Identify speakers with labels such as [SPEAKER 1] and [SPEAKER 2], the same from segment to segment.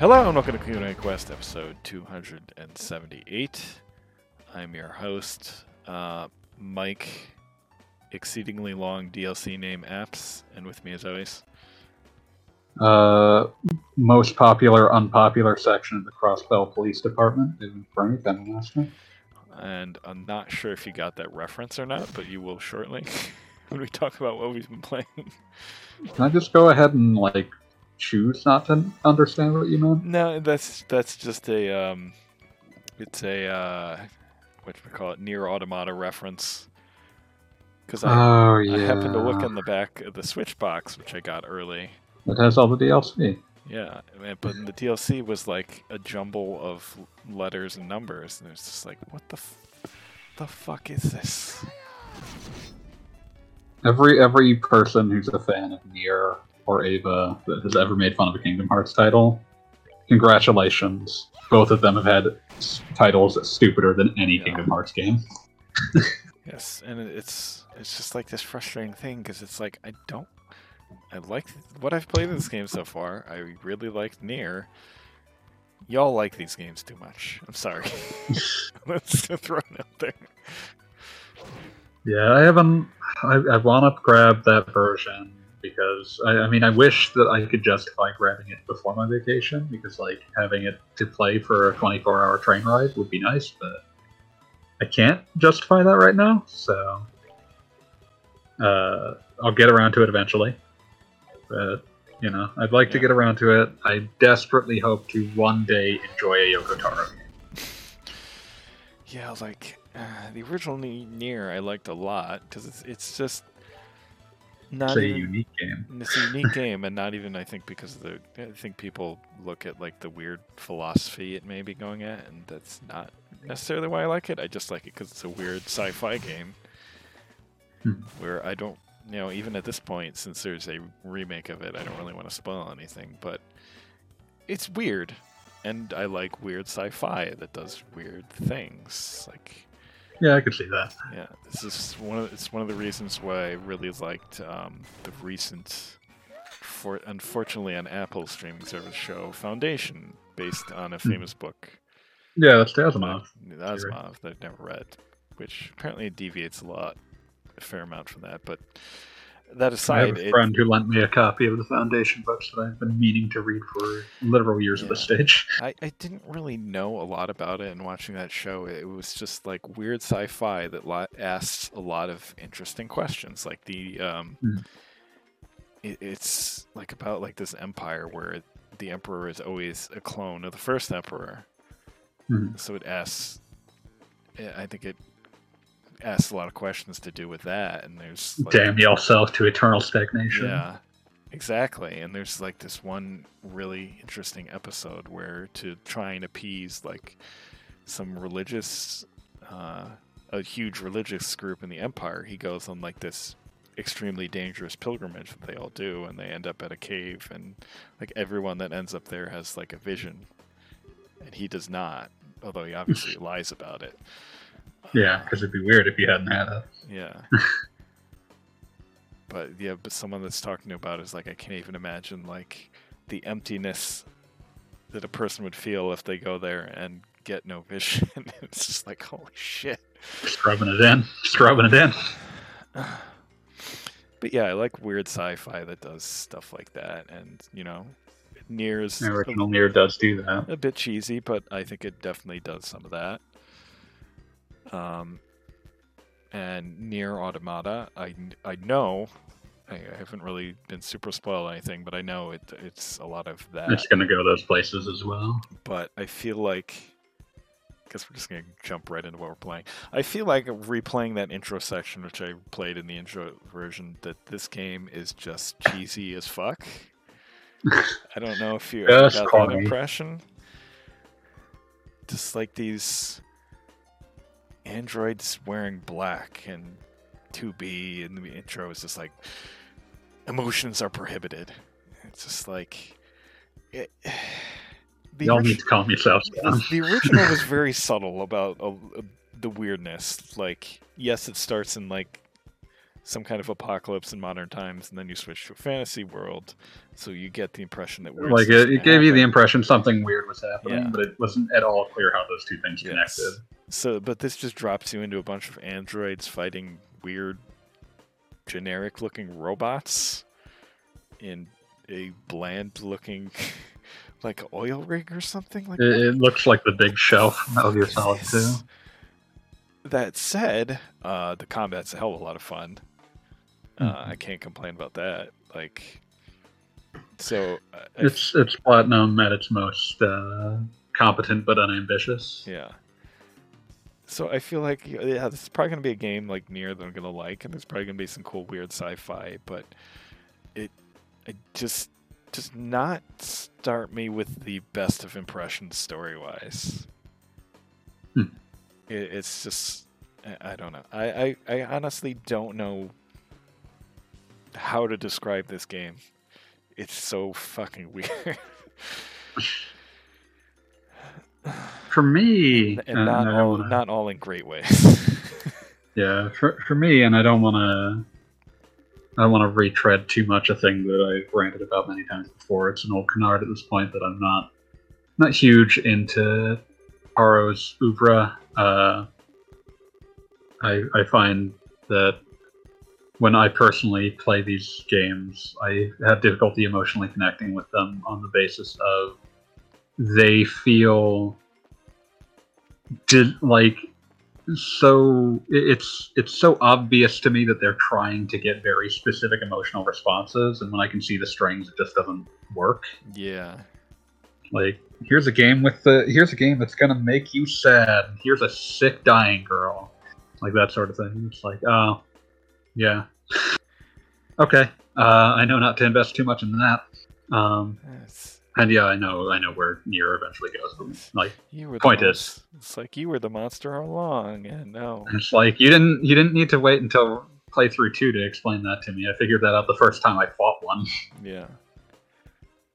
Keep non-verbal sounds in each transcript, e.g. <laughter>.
[SPEAKER 1] Hello and welcome to Q&A Quest episode 278. I'm your host, uh, Mike, exceedingly long DLC name apps, and with me as always.
[SPEAKER 2] Uh, most popular, unpopular section of the Crossbell Police Department in Frank Master.
[SPEAKER 1] And I'm not sure if you got that reference or not, but you will shortly <laughs> when we talk about what we've been playing.
[SPEAKER 2] Can I just go ahead and like choose not to understand what you meant?
[SPEAKER 1] No, that's that's just a um, it's a uh, what do we call it? Nier Automata reference. Because I,
[SPEAKER 2] oh yeah,
[SPEAKER 1] I happened to look in the back of the Switch box, which I got early.
[SPEAKER 2] It has all the DLC.
[SPEAKER 1] Yeah, but the DLC was like a jumble of letters and numbers, and it's just like, what the, f- the fuck is this?
[SPEAKER 2] Every every person who's a fan of Nier or Ava that has ever made fun of a Kingdom Hearts title, congratulations. Both of them have had s- titles stupider than any
[SPEAKER 1] Yeah.
[SPEAKER 2] Kingdom Hearts game. <laughs>
[SPEAKER 1] Yes, and it's it's just like this frustrating thing because it's like I don't, I like what I've played in this game so far. I really liked Nier. Y'all like these games too much. I'm sorry. <laughs> <laughs> Let's throw it out there.
[SPEAKER 2] Yeah, I haven't. I, I want to grab that version because I, I mean, I wish that I could justify grabbing it before my vacation because, like, having it to play for a 24 hour train ride would be nice, but I can't justify that right now, so uh, I'll get around to it eventually. But, you know, I'd like to get around to it. I desperately hope to one day enjoy a Yoko Taro game. <laughs>
[SPEAKER 1] Yeah, like uh, the original Nier, I liked a lot because it's it's just not
[SPEAKER 2] It's a
[SPEAKER 1] even-
[SPEAKER 2] unique game. <laughs>
[SPEAKER 1] It's a unique game, and not even I think because of the. I think people look at like the weird philosophy it may be going at, and that's not necessarily why I like it. I just like it because it's a weird sci-fi game
[SPEAKER 2] Hmm.
[SPEAKER 1] where I don't, you know, even at this point, since there's a remake of it, I don't really want to spoil anything, but it's weird, and I like weird sci-fi that does weird things, like.
[SPEAKER 2] Yeah, I could see that.
[SPEAKER 1] Yeah, this is one of it's one of the reasons why I really liked um, the recent, for unfortunately on Apple streaming service show Foundation, based on a
[SPEAKER 2] Hmm.
[SPEAKER 1] famous book,
[SPEAKER 2] Yeah, that's the Asimov.
[SPEAKER 1] Asimov, that I've never read, which apparently deviates a lot, a fair amount from that. But that aside, I
[SPEAKER 2] have a friend who lent me a copy of the Foundation books that I've been meaning to read for literal years at this
[SPEAKER 1] Yeah.
[SPEAKER 2] stage. <laughs>
[SPEAKER 1] I, I didn't really know a lot about it, and watching that show, it was just like weird sci-fi that lo- asks a lot of interesting questions. Like the, um,
[SPEAKER 2] Hmm.
[SPEAKER 1] it, it's like about like this empire where the emperor is always a clone of the first emperor.
[SPEAKER 2] Hmm.
[SPEAKER 1] So it asks, I think it asks a lot of questions to do with that, and there's like,
[SPEAKER 2] Damn yourself to eternal stagnation.
[SPEAKER 1] yeah, exactly. And there's like this one really interesting episode where to try and appease like some religious, uh, a huge religious group in the empire, he goes on like this extremely dangerous pilgrimage that they all do, and they end up at a cave, and like everyone that ends up there has like a vision, and he does not, although he obviously <laughs> lies about it.
[SPEAKER 2] Yeah, because it'd be weird if you hadn't had it.
[SPEAKER 1] Yeah. <laughs> but yeah, but someone that's talking about is like I can't even imagine like the emptiness that a person would feel if they go there and get no vision. <laughs> it's just like holy shit.
[SPEAKER 2] Just rubbing it in. Just rubbing it in. <sighs>
[SPEAKER 1] But yeah, I like weird sci-fi that does stuff like that, and you know, Nier's
[SPEAKER 2] original Nier does do that.
[SPEAKER 1] a bit cheesy, but I think it definitely does some of that. Um, and Nier Automata, I I know. I I haven't really been super spoiled or anything, but I know it. It's a lot of that.
[SPEAKER 2] It's going to go those places as well.
[SPEAKER 1] but I feel like guess we're just gonna jump right into what we're playing. I feel like replaying that intro section, which I played in the intro version, that this game is just cheesy as fuck. <laughs> I don't know if you got that impression. Just like these androids wearing black and 2B, and the intro is just like emotions are prohibited. It's just like it, <sighs> the
[SPEAKER 2] Y'all need to calm yourselves <laughs> down.
[SPEAKER 1] the, original was very <laughs> subtle about uh, the weirdness. Like, yes, it starts in like some kind of apocalypse in modern times, and then you switch to a fantasy world, so you get the impression that weird
[SPEAKER 2] like it, it gave you the impression something weird was happening,
[SPEAKER 1] Yeah.
[SPEAKER 2] but it wasn't at all clear how those two things
[SPEAKER 1] Yes.
[SPEAKER 2] connected.
[SPEAKER 1] So, but this just drops you into a bunch of androids fighting weird, generic-looking robots in a bland-looking, <laughs> like oil rig or something like
[SPEAKER 2] It,
[SPEAKER 1] that.
[SPEAKER 2] it looks like the Big Shell from Metal Gear
[SPEAKER 1] It
[SPEAKER 2] Solid 2.
[SPEAKER 1] That said, uh, the combat's a hell of a lot of fun. Uh,
[SPEAKER 2] Mhm.
[SPEAKER 1] I can't complain about that. Like, so uh,
[SPEAKER 2] It's it's platinum at its most uh, competent but unambitious.
[SPEAKER 1] yeah. So I feel like yeah, this is probably gonna be a game like Nier that I'm gonna like, and there's probably gonna be some cool weird sci-fi, but it, I just, just not start me with the best of impressions story-wise.
[SPEAKER 2] Hmm.
[SPEAKER 1] It, it's just, I, I don't know. I, I, I honestly don't know how to describe this game. It's so fucking <laughs> weird. <laughs>
[SPEAKER 2] For me,
[SPEAKER 1] and, and
[SPEAKER 2] uh,
[SPEAKER 1] not all,
[SPEAKER 2] wanna-
[SPEAKER 1] not all in great ways. <laughs>
[SPEAKER 2] yeah, for for me, and I don't want to. I don't want to retread too much a thing that I've ranted about many times before. It's an old canard at this point that I'm not not huge into Taro's oeuvre. Uh, I I find that when I personally play these games, I have difficulty emotionally connecting with them on the basis of they feel did like so it's it's so obvious to me that they're trying to get very specific emotional responses and when i can see the strings it just doesn't work.
[SPEAKER 1] Yeah.
[SPEAKER 2] like here's a game with the here's a game that's gonna make you sad. Here's a sick dying girl. Like that sort of thing. It's like oh yeah. <laughs> Okay. Uh, i know not to invest too much in that. Um,
[SPEAKER 1] It's,
[SPEAKER 2] and yeah i know i know where Nier eventually goes but like
[SPEAKER 1] you were
[SPEAKER 2] Point is-
[SPEAKER 1] it's like you were the monster all along, and no,
[SPEAKER 2] It's like you didn't you didn't need to wait until playthrough two to explain that to me. I figured that out the first time I fought one.
[SPEAKER 1] yeah,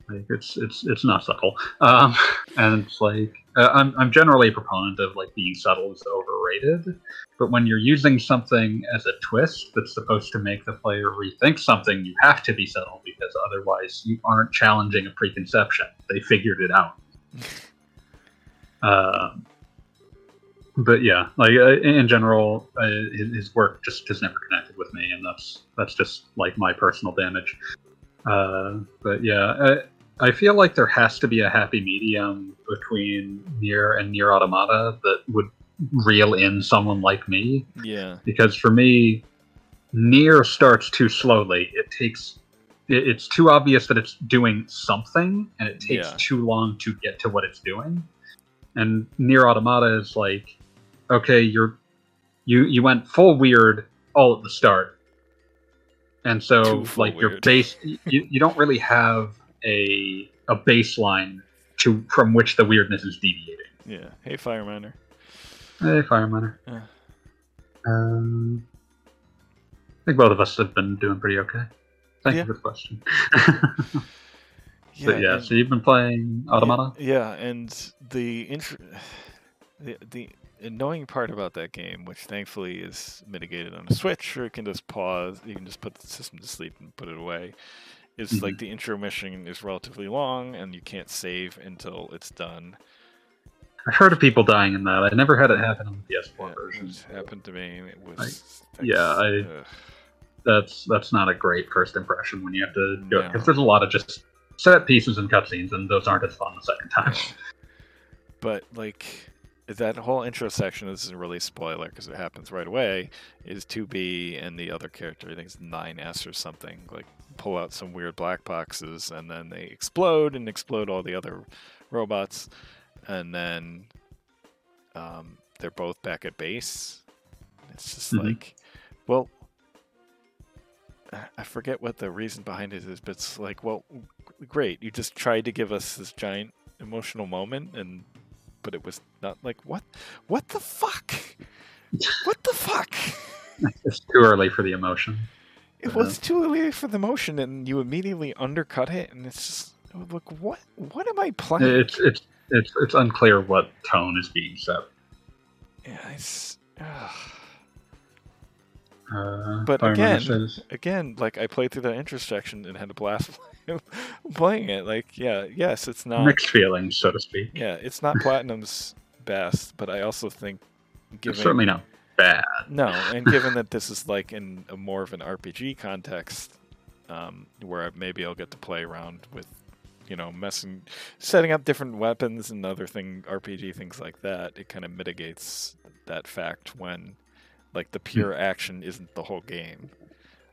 [SPEAKER 2] Like it's it's it's not subtle, um, and it's like uh, I'm I'm generally a proponent of like being subtle is overrated, but when you're using something as a twist that's supposed to make the player rethink something, you have to be subtle because otherwise you aren't challenging a preconception. They figured it out. <laughs> Um, but yeah, like uh, in general, uh, his, work just has never connected with me, and that's that's just like my personal damage. Uh, but yeah, uh, I feel like there has to be a happy medium between Nier and Nier Automata that would reel in someone like me,
[SPEAKER 1] yeah,
[SPEAKER 2] because for me, Nier starts too slowly. It takes it's too obvious that it's doing something, and it takes
[SPEAKER 1] Yeah.
[SPEAKER 2] too long to get to what it's doing. And Nier Automata is like, okay, you're you you went full weird all at the start, and so like your base, you, you don't really have a a baseline to from which the weirdness is deviating.
[SPEAKER 1] yeah. Hey, Fireminer.
[SPEAKER 2] Hey, Fireminer.
[SPEAKER 1] Yeah.
[SPEAKER 2] Um, I think both of us have been doing pretty okay. Thank
[SPEAKER 1] Yeah.
[SPEAKER 2] you for the question.
[SPEAKER 1] Yeah, <laughs>
[SPEAKER 2] but yeah,
[SPEAKER 1] and-
[SPEAKER 2] so you've been playing Automata?
[SPEAKER 1] Yeah, and the intr- <sighs> the the annoying part about that game, which thankfully is mitigated on a Switch, or you can just pause, you can just put the system to sleep and put it away, is
[SPEAKER 2] Mm-hmm.
[SPEAKER 1] like the intro mission is relatively long and you can't save until it's done.
[SPEAKER 2] I've heard of people dying in that. I never had it happen on the PS4
[SPEAKER 1] Yeah,
[SPEAKER 2] version.
[SPEAKER 1] it happened to me. It was
[SPEAKER 2] I- yeah, I-. That's that's not a great first impression when you have to do it because there's a lot of just set pieces and cutscenes, and those aren't as fun the second time. <laughs>
[SPEAKER 1] But like that whole intro section, this isn't really a spoiler because it happens right away. Is 2B and the other character, I think it's 9S or something, like pull out some weird black boxes and then they explode and explode all the other robots, and then um, they're both back at base. It's just
[SPEAKER 2] Mhm.
[SPEAKER 1] like, well. I- I forget what the reason behind it is, but it's like, well, great. You just tried to give us this giant emotional moment, and but it was not like what, what the fuck, <laughs> what the fuck.
[SPEAKER 2] it's too early for the emotion.
[SPEAKER 1] It was too early for the motion, and you immediately undercut it, and it's just like, what, what am I playing?
[SPEAKER 2] It's it's it's it's unclear what tone is being set.
[SPEAKER 1] Yeah, it's.
[SPEAKER 2] Uh,
[SPEAKER 1] But again-
[SPEAKER 2] says-
[SPEAKER 1] Again, like I played through that introspection and had a blast <laughs> playing it. Like, yeah, yes, it's not.
[SPEAKER 2] mixed feelings, so to speak.
[SPEAKER 1] Yeah, it's not Platinum's best, but I also think,
[SPEAKER 2] It's certainly not bad.
[SPEAKER 1] no, <laughs> and given that this is like in a more of an RPG context, um, where maybe I'll get to play around with, you know, messing, setting up different weapons and other thing RPG things like that. It kind of mitigates that fact when, like, the pure action isn't the whole game.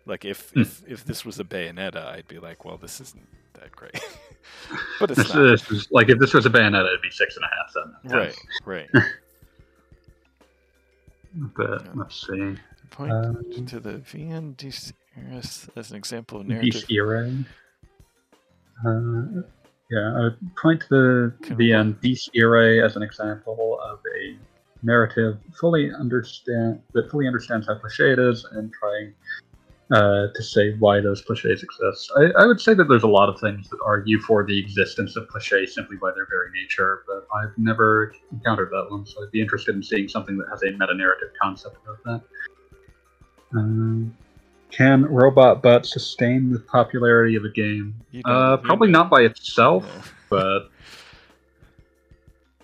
[SPEAKER 1] Like if
[SPEAKER 2] Hmm.
[SPEAKER 1] if if this was a Bayonetta, I'd be like, well, this isn't that great. <laughs> but it's
[SPEAKER 2] This,
[SPEAKER 1] not.
[SPEAKER 2] is like if this was a Bayonetta, it'd be six and a half.
[SPEAKER 1] Right, right. <laughs>
[SPEAKER 2] But
[SPEAKER 1] Yeah.
[SPEAKER 2] let's see.
[SPEAKER 1] Point
[SPEAKER 2] Um,
[SPEAKER 1] to the VN as an example of narrative.
[SPEAKER 2] Era. Uh, yeah, I would point to the
[SPEAKER 1] Can
[SPEAKER 2] the
[SPEAKER 1] we-
[SPEAKER 2] Beast Era as an example of a narrative fully understand that fully understands how cliche it is and trying uh, to say why those cliches exist. I, I would say that there's a lot of things that argue for the existence of cliches simply by their very nature, but I've never encountered that one, so I'd be interested in seeing something that has a meta narrative concept about that. Um, can robot butt sustain the popularity of a game? Uh, probably not by itself,
[SPEAKER 1] Yeah.
[SPEAKER 2] but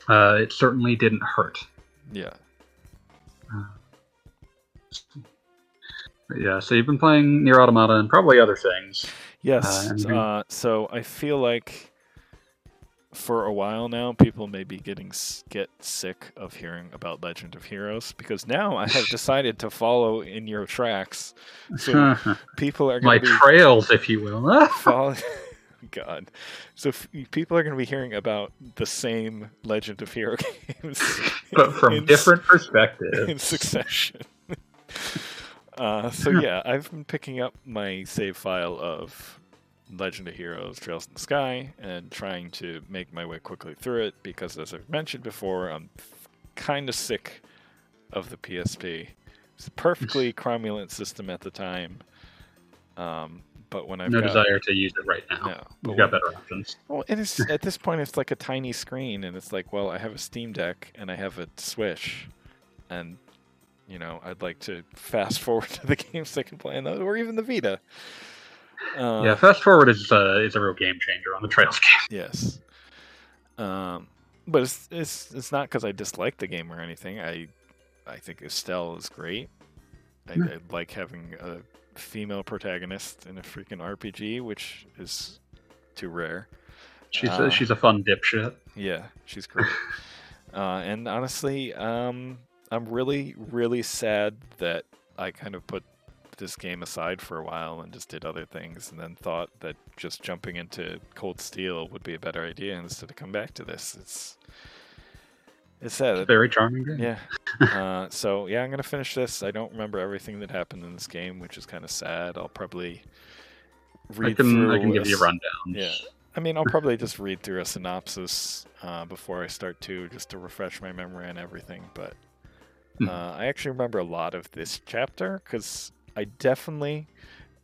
[SPEAKER 2] uh, it certainly didn't hurt.
[SPEAKER 1] Yeah.
[SPEAKER 2] But yeah, so you've been playing Nier Automata and probably other things.
[SPEAKER 1] Yes.
[SPEAKER 2] and-
[SPEAKER 1] Uh, so I feel like for a while now, people may be getting get sick of hearing about Legend of Heroes because now I have <laughs> decided to follow in your tracks. So <laughs> people are
[SPEAKER 2] My
[SPEAKER 1] going to be
[SPEAKER 2] trails, if you will. <laughs>
[SPEAKER 1] following. God. So f- people are going to be hearing about the same Legend of Hero games,
[SPEAKER 2] but from
[SPEAKER 1] in
[SPEAKER 2] different perspectives.
[SPEAKER 1] in succession. Uh, <laughs> so yeah, I've been picking up my save file of Legend of Heroes: Trails in the Sky and trying to make my way quickly through it because, as I've mentioned before, I'm kind of sick of the PSP. It's a perfectly <laughs> cromulent system at the time, um, but when I've
[SPEAKER 2] no
[SPEAKER 1] got,
[SPEAKER 2] desire to use it right now.
[SPEAKER 1] no,
[SPEAKER 2] We've got better options.
[SPEAKER 1] well, it is <laughs> at this point. It's like a tiny screen, and it's like, well, I have a Steam Deck and I have a Switch, and you know, I'd like to fast forward <laughs> to the games I can play on those, or even the Vita. Uh,
[SPEAKER 2] yeah, fast forward is uh, is a real game changer on the Trails game. <laughs>
[SPEAKER 1] Yes. Um, but it's it's it's not because I dislike the game or anything. I I think Estelle is great. I,
[SPEAKER 2] Yeah.
[SPEAKER 1] I like having a female protagonist in a freaking RPG, which is too rare.
[SPEAKER 2] She's
[SPEAKER 1] Uh,
[SPEAKER 2] a, she's a fun dipshit.
[SPEAKER 1] Yeah, she's great. <laughs> uh, and honestly, um, I'm really, really sad that I kind of put this game aside for a while and just did other things, and then thought that just jumping into Cold Steel would be a better idea instead of come back to this. It's it's sad.
[SPEAKER 2] Very charming game.
[SPEAKER 1] Yeah. <laughs> uh, so yeah, I'm gonna finish this. I don't remember everything that happened in this game, which is kind of sad. I'll probably read
[SPEAKER 2] I can
[SPEAKER 1] through.
[SPEAKER 2] I can give you a rundown.
[SPEAKER 1] Yeah. I mean, I'll probably just read through a synopsis uh, before I start to, just to refresh my memory on everything. But
[SPEAKER 2] Hmm.
[SPEAKER 1] uh, I actually remember a lot of this chapter because I definitely,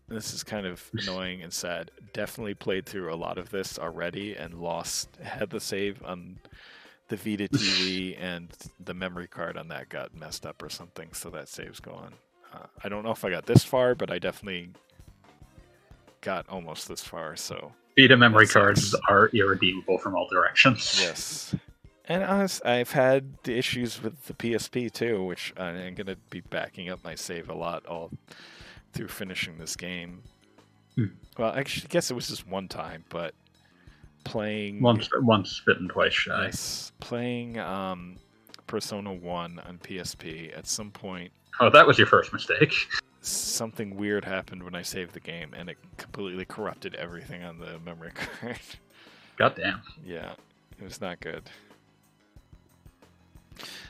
[SPEAKER 1] this is kind of <laughs> annoying and sad, definitely played through a lot of this already and lost, had the save on the Vita <laughs> TV and the memory card on that got messed up or something, so that save's gone. Uh, I don't know if I got this far, but I definitely got almost this far, so
[SPEAKER 2] Vita memory cards are irredeemable from all directions.
[SPEAKER 1] Yes. And honest, I've had the issues with the PSP too, which I'm going to be backing up my save a lot all through finishing this game.
[SPEAKER 2] Hmm.
[SPEAKER 1] Well, actually, I guess it was just one time, but playing
[SPEAKER 2] Once once bitten, twice shy.
[SPEAKER 1] yes, playing um, Persona One on PSP. At some point,
[SPEAKER 2] Oh, that was your first mistake. <laughs>
[SPEAKER 1] something weird happened when I saved the game, and it completely corrupted everything on the memory <laughs> card.
[SPEAKER 2] Goddamn.
[SPEAKER 1] Yeah, it was not good.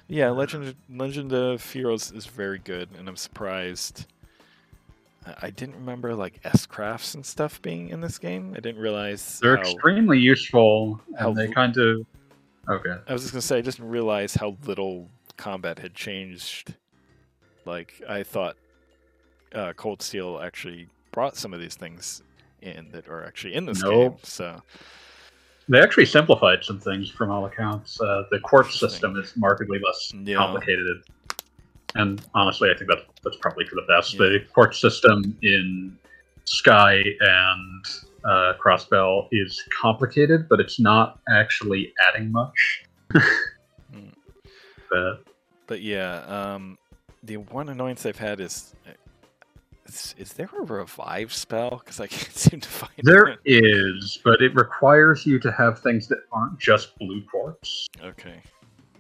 [SPEAKER 1] Yeah, Legend Legend of Heroes is very good, and I'm surprised. I- didn't remember like S crafts and stuff being in this game. I didn't realize
[SPEAKER 2] They're
[SPEAKER 1] how.
[SPEAKER 2] extremely useful, and they kind of. Okay.
[SPEAKER 1] I was just gonna say I just didn't realize how little combat had changed. Like I thought, uh, Cold Steel actually brought some of these things in that are actually in this game. So
[SPEAKER 2] They actually simplified some things from all accounts. Uh, the quartz system is markedly less
[SPEAKER 1] Yeah.
[SPEAKER 2] complicated. and honestly, I think that that's probably for the best. The quartz system in Sky and uh, Crossbell is complicated, but it's not actually adding much.
[SPEAKER 1] Mm. <laughs>
[SPEAKER 2] But
[SPEAKER 1] But yeah, um, the one annoyance I've had is, is, is there a revive spell? Because I <laughs> can't seem to find
[SPEAKER 2] there
[SPEAKER 1] it.
[SPEAKER 2] is, but it requires you to have things that aren't just blue quartz.
[SPEAKER 1] Okay.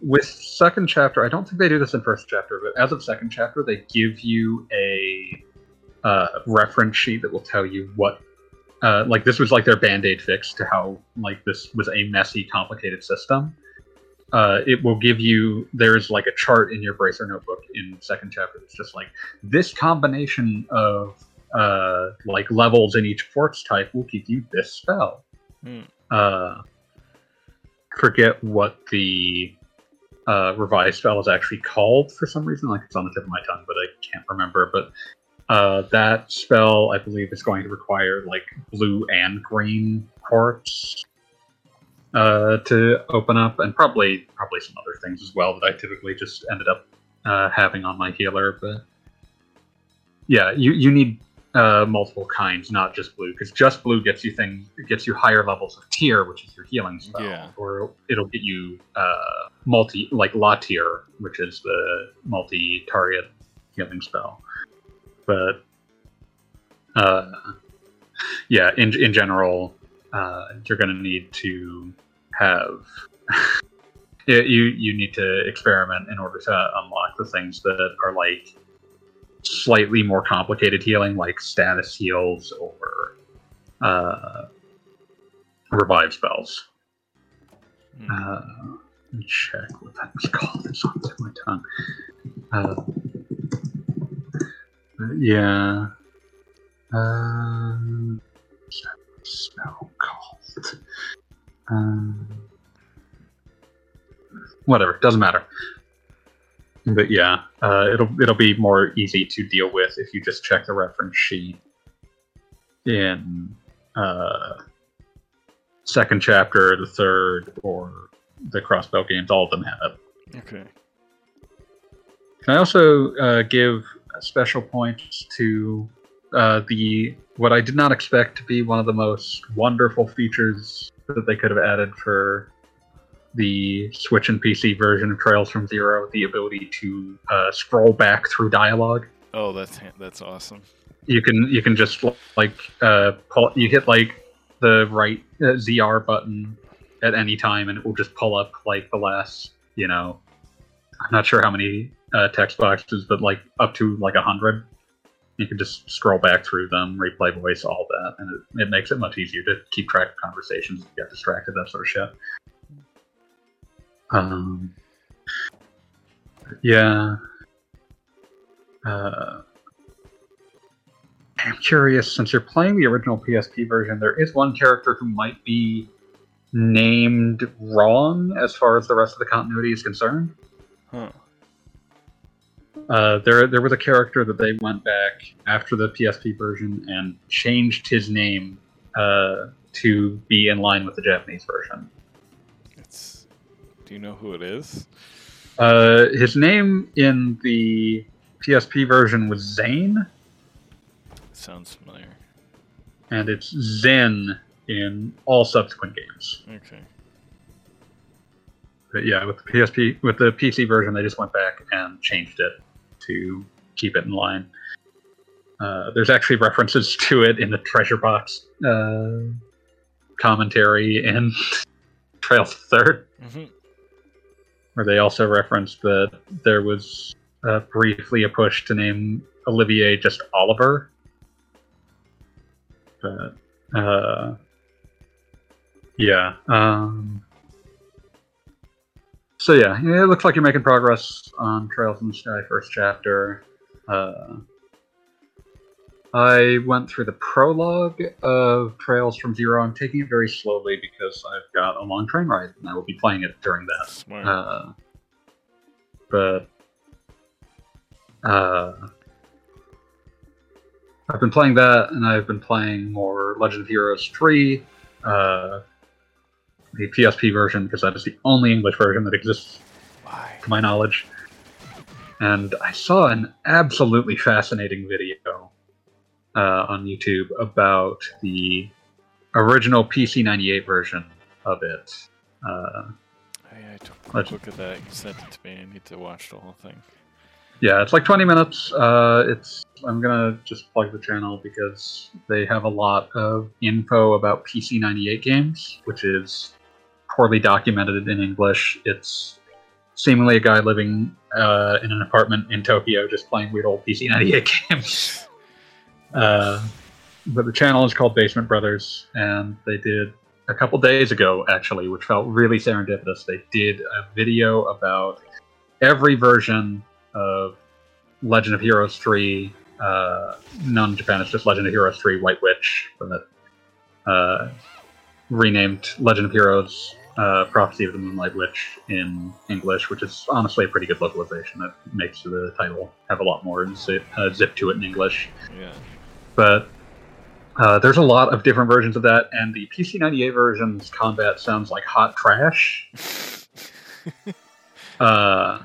[SPEAKER 2] with second chapter, I don't think they do this in first chapter, but as of second chapter, they give you a uh, reference sheet that will tell you what, uh, like this was like their band aid fix to how like this was a messy, complicated system. Uh, it will give you there's like a chart in your bracer notebook in second chapter It's just like this combination of uh, like levels in each quartz type will give you this spell.
[SPEAKER 1] Hmm.
[SPEAKER 2] Uh, forget what the uh, revised spell is actually called for some reason. Like it's on the tip of my tongue, but I can't remember. But uh, that spell, I believe, is going to require like blue and green quartz uh, to open up, and probably probably some other things as well that I typically just ended up uh, having on my healer. But yeah, you you need uh, multiple kinds, not just blue, because just blue gets you things gets you higher levels of Tear, which is your healing spell,
[SPEAKER 1] Yeah.
[SPEAKER 2] or it'll get you uh, multi like La Tear, which is the multi target healing spell. But uh, yeah, in in general, uh, you're going to need to have. <laughs> you you need to experiment in order to unlock the things that are like slightly more complicated healing, like status heals or uh, revive spells.
[SPEAKER 1] Hmm.
[SPEAKER 2] Uh, let me check what that was <laughs> called. It's on my tongue. Uh, yeah. Um, spell called? Um, whatever, doesn't matter. But yeah, uh, it'll it'll be more easy to deal with if you just check the reference sheet in uh, second chapter, the third, or the Crossbell games. All of them have it.
[SPEAKER 1] Okay.
[SPEAKER 2] Can I also uh, give special points to uh, the what I did not expect to be one of the most wonderful features that they could have added for the Switch and PC version of Trails from Zero: the ability to uh, scroll back through dialogue.
[SPEAKER 1] Oh, that's that's awesome.
[SPEAKER 2] You can you can just like uh, pull, you hit like the right uh, ZR button at any time, and it will just pull up like the last you know I'm not sure how many uh, text boxes, but like up to like a hundred. You can just scroll back through them, replay voice, all that, and it, it makes it much easier to keep track of conversations, if you get distracted, that sort of shit. Um, yeah. Uh, I'm curious, since you're playing the original PSP version, there is one character who might be named wrong as far as the rest of the continuity is concerned.
[SPEAKER 1] Huh.
[SPEAKER 2] Uh, there, there was a character that they went back after the PSP version and changed his name uh, to be in line with the Japanese version.
[SPEAKER 1] It's. Do you know who it is?
[SPEAKER 2] Uh, his name in the PSP version was Zane,
[SPEAKER 1] Sounds familiar.
[SPEAKER 2] and it's Zin in all subsequent games.
[SPEAKER 1] Okay.
[SPEAKER 2] But yeah, with the PSP, with the PC version, they just went back and changed it to keep it in line. Uh, there's actually references <laughs> to it in the treasure box uh, commentary in <laughs> Trail Third,
[SPEAKER 1] hmm
[SPEAKER 2] where they also referenced that there was uh, briefly a push to name Olivier just Oliver. But uh, yeah. Um, so yeah, it looks like you're making progress on Trails in the Sky first chapter. Uh, I went through the prologue of Trails from Zero. I'm taking it very slowly because I've got a long train ride and I will be playing it during that. Uh, but uh, I've been playing that, and I've been playing more Legend of Heroes 3, uh, the PSP version, because that is the only English version that exists
[SPEAKER 1] Why?
[SPEAKER 2] to my knowledge. and I saw an absolutely fascinating video uh, on YouTube about the original PC98 version of it. Uh,
[SPEAKER 1] I, I took a quick look at that. You sent it to me. I need to watch the whole thing.
[SPEAKER 2] Yeah, it's like 20 minutes. Uh, it's I'm gonna just plug the channel because they have a lot of info about PC98 games, which is poorly documented in English. It's seemingly a guy living uh, in an apartment in Tokyo just playing weird old PC98 <laughs> games. Uh, but the channel is called Basement Brothers, and they did a couple days ago, actually, which felt really serendipitous. They did a video about every version of Legend of Heroes 3. Uh, in Japan, it's just Legend of Heroes 3 White Witch, from the uh, renamed Legend of Heroes uh, Prophecy of the Moonlight Witch in English, which is honestly a pretty good localization. That makes the title have a lot more zip, uh, zip to it in English.
[SPEAKER 1] Yeah.
[SPEAKER 2] But uh, there's a lot of different versions of that, and the PC98 version's combat sounds like hot trash. <laughs> uh,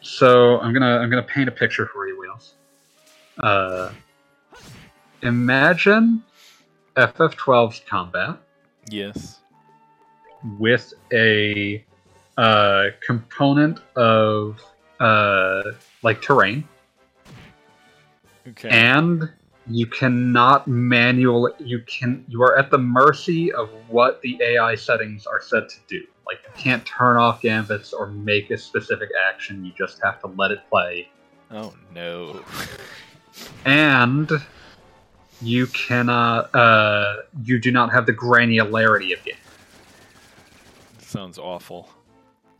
[SPEAKER 2] so I'm gonna I'm gonna paint a picture for you, Wheels. Uh, imagine FF12's combat
[SPEAKER 1] Yes.
[SPEAKER 2] With a uh, component of uh, like terrain,
[SPEAKER 1] Okay.
[SPEAKER 2] and you cannot manually you can you are at the mercy of what the AI settings are set to do. Like you can't turn off gambits or make a specific action. You just have to let it play.
[SPEAKER 1] oh no.
[SPEAKER 2] And you cannot uh you do not have the granularity of game.
[SPEAKER 1] Sounds awful.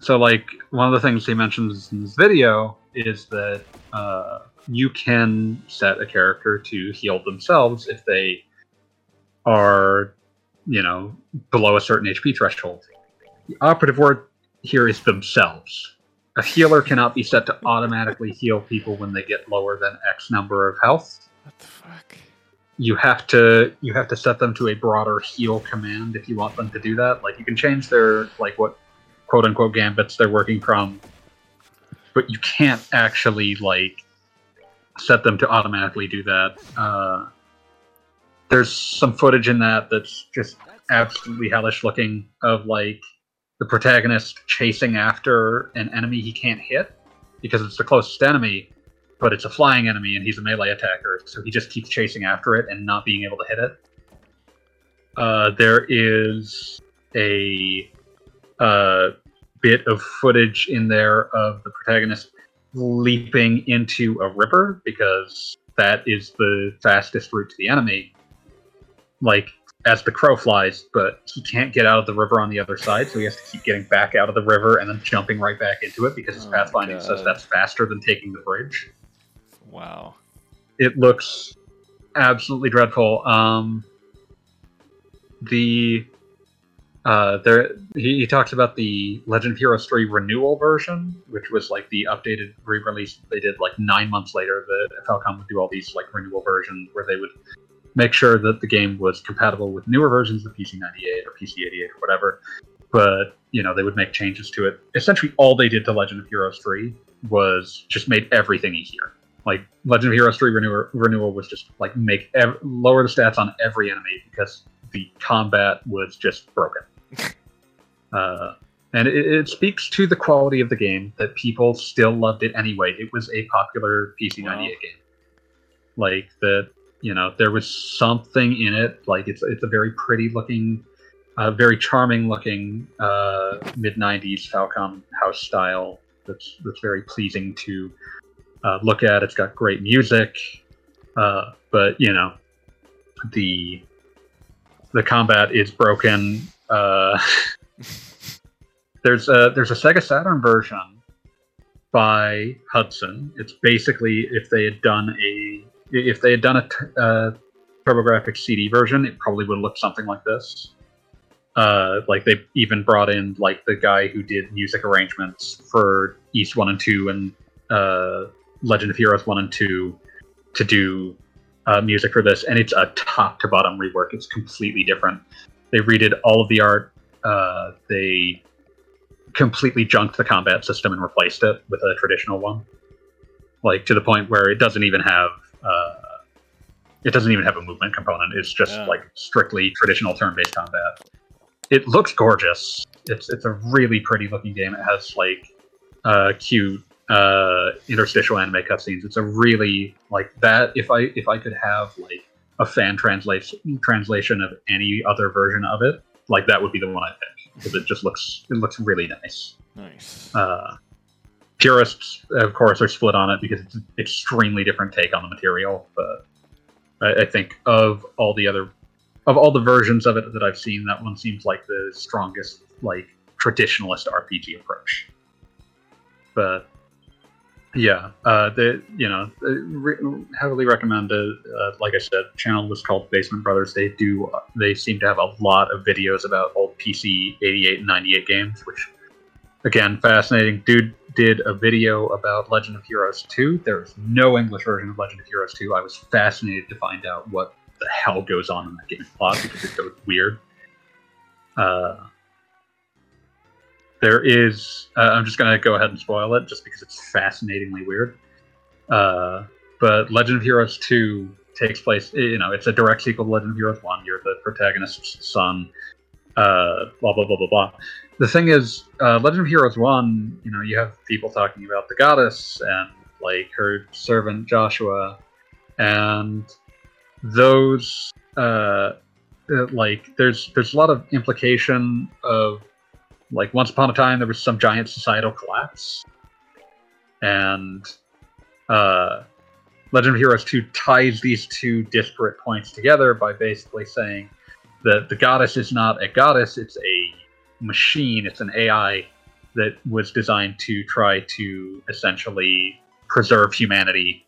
[SPEAKER 2] So like one of the things he mentions in this video is that uh, you can set a character to heal themselves if they are, you know, below a certain HP threshold. The operative word here is themselves. A healer cannot be set to automatically heal people when they get lower than X number of health.
[SPEAKER 1] What the fuck?
[SPEAKER 2] You have to you have to set them to a broader heal command if you want them to do that. Like you can change their like what quote unquote gambits they're working from, but you can't actually like set them to automatically do that. Uh, there's some footage in that that's just absolutely hellish looking of like the protagonist chasing after an enemy he can't hit because it's the closest enemy, but it's a flying enemy and he's a melee attacker, so he just keeps chasing after it and not being able to hit it. Uh, there is a uh, bit of footage in there of the protagonist leaping into a river because that is the fastest route to the enemy. Like as the crow flies, but he can't get out of the river on the other side, so he has to keep getting back out of the river and then jumping right back into it because his
[SPEAKER 1] Oh
[SPEAKER 2] pathfinding says that's faster than taking the bridge.
[SPEAKER 1] Wow.
[SPEAKER 2] It looks absolutely dreadful. Um, the uh, there he, he talks about the Legend of Heroes 3 renewal version, which was like the updated re-release they did like nine months later. The Falcom would do all these like renewal versions where they would make sure that the game was compatible with newer versions of PC98 or PC88 or whatever. But you know they would make changes to it. Essentially, all they did to Legend of Heroes 3 was just made everything easier. Like Legend of Heroes 3 renewal, renewal was just like make ev- lower the stats on every enemy because the combat was just broken. <laughs> uh, and it, it speaks to the quality of the game that people still loved it anyway. It was a popular PC98
[SPEAKER 1] Wow.
[SPEAKER 2] game. Like that, you know, there was something in it. Like it's it's a very pretty looking, uh, very charming looking uh, mid '90s Falcom house style. That's that's very pleasing to uh, look at. It's got great music, uh, but you know, the the combat is broken. Uh, <laughs> there's a there's a Sega Saturn version by Hudson. It's basically if they had done a if they had done a uh, TurboGrafx CD version, it probably would look something like this. Uh, like they even brought in like the guy who did music arrangements for Ys One and Two and uh, Legend of Heroes One and Two to do uh, music for this, and it's a top to bottom rework. It's completely different. They redid all of the art. Uh, they completely junked the combat system and replaced it with a traditional one. Like to the point where it doesn't even have uh, it doesn't even have a movement component. It's just
[SPEAKER 1] Yeah.
[SPEAKER 2] like strictly traditional turn-based combat. It looks gorgeous. It's it's a really pretty looking game. It has like uh, cute uh, interstitial anime cutscenes. It's a really like that. If I if I could have like a fan translation translation of any other version of it, like that would be the one I pick because it just looks it looks really nice.
[SPEAKER 1] Nice.
[SPEAKER 2] Uh, purists, of course, are split on it because it's an extremely different take on the material. But I, I think of all the other, of all the versions of it that I've seen, that one seems like the strongest, like traditionalist RPG approach. But yeah, uh, the you know uh, re- heavily recommended. Uh, like I said, channel was called Basement Brothers. They do they seem to have a lot of videos about old PC 88 and 98 games, which again fascinating. Dude did a video about Legend of Heroes 2. There's no English version of Legend of Heroes 2. I was fascinated to find out what the hell goes on in that game plot because it goes weird. Uh, there is. Uh, I'm just gonna go ahead and spoil it just because it's fascinatingly weird. Uh, but Legend of Heroes 2 takes place. You know, it's a direct sequel to Legend of Heroes 1. You're the protagonist's son. Uh, blah blah blah blah blah. The thing is, uh, Legend of Heroes 1. You know, you have people talking about the goddess and like her servant Joshua, and those. Uh, uh, like there's there's a lot of implication of like once upon a time there was some giant societal collapse. And uh legend of heroes 2 ties these two disparate points together by basically saying that the goddess is not a goddess it's a machine it's an ai that was designed to try to essentially preserve humanity.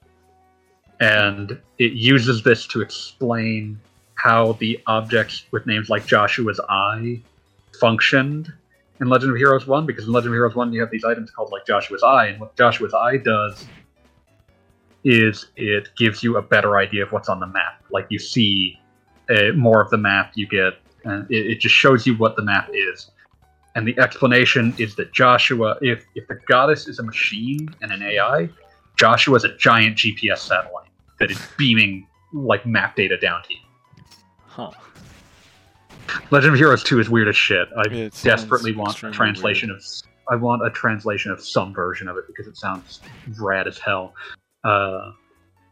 [SPEAKER 2] And it uses this to explain how the objects with names like joshua's eye functioned in Legend of Heroes 1 because in Legend of Heroes 1 you have these items called like Joshua's Eye, and what Joshua's Eye does is it gives you a better idea of what's on the map. Like you see uh, more of the map, you get, and it, it just shows you what the map is. And the explanation is that Joshua, if, if the goddess is a machine and an AI, Joshua's a giant GPS satellite that is beaming like map data down to you.
[SPEAKER 1] Huh.
[SPEAKER 2] Legend of Heroes 2 is weird as shit. I
[SPEAKER 1] It
[SPEAKER 2] desperately want a translation of I want a translation of some version of it because it sounds rad as hell. Uh,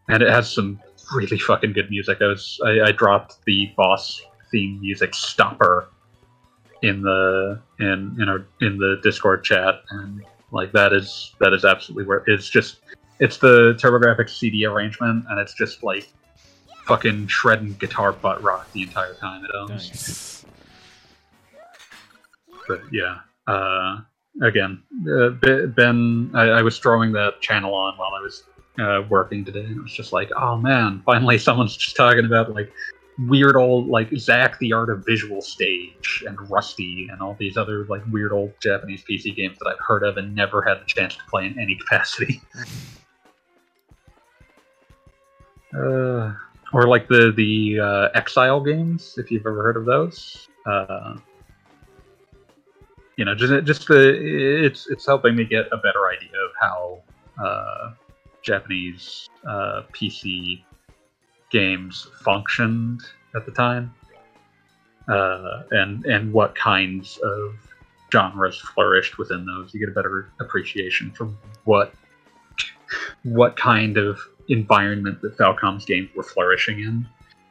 [SPEAKER 2] and it has some really fucking good music. I was I, I dropped the boss theme music stopper in the in in our in the Discord chat and like that is that is absolutely where it's just it's the TurboGrafx CD arrangement and it's just like fucking shredding guitar butt rock the entire time it owns
[SPEAKER 1] Nice.
[SPEAKER 2] but yeah uh again uh, ben I, I was throwing that channel on while i was uh, working today and it was just like oh man finally <laughs> someone's just talking about like weird old like Xak the art of visual stage and rusty and all these other like weird old japanese pc games that i've heard of and never had the chance to play in any capacity <laughs> uh or like the the uh, exile games if you've ever heard of those uh you know, just just the it's it's helping me get a better idea of how uh, Japanese uh, PC games functioned at the time, uh, and and what kinds of genres flourished within those. You get a better appreciation for what what kind of environment that Falcom's games were flourishing in,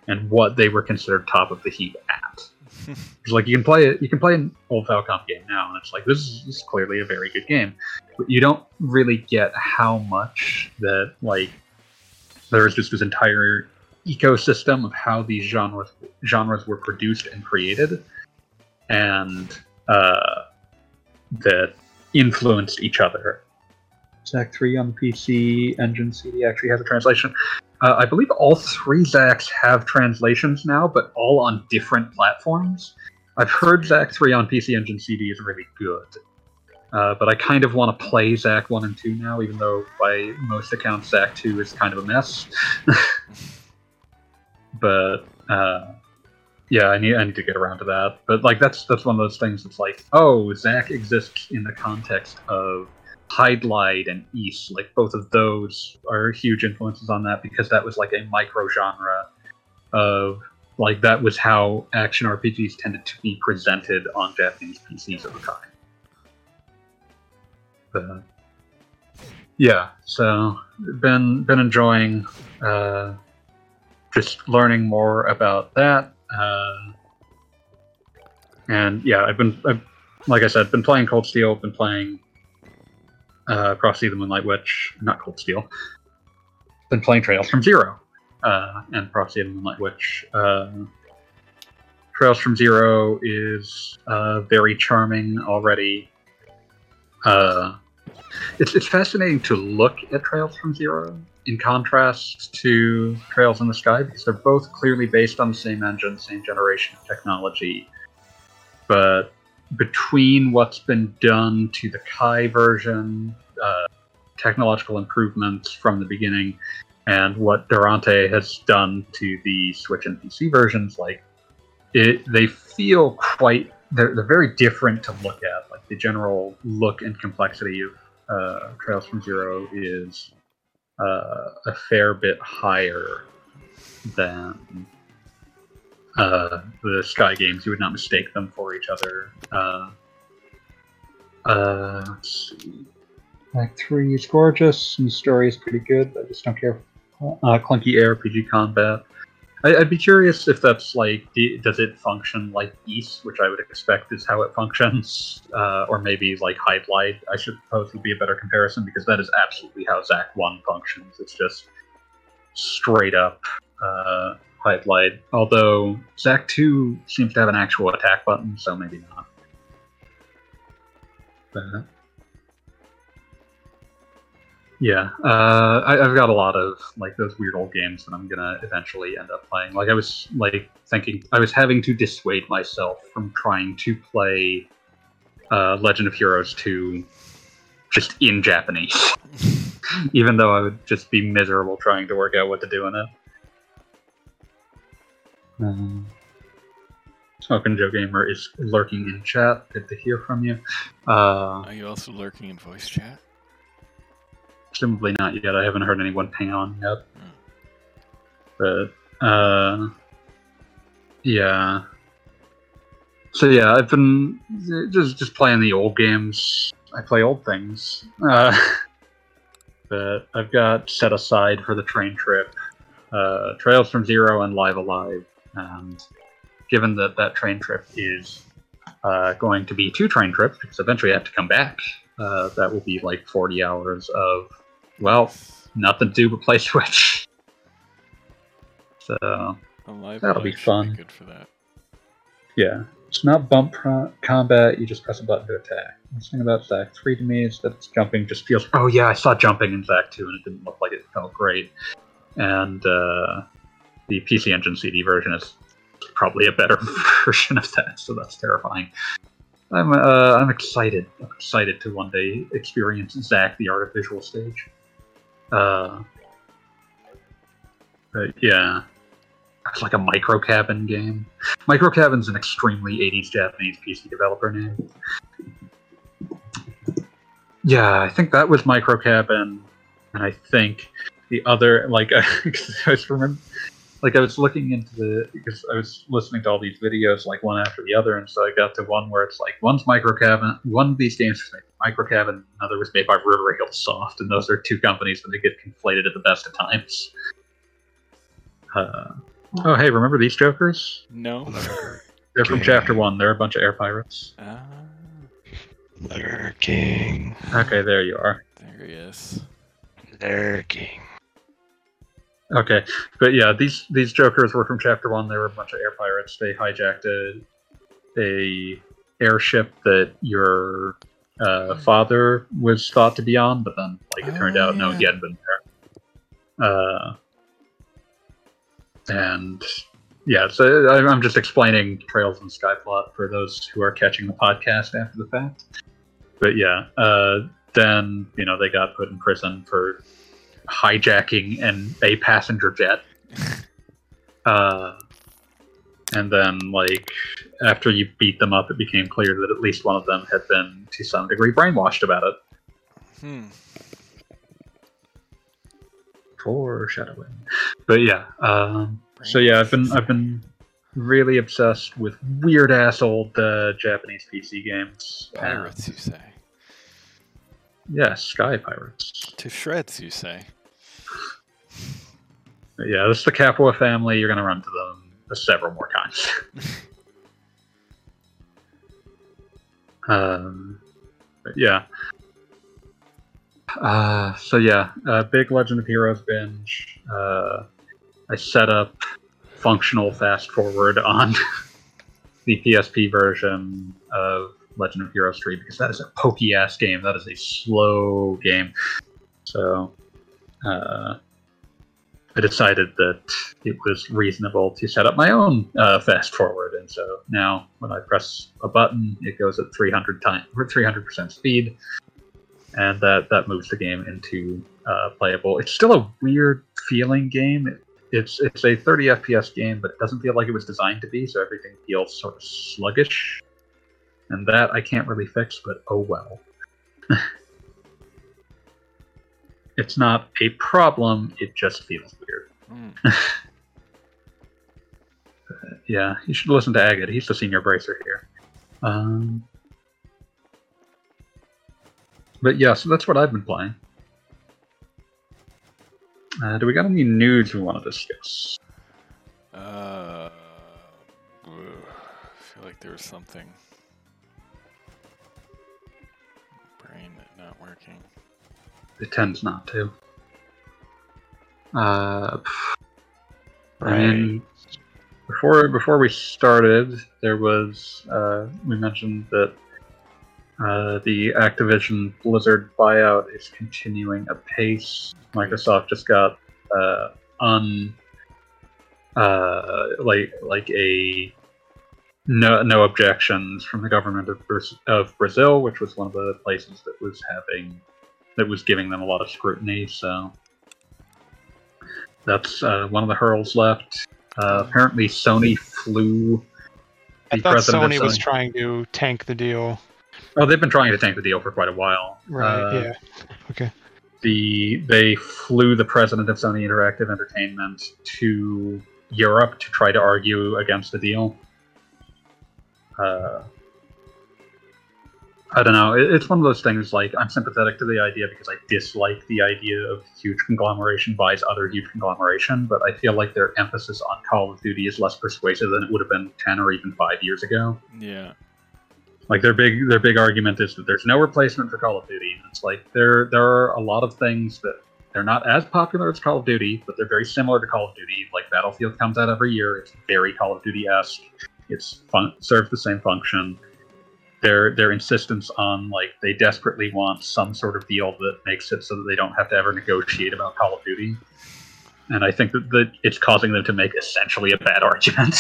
[SPEAKER 2] and what they were considered top of the heap at. <laughs> It's like you can play it. You can play an old Falcom game now, and it's like this is, this is clearly a very good game, but you don't really get how much that like there is just this entire ecosystem of how these genres genres were produced and created, and uh, that influenced each other. Xak three on the PC Engine CD actually has a translation. Uh, I believe all three Xaks have translations now, but all on different platforms. I've heard Xak 3 on PC Engine CD is really good. Uh, but I kind of want to play Xak 1 and 2 now, even though by most accounts Xak 2 is kind of a mess. <laughs> but uh, yeah, I need I need to get around to that. But like that's that's one of those things that's like, oh, Xak exists in the context of Hydlide and Ys, Like both of those are huge influences on that because that was like a micro genre of like that was how action RPGs tended to be presented on Japanese PCs at the time. But yeah, so been been enjoying uh, just learning more about that. Uh, and yeah, I've been I've, like I said, been playing Cold Steel, been playing uh, the Moonlight Witch, not Cold Steel. Been playing Trails from Zero uh, and of the Moonlight Witch. Uh, Trails from Zero is uh, very charming already. Uh, it's, it's fascinating to look at Trails from Zero in contrast to Trails in the Sky because they're both clearly based on the same engine, same generation of technology. But between what's been done to the Kai version, uh, technological improvements from the beginning, and what Durante has done to the Switch and PC versions, like it, they feel quite. They're, they're very different to look at. Like the general look and complexity of uh, Trails from Zero is uh, a fair bit higher than uh, the Sky games. You would not mistake them for each other. Uh, uh, let's see. Act 3 is gorgeous, and the story is pretty good. I just don't care. Uh, clunky ARPG combat. I, would be curious if that's like, does it function like Ys, which I would expect is how it functions, <laughs> uh, or maybe like Hydlide, I should suppose would be a better comparison because that is absolutely how Xak 1 functions. It's just straight up uh, Hydlide. Although Xak 2 seems to have an actual attack button, so maybe not. But, yeah, uh, I, have got a lot of like those weird old games that I'm gonna eventually end up playing. Like I was like thinking, I was having to dissuade myself from trying to play uh, Legend of Heroes 2 just in Japanese, <laughs> even though I would just be miserable trying to work out what to do in it. Um, Smoking Joe Gamer is lurking in chat. Good to hear from you. Uh,
[SPEAKER 1] Are you also lurking in voice chat?
[SPEAKER 2] Presumably not yet. I haven't heard anyone ping on yet. But uh, yeah. So yeah, I've been just just playing the old games. I play old things. Uh, <laughs> that I've got set aside for the train trip. Uh, Trails from Zero and Live Alive. And given that that train trip is uh, going to be two train trips because eventually I have to come back, uh, that will be like 40 hours of well, nothing to do but play <laughs> Switch. So that'll be fun.
[SPEAKER 1] Be good for that.
[SPEAKER 2] Yeah, it's not bump pro- combat. You just press a button to attack. The thing about Xak 3 to me is that jumping just feels. Oh yeah, I saw jumping in Xak 2, and it didn't look like it felt great. And uh, the PC Engine CD version is probably a better <laughs> version of that, so that's terrifying. I'm uh, I'm excited. I'm excited to one day experience Xak the Art of Visual Stage. Uh, but yeah, it's like a micro cabin game. Micro cabin's an extremely 80s Japanese PC developer name. Yeah, I think that was micro cabin, and I think the other like <laughs> I was remember like I was looking into the because I was listening to all these videos like one after the other, and so I got to one where it's like one's micro cabin, one of these games was made by micro cabin, another was made by River Hill Soft, and those are two companies that they get conflated at the best of times. Uh, oh hey, remember these jokers?
[SPEAKER 1] No.
[SPEAKER 2] They're from chapter one. They're a bunch of air pirates.
[SPEAKER 1] Ah.
[SPEAKER 3] Lurking.
[SPEAKER 2] Okay, there you are.
[SPEAKER 1] There he is.
[SPEAKER 3] Lurking.
[SPEAKER 2] Okay, but yeah, these these Jokers were from Chapter One. They were a bunch of air pirates. They hijacked a a airship that your uh, father was thought to be on, but then like it turned
[SPEAKER 1] Oh,
[SPEAKER 2] out no, he hadn't been there. Uh, and yeah, so I- I'm just explaining Trails and Skyplot for those who are catching the podcast after the fact. But yeah, uh, then you know they got put in prison for hijacking an a passenger jet. <laughs> Uh, and then like after you beat them up, it became clear that at least one of them had been to some degree brainwashed about it.
[SPEAKER 1] Hmm.
[SPEAKER 2] Foreshadowing. But yeah, um, so yeah, I've been I've been really obsessed with weird ass old uh, Japanese PC games.
[SPEAKER 1] Pirates, you say?
[SPEAKER 2] yeah, Sky Pirates.
[SPEAKER 1] To shreds, you say?
[SPEAKER 2] Yeah, this is the Capua family. You're gonna run to them several more times. <laughs> um, but yeah. Uh, so yeah, uh, big Legend of Heroes binge. Uh, I set up functional fast forward on <laughs> the PSP version of Legend of Heroes 3 because that is a pokey ass game. That is a slow game. So uh, I decided that it was reasonable to set up my own uh, fast forward, and so now when I press a button, it goes at 300 times, or 300 percent speed, and that that moves the game into uh, playable. It's still a weird feeling game. It, it's it's a 30 FPS game, but it doesn't feel like it was designed to be. So everything feels sort of sluggish, and that I can't really fix. But oh well. <laughs> it's not a problem. It just feels weird.
[SPEAKER 1] Hmm. <laughs>
[SPEAKER 2] Yeah, you should listen to Agate. He's the senior bracer here. Um, but yeah, so that's what I've been playing. Uh, do we got any news we want to discuss?
[SPEAKER 1] Uh, I feel like there was something. Brain not working.
[SPEAKER 2] It tends not to. Uh, I mean, before before we started, there was uh, we mentioned that uh, the Activision Blizzard buyout is continuing apace. Microsoft just got uh, un uh, like like a no no objections from the government of, Braz- of Brazil, which was one of the places that was having that was giving them a lot of scrutiny. So that's uh, one of the hurls left. Uh, apparently, Sony flew.
[SPEAKER 4] I thought
[SPEAKER 2] president of
[SPEAKER 4] Sony was trying to tank the deal.
[SPEAKER 2] Oh, they've been trying to tank the deal for quite a while.
[SPEAKER 4] Right.
[SPEAKER 2] Uh,
[SPEAKER 4] yeah. Okay.
[SPEAKER 2] the they flew the president of Sony Interactive Entertainment to Europe to try to argue against the deal. Uh, I don't know. It's one of those things. Like I'm sympathetic to the idea because I dislike the idea of huge conglomeration buys other huge conglomeration. But I feel like their emphasis on Call of Duty is less persuasive than it would have been ten or even five years ago.
[SPEAKER 1] Yeah.
[SPEAKER 2] Like their big their big argument is that there's no replacement for Call of Duty. And it's like there there are a lot of things that they're not as popular as Call of Duty, but they're very similar to Call of Duty. Like Battlefield comes out every year. It's very Call of Duty esque. It's fun serves the same function. Their their insistence on like they desperately want some sort of deal that makes it so that they don't have to ever negotiate about Call of Duty. And I think that, that it's causing them to make essentially a bad <laughs> argument.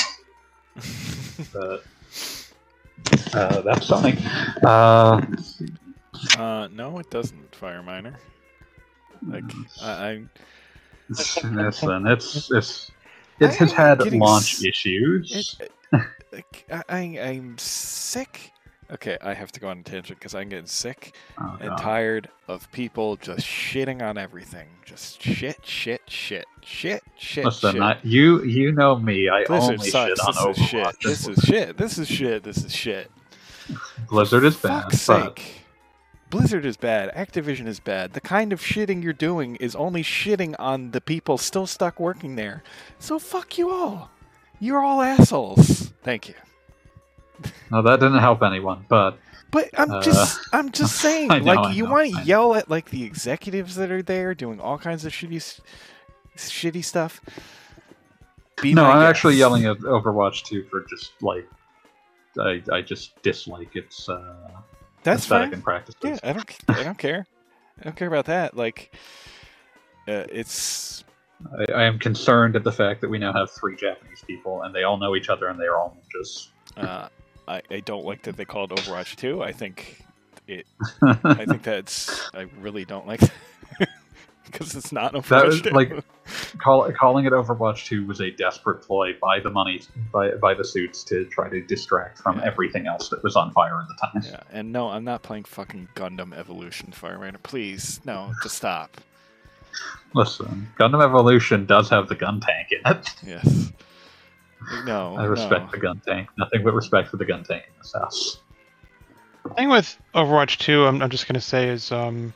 [SPEAKER 2] but uh, that's something. Uh,
[SPEAKER 1] Uh, no, it doesn't, Fire Miner. Like, I,
[SPEAKER 2] listen, it's it's it has had launch
[SPEAKER 1] s-
[SPEAKER 2] issues.
[SPEAKER 1] It, like, I, I'm sick. Okay, I have to go on a tangent because I'm getting sick
[SPEAKER 2] Oh,
[SPEAKER 1] and tired of people just shitting on everything. Just shit, shit, shit, shit, shit.
[SPEAKER 2] Listen,
[SPEAKER 1] shit.
[SPEAKER 2] I, you you know me. I
[SPEAKER 1] Blizzard
[SPEAKER 2] only
[SPEAKER 1] sucks.
[SPEAKER 2] shit on
[SPEAKER 1] This is shit.
[SPEAKER 2] Overwatch.
[SPEAKER 1] This is shit. This is shit. This is shit.
[SPEAKER 2] Blizzard is bad.
[SPEAKER 1] Fuck's
[SPEAKER 2] but
[SPEAKER 1] sake. Blizzard is bad. Activision is bad. The kind of shitting you're doing is only shitting on the people still stuck working there. So fuck you all. You're all assholes. Thank you.
[SPEAKER 2] No, that didn't help anyone. But
[SPEAKER 1] But I'm
[SPEAKER 2] Uh,
[SPEAKER 1] just <laughs> I'm just saying
[SPEAKER 2] know,
[SPEAKER 1] like you want to yell at like the executives that are there doing all kinds of shitty shitty stuff. Be
[SPEAKER 2] no, I'm
[SPEAKER 1] guest.
[SPEAKER 2] actually yelling at Overwatch 2 for just like I I just dislike its uh,
[SPEAKER 1] That's
[SPEAKER 2] aesthetic
[SPEAKER 1] fine.
[SPEAKER 2] and practices.
[SPEAKER 1] Yeah, I don't I don't care. I don't care about that. Like uh, it's
[SPEAKER 2] I, I am concerned at the fact that we now have three Japanese people and they all know each other and they are all just.
[SPEAKER 1] Uh, I, I don't like that they call it Overwatch 2. I think it. I think <laughs> that's. I really don't like. because <laughs> it's not Overwatch.
[SPEAKER 2] That was,
[SPEAKER 1] 2.
[SPEAKER 2] like- <laughs> Call, calling it Overwatch 2 was a desperate ploy by the money by, by the suits to try to distract from
[SPEAKER 1] Yeah.
[SPEAKER 2] everything else that was on fire at the time.
[SPEAKER 1] yeah, and no, I'm not playing fucking Gundam Evolution Firefighter. Please, no, just stop.
[SPEAKER 2] Listen, Gundam Evolution does have the gun tank in it.
[SPEAKER 1] Yes. No,
[SPEAKER 2] I respect
[SPEAKER 1] no.
[SPEAKER 2] the gun tank. Nothing but respect for the gun tank in this house.
[SPEAKER 4] thing with Overwatch 2, I'm, I'm just going to say is um,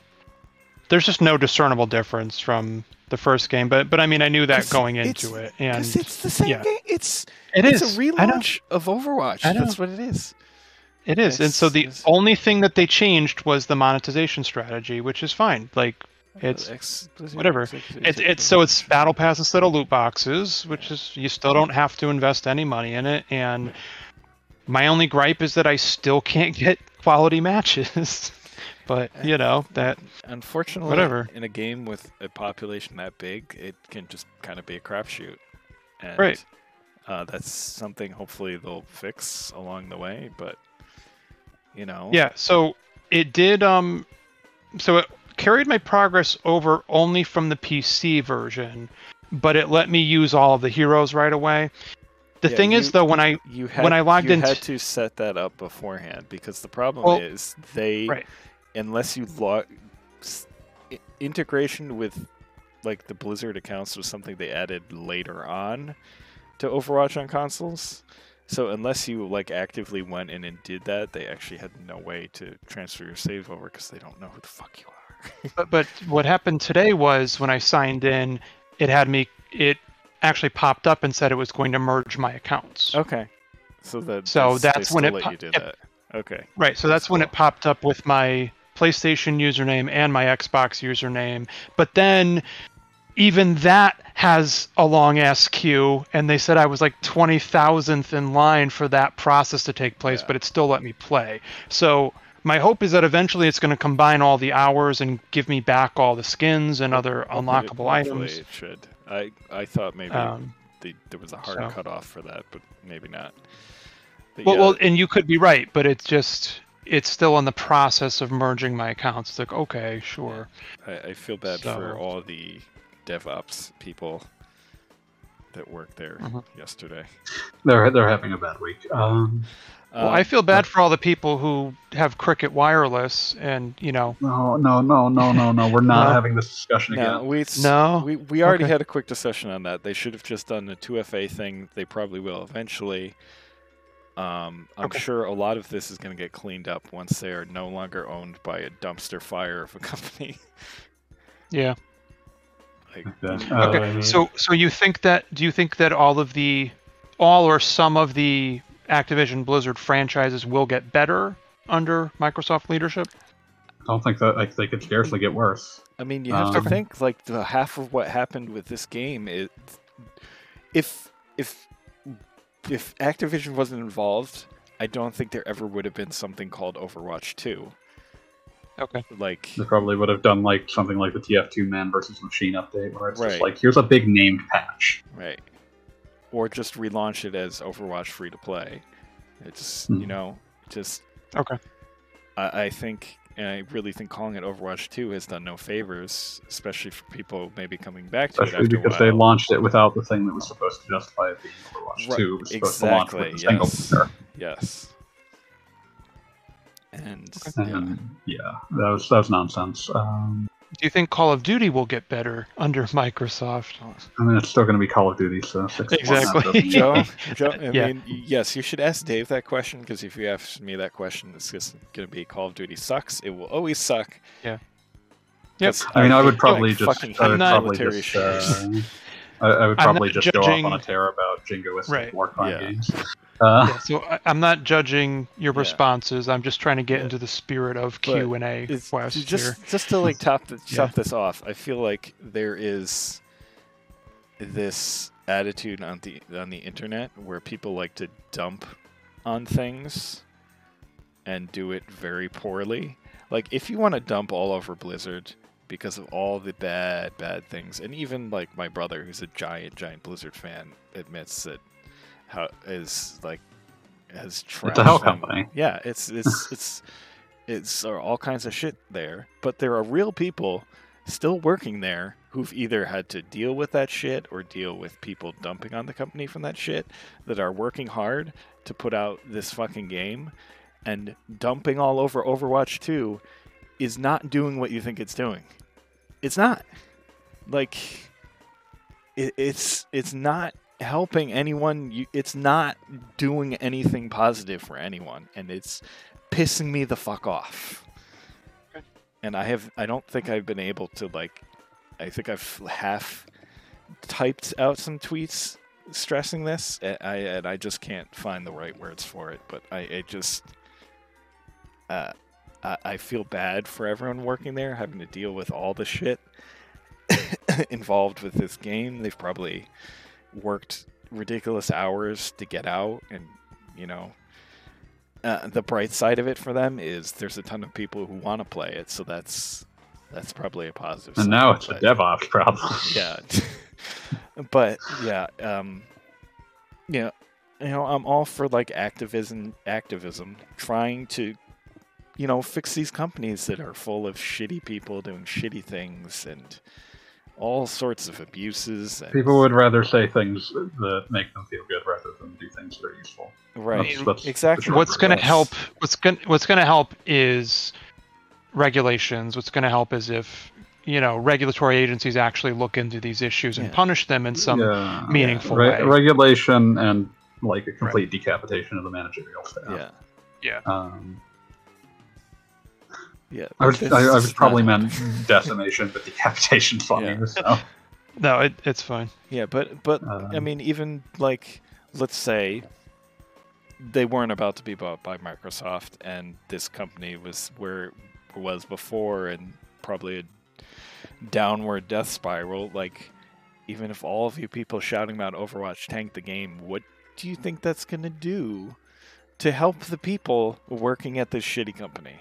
[SPEAKER 4] there's just no discernible difference from the first game. But but I mean, I knew that
[SPEAKER 1] 'Cause
[SPEAKER 4] going into it, and
[SPEAKER 1] 'Cause it's the same
[SPEAKER 4] yeah.
[SPEAKER 1] game. It's
[SPEAKER 4] it
[SPEAKER 1] it's
[SPEAKER 4] is
[SPEAKER 1] a
[SPEAKER 4] I know.
[SPEAKER 1] relaunch of Overwatch. That's what it is.
[SPEAKER 4] It is, and so the only thing that they changed was the monetization strategy, which is fine. Like it's whatever.
[SPEAKER 1] Ex-
[SPEAKER 4] it's it's so it's battle pass instead of loot boxes, which is you still don't have to invest any money in it. And my only gripe is that I still can't <laughs> get quality matches. <laughs> but you know that
[SPEAKER 1] Unfortunately,
[SPEAKER 4] Whatever.
[SPEAKER 1] in a game with a population that big, it can just kind of be a crapshoot. And,
[SPEAKER 4] Right.
[SPEAKER 1] Uh, that's something hopefully they'll fix along the way, but you know.
[SPEAKER 4] Yeah, so it did um so it carried my progress over only from the PC version, but it let me use all of the heroes right away. The
[SPEAKER 1] Yeah,
[SPEAKER 4] thing is though when I
[SPEAKER 1] You had,
[SPEAKER 4] When I logged in, you
[SPEAKER 1] had
[SPEAKER 4] t-
[SPEAKER 1] to set that up beforehand because the problem
[SPEAKER 4] Well,
[SPEAKER 1] is they,
[SPEAKER 4] right.
[SPEAKER 1] unless you log integration with like the Blizzard accounts was something they added later on to Overwatch on consoles. So unless you like actively went in and did that, they actually had no way to transfer your save over because they don't know who the fuck you are.
[SPEAKER 4] But, but what happened today was when I signed in, it had me it actually popped up and said it was going to merge my accounts.
[SPEAKER 1] okay, so that
[SPEAKER 4] So that's when it po-
[SPEAKER 1] you do
[SPEAKER 4] yep.
[SPEAKER 1] that. Okay,
[SPEAKER 4] Right, so
[SPEAKER 1] That's
[SPEAKER 4] that's when
[SPEAKER 1] cool.
[SPEAKER 4] it popped up with my PlayStation username and my Xbox username. But then even that has a long ass queue, and they said I was like 20,000th in line for that process to take place,
[SPEAKER 1] Yeah.
[SPEAKER 4] but it still let me play. So my hope is that eventually it's going to combine all the hours and give me back all the skins and other
[SPEAKER 1] Hopefully-
[SPEAKER 4] unlockable
[SPEAKER 1] hopefully
[SPEAKER 4] items.
[SPEAKER 1] It should. I I thought maybe
[SPEAKER 4] Um,
[SPEAKER 1] the, there was a hard
[SPEAKER 4] so-
[SPEAKER 1] cutoff for that, but maybe not. But
[SPEAKER 4] well,
[SPEAKER 1] yeah,
[SPEAKER 4] well, and you could be right, but it's just it's still in the process of merging my accounts. It's like okay, sure.
[SPEAKER 1] I, I feel bad for all the DevOps people that worked there
[SPEAKER 4] Mhm.
[SPEAKER 1] yesterday.
[SPEAKER 2] They're they're having a bad week. Um,
[SPEAKER 4] Well,
[SPEAKER 1] Um,
[SPEAKER 4] I feel bad for all the people who have Cricket Wireless, and you know,
[SPEAKER 2] no, no, no, no, no, no. We're not
[SPEAKER 4] No.
[SPEAKER 2] having this discussion
[SPEAKER 1] No,
[SPEAKER 2] again.
[SPEAKER 1] we
[SPEAKER 4] No?
[SPEAKER 1] we we already
[SPEAKER 4] Okay.
[SPEAKER 1] had a quick discussion on that. They should have just done the 2FA thing. They probably will eventually. Um, I'm
[SPEAKER 4] Okay.
[SPEAKER 1] sure a lot of this is going to get cleaned up once they are no longer owned by a dumpster fire of a <laughs> company.
[SPEAKER 4] yeah.
[SPEAKER 1] like,
[SPEAKER 2] Okay. Uh,
[SPEAKER 4] Okay, so so you think that? Do you think that all of the, all or some of the Activision Blizzard franchises will get better under Microsoft leadership?
[SPEAKER 2] I don't think that like they could scarcely get worse.
[SPEAKER 1] I mean, you have
[SPEAKER 2] Um,
[SPEAKER 1] to think like the half of what happened with this game is if if if Activision wasn't involved, I don't think there ever would have been something called Overwatch 2.
[SPEAKER 4] Okay.
[SPEAKER 1] Like
[SPEAKER 2] They probably would have done like something like the TF2 Mann versus Machine update, where it's
[SPEAKER 1] Right.
[SPEAKER 2] just like here's a big named patch.
[SPEAKER 1] right. Or just relaunch it as Overwatch free to play. It's
[SPEAKER 2] Hmm.
[SPEAKER 1] you know, just
[SPEAKER 4] Okay.
[SPEAKER 1] I, I think and I really think calling it Overwatch 2 has done no favors, especially for people maybe coming back to it
[SPEAKER 2] Especially because they launched it without the thing that was supposed to justify it being Overwatch
[SPEAKER 1] Right,
[SPEAKER 2] 2. It was supposed to launch with
[SPEAKER 1] exactly, yes.
[SPEAKER 2] player.
[SPEAKER 1] Yes. And
[SPEAKER 4] Okay.
[SPEAKER 1] yeah.
[SPEAKER 2] Yeah, that was that was nonsense. Um,
[SPEAKER 4] Do you think Call of Duty will get better under Microsoft?
[SPEAKER 2] I mean, it's still going to be Call of Duty, so six
[SPEAKER 4] Exactly.
[SPEAKER 1] Joe, Joe, <laughs> I
[SPEAKER 4] Yeah.
[SPEAKER 1] mean, yes, you should ask Dave that question because if you ask me that question, it's just going to be Call of Duty sucks. It will always suck.
[SPEAKER 4] Yeah. Yep.
[SPEAKER 1] 'Cause
[SPEAKER 2] I mean, I would probably
[SPEAKER 1] like,
[SPEAKER 2] just,
[SPEAKER 1] fucking
[SPEAKER 2] I would probably
[SPEAKER 1] military
[SPEAKER 2] just, uh, I, I would probably
[SPEAKER 4] not
[SPEAKER 2] just go off on a tear about jingoistic
[SPEAKER 4] Right.
[SPEAKER 2] war crime
[SPEAKER 1] Yeah.
[SPEAKER 2] games. Uh,
[SPEAKER 4] Yeah, so I, I'm not judging your
[SPEAKER 1] Yeah.
[SPEAKER 4] responses. I'm just trying to get
[SPEAKER 1] Yeah.
[SPEAKER 4] into the spirit of Q and A
[SPEAKER 1] It's-
[SPEAKER 4] West
[SPEAKER 1] to just
[SPEAKER 4] here.
[SPEAKER 1] just to like top the,
[SPEAKER 4] Yeah.
[SPEAKER 1] top this off. I feel like there is this attitude on the on the internet where people like to dump on things and do it very poorly. Like if you want to dump all over Blizzard because of all the bad bad things, and even like my brother who's a giant giant Blizzard fan admits that how is like has trashed
[SPEAKER 2] It's a hell company.
[SPEAKER 1] Yeah, it's <laughs> it's it's it's all kinds of shit there, but there are real people still working there who've either had to deal with that shit or deal with people dumping on the company from that shit that are working hard to put out this fucking game and dumping all over Overwatch 2 is not doing what you think it's doing. It's not. Like it, it's it's not helping anyone. You, it's not doing anything positive for anyone and it's pissing me the fuck off. And I have I don't think I've been able to like I think I've half typed out some tweets stressing this and I and I just can't find the right words for it, but I it just uh I, I feel bad for everyone working there having to deal with all the shit <coughs> involved with this game. They've probably worked ridiculous hours to get out and you know uh, the bright side of it for them is there's a ton of people who want to play it, so that's that's probably a positive.
[SPEAKER 2] And now it's a
[SPEAKER 1] but-
[SPEAKER 2] DevOps problem. <laughs>
[SPEAKER 1] yeah, <laughs> but yeah, um, yeah, you know, I'm all for like activism, activism, trying to, you know, fix these companies that are full of shitty people doing shitty things and all sorts of abuses. And,
[SPEAKER 2] People would rather say things that make them feel good rather than do things that are useful.
[SPEAKER 1] right,
[SPEAKER 2] That's- that's
[SPEAKER 1] exactly.
[SPEAKER 4] what's going to help what's going what's going to help is regulations what's going to help is if you know regulatory agencies actually look into these issues and
[SPEAKER 1] Yeah.
[SPEAKER 4] punish them in some
[SPEAKER 2] Yeah.
[SPEAKER 4] meaningful
[SPEAKER 2] Re-
[SPEAKER 4] way
[SPEAKER 2] regulation and like a complete decapitation of the managerial staff.
[SPEAKER 1] Yeah,
[SPEAKER 2] Um,
[SPEAKER 1] yeah.
[SPEAKER 2] I would, I, I
[SPEAKER 1] is
[SPEAKER 2] would probably
[SPEAKER 1] not-
[SPEAKER 2] meant <laughs> decimation, but decapitation funnier.
[SPEAKER 1] Yeah.
[SPEAKER 2] So.
[SPEAKER 4] no it, it's fine
[SPEAKER 1] Yeah, but but I
[SPEAKER 2] Um,
[SPEAKER 1] mean, even like, let's say they weren't about to be bought by Microsoft, and this company was where it was before, and probably a downward death spiral. Like, even if all of you people shouting about Overwatch tank the game, what do you think that's gonna do to help the people working at this shitty company?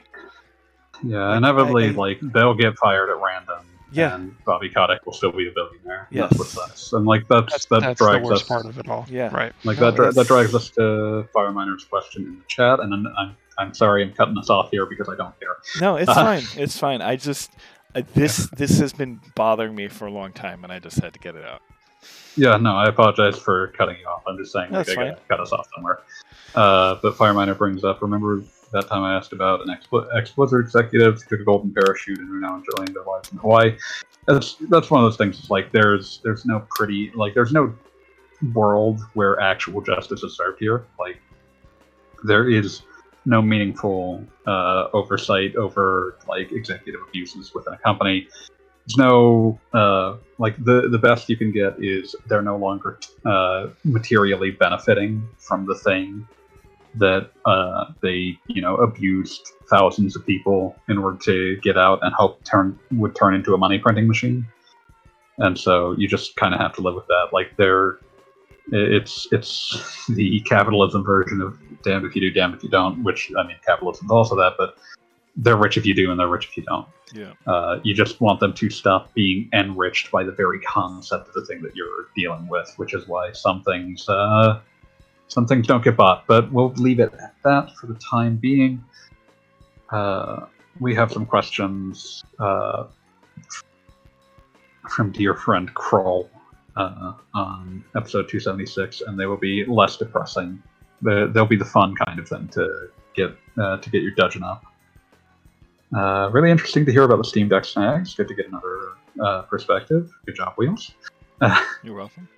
[SPEAKER 2] Yeah,
[SPEAKER 1] Like,
[SPEAKER 2] inevitably,
[SPEAKER 1] I- I-
[SPEAKER 2] like <laughs> they'll get fired at random.
[SPEAKER 1] Yeah.
[SPEAKER 2] and Bobby Kotick will still be a billionaire.
[SPEAKER 1] Yes.
[SPEAKER 2] That's what sucks. And like that's,
[SPEAKER 4] that's,
[SPEAKER 2] that
[SPEAKER 4] that's the worst
[SPEAKER 2] us.
[SPEAKER 4] part of it all
[SPEAKER 1] Yeah.
[SPEAKER 4] right
[SPEAKER 2] Like
[SPEAKER 1] No,
[SPEAKER 2] that, dri- that
[SPEAKER 1] it's-
[SPEAKER 2] drives us to Fireminer's question in the chat, and then I'm I'm sorry I'm cutting us off here because I don't care.
[SPEAKER 1] No, it's <laughs>
[SPEAKER 2] Uh,
[SPEAKER 1] fine. It's fine. I just uh, this this has been bothering me for a long time, and I just had to get it out.
[SPEAKER 2] Yeah, no, I apologize for cutting you off. I'm just saying like,
[SPEAKER 1] That's
[SPEAKER 2] I gotta
[SPEAKER 1] fine.
[SPEAKER 2] cut us off somewhere. Uh, but Fireminer brings up. Remember that time I asked about an ex Blizzard executive who took a golden parachute and are now enjoying their lives in Hawaii. That's that's one of those things. It's like there's there's no pretty like there's no world where actual justice is served here. Like there is no meaningful uh, oversight over like executive abuses within a company. There's no uh, like the the best you can get is they're no longer uh, materially benefiting from the thing that uh, they you know abused thousands of people in order to get out and hope turn would turn into a money printing machine. And so you just kind of have to live with that. Like they're it's it's the capitalism version of damned if you do, damned if you don't. Which I mean, capitalism's also that, but they're rich if you do and they're rich if you don't.
[SPEAKER 1] Yeah.
[SPEAKER 2] Uh, you just want them to stop being enriched by the very concept of the thing that you're dealing with, which is why some things uh, some things don't get bought. But we'll leave it at that for the time being. Uh, we have some questions uh, from dear friend Kroll uh, on episode 276, and they will be less depressing. The- They'll be the fun kind of thing to get uh, to get your dudgeon up. Uh, really interesting to hear about the Steam Deck snags. Good to get another uh, perspective. Good job, Wheels. <laughs>
[SPEAKER 1] You're welcome.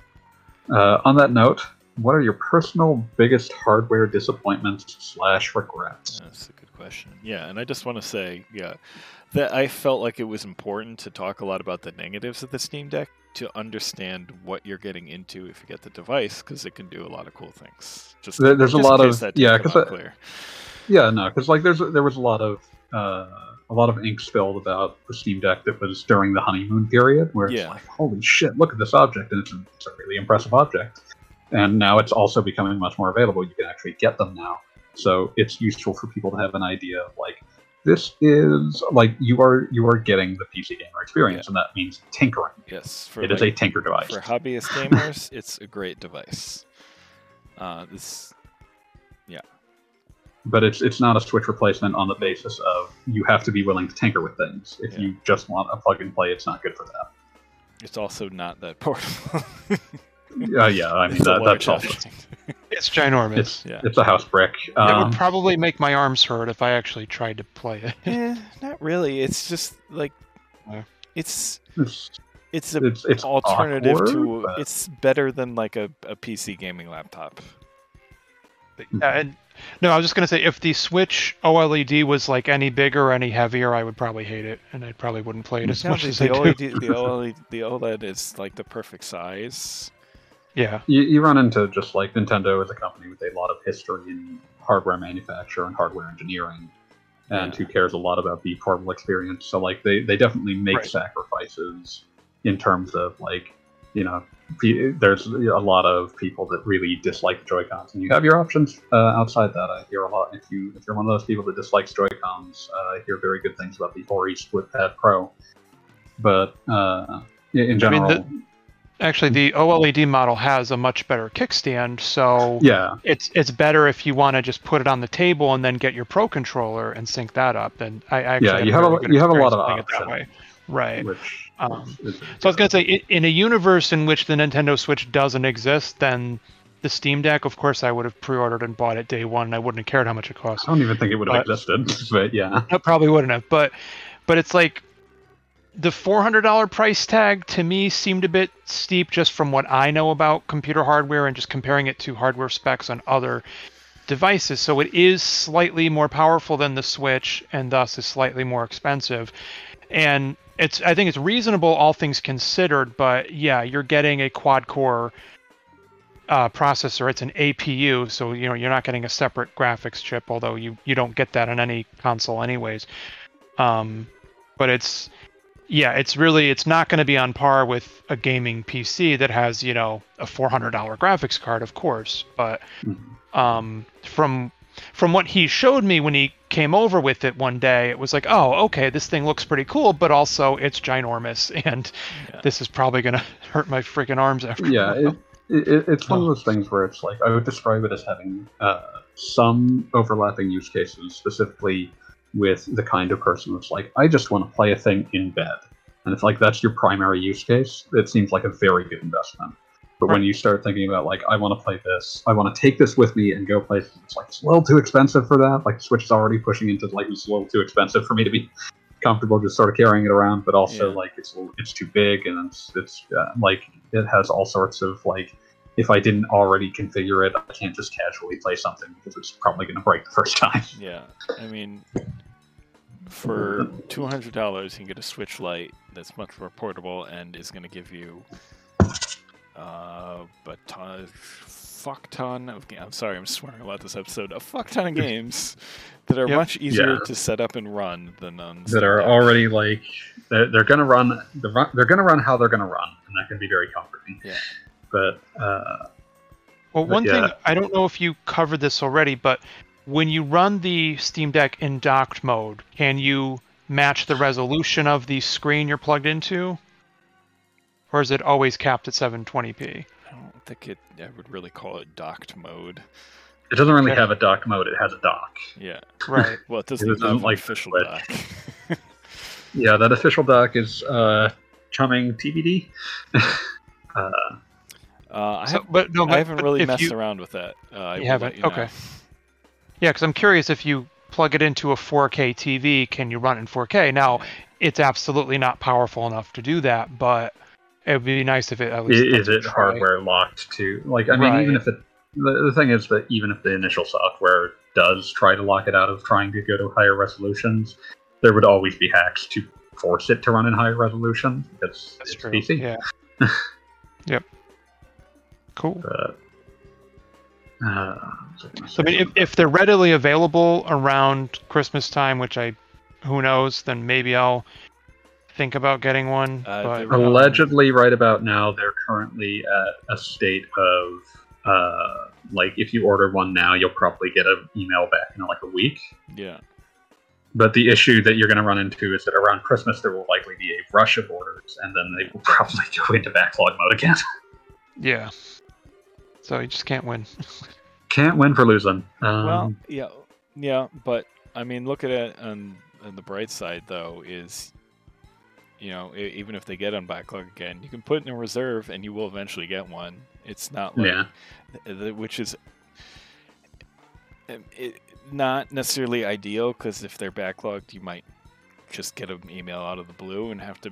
[SPEAKER 2] Uh, on that note, what are your personal biggest hardware disappointments slash regrets?
[SPEAKER 1] That's a good question. Yeah, and I just want to say, yeah, that I felt like it was important to talk a lot about the negatives of the Steam Deck to understand what you're getting into if you get the device, because it can do a lot of cool things. Just
[SPEAKER 2] There- there's a
[SPEAKER 1] just in
[SPEAKER 2] lot of- yeah,
[SPEAKER 1] because.
[SPEAKER 2] Yeah, no, because like there's there was a lot of uh, a lot of ink spilled about the Steam Deck that was during the honeymoon period, where it's
[SPEAKER 1] Yeah.
[SPEAKER 2] like, holy shit, look at this object, and it's a, it's a really impressive object. And now it's also becoming much more available. You can actually get them now, so it's useful for people to have an idea of like this is like you are you are getting the PC gamer experience, and that means tinkering.
[SPEAKER 1] Yes, for
[SPEAKER 2] It is
[SPEAKER 1] like,
[SPEAKER 2] a tinker device.
[SPEAKER 1] for hobbyist gamers, <laughs> it's a great device. Uh, this, yeah,
[SPEAKER 2] but it's it's not a Switch replacement on the basis of you have to be willing to tinker with things. If
[SPEAKER 1] Yeah.
[SPEAKER 2] you just want a plug and play, it's not good for that.
[SPEAKER 1] It's also not that portable. <laughs>
[SPEAKER 2] Uh, yeah, I mean that, that's also. <laughs>
[SPEAKER 4] It's ginormous.
[SPEAKER 2] it's
[SPEAKER 1] Yeah.
[SPEAKER 2] it's a house brick.
[SPEAKER 4] it
[SPEAKER 2] Um,
[SPEAKER 4] would probably make my arms hurt if I actually tried to play it.
[SPEAKER 1] Eh, not really. It's just like
[SPEAKER 4] Yeah.
[SPEAKER 1] it's
[SPEAKER 2] it's
[SPEAKER 1] it's a
[SPEAKER 2] it's, it's
[SPEAKER 1] alternative
[SPEAKER 2] awkward,
[SPEAKER 1] to
[SPEAKER 2] but-
[SPEAKER 1] it's better than like a, a PC gaming laptop.
[SPEAKER 4] Yeah, and no, I was just gonna say if the Switch OLED was like any bigger or any heavier, I would probably hate it, and I probably wouldn't play it as
[SPEAKER 1] No,
[SPEAKER 4] much
[SPEAKER 1] the,
[SPEAKER 4] as
[SPEAKER 1] the
[SPEAKER 4] I
[SPEAKER 1] OLED,
[SPEAKER 4] do.
[SPEAKER 1] the OLED the OLED is like the perfect size.
[SPEAKER 4] Yeah,
[SPEAKER 2] you, you run into just like Nintendo as a company with a lot of history in hardware manufacture and hardware engineering, and
[SPEAKER 1] Yeah.
[SPEAKER 2] who cares a lot about the portable experience. So like they they definitely make
[SPEAKER 4] Right.
[SPEAKER 2] sacrifices in terms of like you know there's a lot of people that really dislike Joy Cons, and you have your options uh, outside that. I hear a lot if you if you're one of those people that dislikes Joy Cons, uh, I hear very good things about the Hori Split Pad Pro, but uh, in- in
[SPEAKER 4] I mean,
[SPEAKER 2] general.
[SPEAKER 4] Actually the OLED model has a much better kickstand, so
[SPEAKER 2] yeah,
[SPEAKER 4] it's it's better if you want to just put it on the table and then get your Pro controller and sync that up. And I, I actually
[SPEAKER 2] Yeah, you have a- you have a lot of
[SPEAKER 4] it
[SPEAKER 2] options.
[SPEAKER 4] way. Right.
[SPEAKER 2] which
[SPEAKER 4] Um,
[SPEAKER 2] is, is
[SPEAKER 4] So I was gonna say, in a universe in which the Nintendo Switch doesn't exist, then the Steam Deck, of course, I would have pre-ordered and bought it day one, and I wouldn't have cared how much it cost.
[SPEAKER 2] I don't even think it would have
[SPEAKER 4] But-
[SPEAKER 2] existed, <laughs> but yeah.
[SPEAKER 4] I probably wouldn't have, but but it's like the four hundred dollar price tag to me seemed a bit steep just from what I know about computer hardware and just comparing it to hardware specs on other devices. So it is slightly more powerful than the Switch and thus is slightly more expensive. And it's I think it's reasonable all things considered, but yeah, you're getting a quad core uh, processor. It's an APU, so you know you're not getting a separate graphics chip, although you you don't get that on any console anyways. Um, but it's yeah, it's really it's not going to be on par with a gaming PC that has you know a $400 graphics card, of course. But
[SPEAKER 2] Mhm.
[SPEAKER 4] um, from from what he showed me when he came over with it one day, it was like, oh, okay, this thing looks pretty cool, but also it's ginormous, <laughs> and
[SPEAKER 1] Yeah.
[SPEAKER 4] this is probably gonna <laughs> hurt my freaking arms after.
[SPEAKER 2] Yeah, it, it, it's one of
[SPEAKER 4] Oh.
[SPEAKER 2] those things where it's like I would describe it as having uh, some overlapping use cases, specifically with the kind of person that's like, I just want to play a thing in bed, and it's like that's your primary use case. It seems like a very good investment. But when you start thinking about like, I want to play this, I want to take this with me and go places, it's like it's a little too expensive for that. Like Switch is already pushing into like it's a little too expensive for me to be <laughs> comfortable just sort of carrying it around, but also
[SPEAKER 1] Yeah.
[SPEAKER 2] like it's it's too big and it's it's uh, like it has all sorts of like if I didn't already configure it, I can't just casually play something because it's probably going to break the first <laughs> time.
[SPEAKER 1] Yeah, I mean, for two hundred dollars, you can get a Switch Lite that's much more portable and is going to give you uh, a ton, fuck ton of. ga- I'm sorry, I'm swearing a lot this episode. A fuck ton of <laughs> games that are
[SPEAKER 4] Yep.
[SPEAKER 1] much easier
[SPEAKER 2] Yeah.
[SPEAKER 1] to set up and run than on
[SPEAKER 2] that are
[SPEAKER 1] Steam
[SPEAKER 2] already like they're, they're going to run they're, run- they're going to run how they're going to run, and that can be very comforting.
[SPEAKER 1] Yeah.
[SPEAKER 2] But uh,
[SPEAKER 4] Well,
[SPEAKER 2] But
[SPEAKER 4] one thing. I don't know if you covered this already, but when you run the Steam Deck in docked mode, can you match the resolution of the screen you're plugged into? Or is it always capped at 720p?
[SPEAKER 1] I don't think it. I would really call it docked mode.
[SPEAKER 2] it doesn't really
[SPEAKER 4] Okay.
[SPEAKER 2] have a dock mode; it has a dock.
[SPEAKER 1] Yeah. <laughs>
[SPEAKER 4] Right. <laughs>
[SPEAKER 1] Well, it doesn't
[SPEAKER 2] It doesn't
[SPEAKER 1] have an
[SPEAKER 2] like
[SPEAKER 1] official
[SPEAKER 2] Switch.
[SPEAKER 1] dock. <laughs>
[SPEAKER 2] Yeah, that official dock is uh, chumming TBD. uh,
[SPEAKER 1] Uh, I,
[SPEAKER 4] So,
[SPEAKER 1] have,
[SPEAKER 4] but no,
[SPEAKER 1] I
[SPEAKER 4] but-
[SPEAKER 1] haven't
[SPEAKER 4] but
[SPEAKER 1] really messed
[SPEAKER 4] you,
[SPEAKER 1] around with that. Uh,
[SPEAKER 4] You
[SPEAKER 1] will
[SPEAKER 4] haven't?
[SPEAKER 1] let you know.
[SPEAKER 4] Okay. Yeah, because I'm curious if you plug it into a 4K TV, can you run in 4K? Now, it's absolutely not powerful enough to do that, but it would be nice if it at least.
[SPEAKER 2] is it
[SPEAKER 4] try.
[SPEAKER 2] hardware locked to like? I mean, even if it the, the thing is that even if the initial software does try to lock it out of trying to go to higher resolutions, there would always be hacks to force it to run in higher resolution because
[SPEAKER 4] That's
[SPEAKER 2] it's
[SPEAKER 4] true.
[SPEAKER 2] PC.
[SPEAKER 4] Yeah. <laughs> yep. Cool.
[SPEAKER 2] But, uh, I
[SPEAKER 4] So I mean, if, if they're readily available around Christmas time, which I, who knows, then maybe I'll think about getting one.
[SPEAKER 1] Uh,
[SPEAKER 4] but
[SPEAKER 1] they're-
[SPEAKER 2] allegedly right about now they're currently at a state of uh like if you order one now you'll probably get an email back in like a week
[SPEAKER 1] Yeah.
[SPEAKER 2] but the issue that you're going to run into is that around christmas there will likely be a rush of orders and then they will <laughs> probably go into backlog mode again
[SPEAKER 4] yeah. So you just can't win. <laughs>
[SPEAKER 2] can't win for losing um,
[SPEAKER 1] Well, yeah. Yeah, but I mean, look at it on, on the bright side, though, is you know, even if they get on backlog again, you can put it in a reserve, and you will eventually get one. It's not like,
[SPEAKER 2] Yeah.
[SPEAKER 1] th- th- which is um, it, not necessarily ideal because if they're backlogged, you might just get an email out of the blue and have to,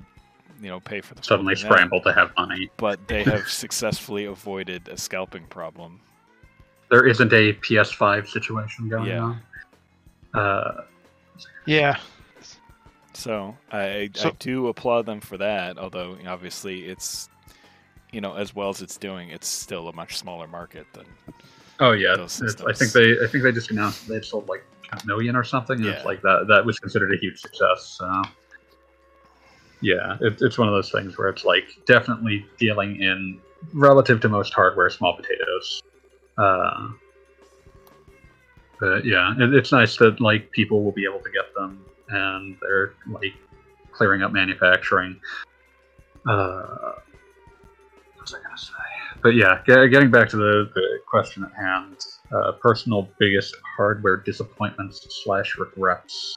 [SPEAKER 1] you know, pay for the
[SPEAKER 2] Suddenly scramble to have money.
[SPEAKER 1] But they <laughs> have successfully avoided a scalping problem.
[SPEAKER 2] There isn't a PS5 situation going
[SPEAKER 1] Yeah.
[SPEAKER 2] on. Uh,
[SPEAKER 4] Yeah.
[SPEAKER 1] So I I do applaud them for that. Although obviously it's you know as well as it's doing, it's still a much smaller market than
[SPEAKER 2] oh yeah,
[SPEAKER 1] Those
[SPEAKER 2] I think they I think they just announced they've sold like a million or something. and It's
[SPEAKER 1] Yeah.
[SPEAKER 2] like that that was considered a huge success. So yeah, it, it's one of those things where it's like definitely dealing in relative to most hardware small potatoes. Uh, but yeah, it, it's nice that like people will be able to get them, and they're like clearing up manufacturing. Uh, what was I gonna say? But yeah, ge- getting back to the, the question at hand, uh, personal biggest hardware disappointments slash regrets.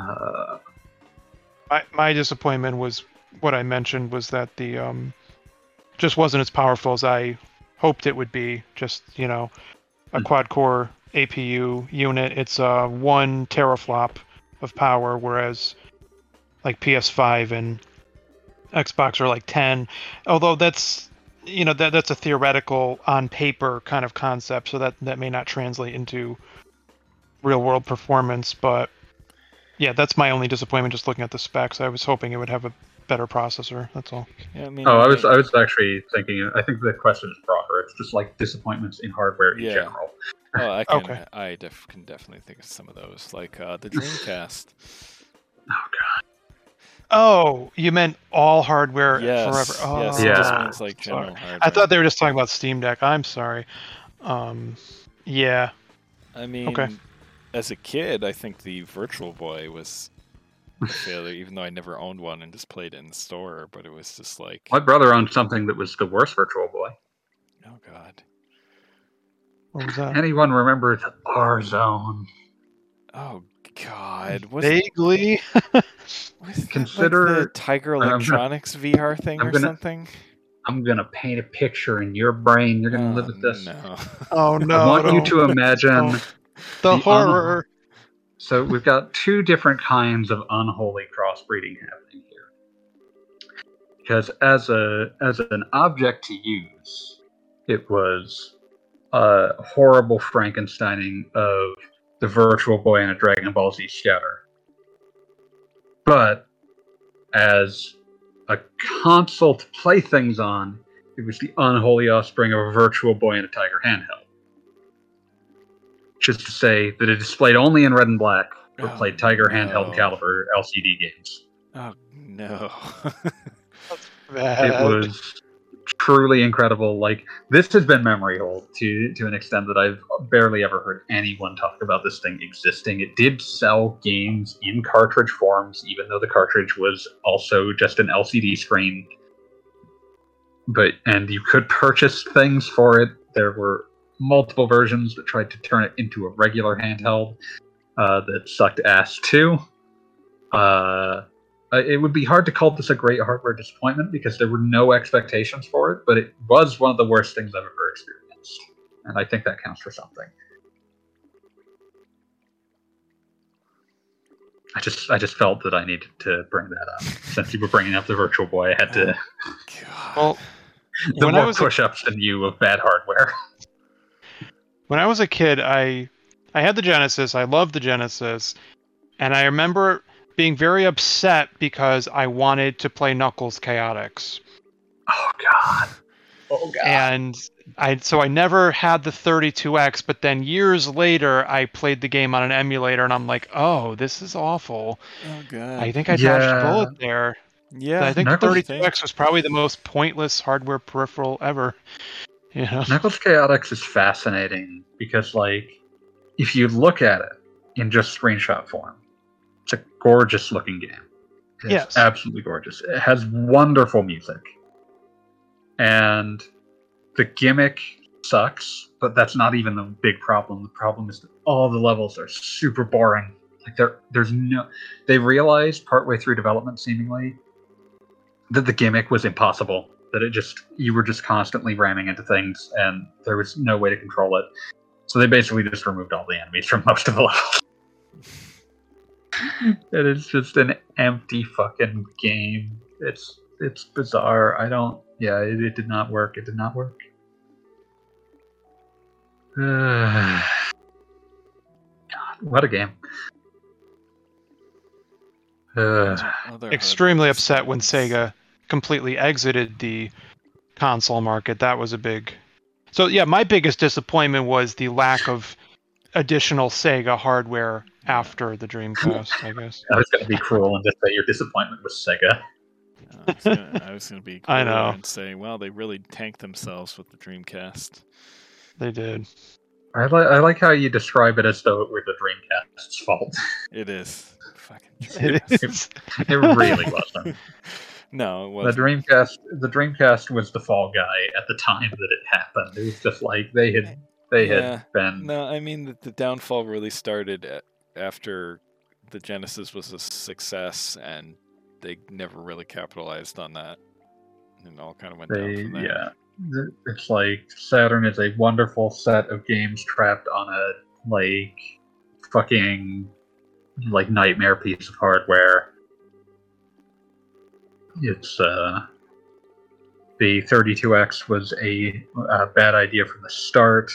[SPEAKER 2] Uh,
[SPEAKER 4] My my disappointment was what I mentioned was that the um just wasn't as powerful as I hoped it would be. Just you know, a
[SPEAKER 2] Hmm.
[SPEAKER 4] quad core APU unit. It's uh one teraflop of power, whereas like PS5 and Xbox are like 10. Although that's you know that that's a theoretical on paper kind of concept, so that that may not translate into real world performance, but yeah, that's my only disappointment just looking at the specs. I was hoping it would have a better processor. That's all.
[SPEAKER 1] yeah, I mean.
[SPEAKER 2] oh, I was I was actually thinking. I think the question is broader. It's just like disappointments in hardware in
[SPEAKER 1] Yeah.
[SPEAKER 2] general.
[SPEAKER 1] oh, I <laughs> can
[SPEAKER 4] Okay.
[SPEAKER 1] I def- can definitely think of some of those, like uh, the Dreamcast. <laughs>
[SPEAKER 2] Oh god.
[SPEAKER 4] Oh, you meant all hardware
[SPEAKER 1] yes,
[SPEAKER 4] forever? Oh,
[SPEAKER 1] yes,
[SPEAKER 2] Yeah.
[SPEAKER 1] just means like
[SPEAKER 4] sorry.
[SPEAKER 1] general hardware.
[SPEAKER 4] I thought they were just talking about Steam Deck. I'm sorry. Um, yeah.
[SPEAKER 1] I mean, as a kid, I think the Virtual Boy was <laughs> a failure, even though I never owned one and just played it in the store. But it was just like,
[SPEAKER 2] My brother owned something that was the worst Virtual Boy.
[SPEAKER 1] oh god,
[SPEAKER 4] What was that?
[SPEAKER 2] Anyone remember the R Zone?
[SPEAKER 1] oh god, was
[SPEAKER 4] Vaguely. <laughs>
[SPEAKER 1] was that
[SPEAKER 2] Consider-
[SPEAKER 1] like the Tiger
[SPEAKER 2] I'm gonna-
[SPEAKER 1] Electronics VR thing
[SPEAKER 2] I'm
[SPEAKER 1] or
[SPEAKER 2] gonna-
[SPEAKER 1] something.
[SPEAKER 2] I'm gonna paint a picture in your brain. You're gonna oh, live
[SPEAKER 1] Oh,
[SPEAKER 2] with this.
[SPEAKER 1] No.
[SPEAKER 4] Oh no!
[SPEAKER 2] I want you to imagine. <laughs>
[SPEAKER 4] the
[SPEAKER 2] the
[SPEAKER 4] horror.
[SPEAKER 2] So we've got two different kinds of unholy crossbreeding happening here. Because as a as an object to use, it was a horrible Frankensteining of the Virtual Boy and a Dragon Ball Z Scouter. But as a console to play things on, it was the unholy offspring of a Virtual Boy and a Tiger handheld. Which is to say that it displayed only in red and black or
[SPEAKER 1] Oh,
[SPEAKER 2] played Tiger handheld
[SPEAKER 1] no.
[SPEAKER 2] caliber LCD games.
[SPEAKER 1] Oh no.
[SPEAKER 4] Bad.
[SPEAKER 2] It was truly incredible. Like this has been memory hold to to an extent that I've barely ever heard anyone talk about this thing existing. It did sell games in cartridge forms, even though the cartridge was also just an LCD screen. But and you could purchase things for it. There were multiple versions that tried to turn it into a regular handheld uh, that sucked ass too. Uh, it would be hard to call this a great hardware disappointment because there were no expectations for it, but it was one of the worst things I've ever experienced, and I think that counts for something. I just, I just felt that I needed to bring that up since you were bringing up the Virtual Boy. I had to
[SPEAKER 1] God.
[SPEAKER 4] Well, <laughs>
[SPEAKER 2] the
[SPEAKER 4] when
[SPEAKER 2] more
[SPEAKER 4] was
[SPEAKER 2] push-ups than you of bad hardware. <laughs>
[SPEAKER 4] when I was a kid, I I had the Genesis. I loved the Genesis, and I remember being very upset because I wanted to play Knuckles Chaotix,
[SPEAKER 2] Oh God! Oh God!
[SPEAKER 4] and I so I never had the 32X. But then years later, I played the game on an emulator, and I'm like, oh, this is awful.
[SPEAKER 1] oh god.
[SPEAKER 4] I think I dodged
[SPEAKER 2] Yeah.
[SPEAKER 4] a bullet there.
[SPEAKER 1] yeah.
[SPEAKER 4] I think
[SPEAKER 2] Knuckles-
[SPEAKER 4] the 32X was probably the most pointless hardware peripheral ever.
[SPEAKER 2] Knuckles Chaotix is fascinating because, like, if you look at it in just screenshot form, it's a gorgeous looking game. It's
[SPEAKER 4] Yes.
[SPEAKER 2] absolutely gorgeous. It has wonderful music, and the gimmick sucks, but that's not even the big problem. The problem is that all the levels are super boring. Like there, there's no. They realized partway through development, seemingly, that the gimmick was impossible. That it just you were just constantly ramming into things, and there was no way to control it. So they basically just removed all the enemies from <laughs> most of the levels. <laughs> it is just an empty fucking game. It's it's bizarre. I don't. Yeah, it, it did not work. It did not work. <sighs> God, what a game. <sighs> Uh,
[SPEAKER 4] Extremely upset when. Sega completely exited the console market. That was a big. So yeah, my biggest disappointment was the lack of additional Sega hardware after the Dreamcast. I guess.
[SPEAKER 2] I was going to be cruel and just say your disappointment was Sega.
[SPEAKER 1] I was gonna, I was gonna be <laughs>
[SPEAKER 4] I know.
[SPEAKER 1] and say, well, they really tanked themselves with the Dreamcast.
[SPEAKER 4] They did.
[SPEAKER 2] I, li- I like how you describe it as though it were the Dreamcast's fault.
[SPEAKER 1] It is fucking. <laughs>
[SPEAKER 4] It
[SPEAKER 2] It really wasn't. <laughs>
[SPEAKER 1] no, it
[SPEAKER 2] The. Dreamcast, the Dreamcast was the fall guy at the time that it happened. It was just like they had, they
[SPEAKER 1] Yeah.
[SPEAKER 2] had been.
[SPEAKER 1] No, I mean the, the downfall really started a- after the Genesis was a success, and they never really capitalized on that, and all kind of went down
[SPEAKER 2] They,
[SPEAKER 1] from there.
[SPEAKER 2] yeah, it's like Saturn is a wonderful set of games trapped on a like fucking like nightmare piece of hardware. It's uh the 32X was a, a bad idea from the start.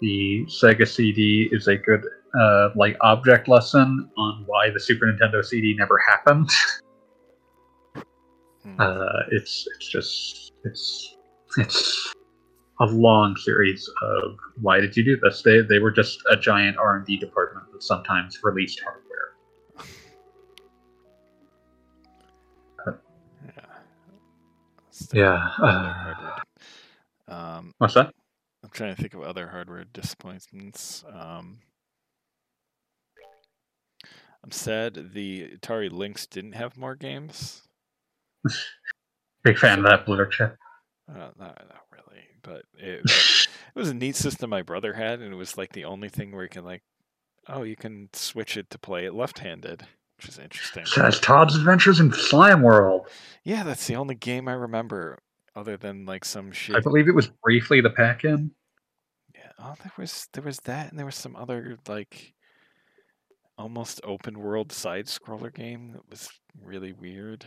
[SPEAKER 2] The Sega CD is a good uh, like object lesson on why the Super Nintendo CD never happened. <laughs>
[SPEAKER 1] Hmm.
[SPEAKER 2] Uh, it's it's just it's it's a long series of why did you do this? They they were just a giant R and D department that sometimes released hardware.
[SPEAKER 1] Yeah,
[SPEAKER 2] uh,
[SPEAKER 1] Um,
[SPEAKER 2] What's that?
[SPEAKER 1] I'm trying to think of other hardware disappointments. Um, I'm sad the Atari Lynx didn't have more games.
[SPEAKER 2] Big fan of that blue chip.
[SPEAKER 1] Uh, not, not really, but it, it was a neat system my brother had, and it was like the only thing where you can like, oh, you can switch it to play it left-handed, which is interesting.
[SPEAKER 2] Says Todd's Adventures in Slime World.
[SPEAKER 1] Yeah, that's the only game I remember, other than like some shit.
[SPEAKER 2] I believe it was briefly the pack-in.
[SPEAKER 1] Yeah. Oh, there was there was that, and there was some other like almost open world side scroller game that was really weird.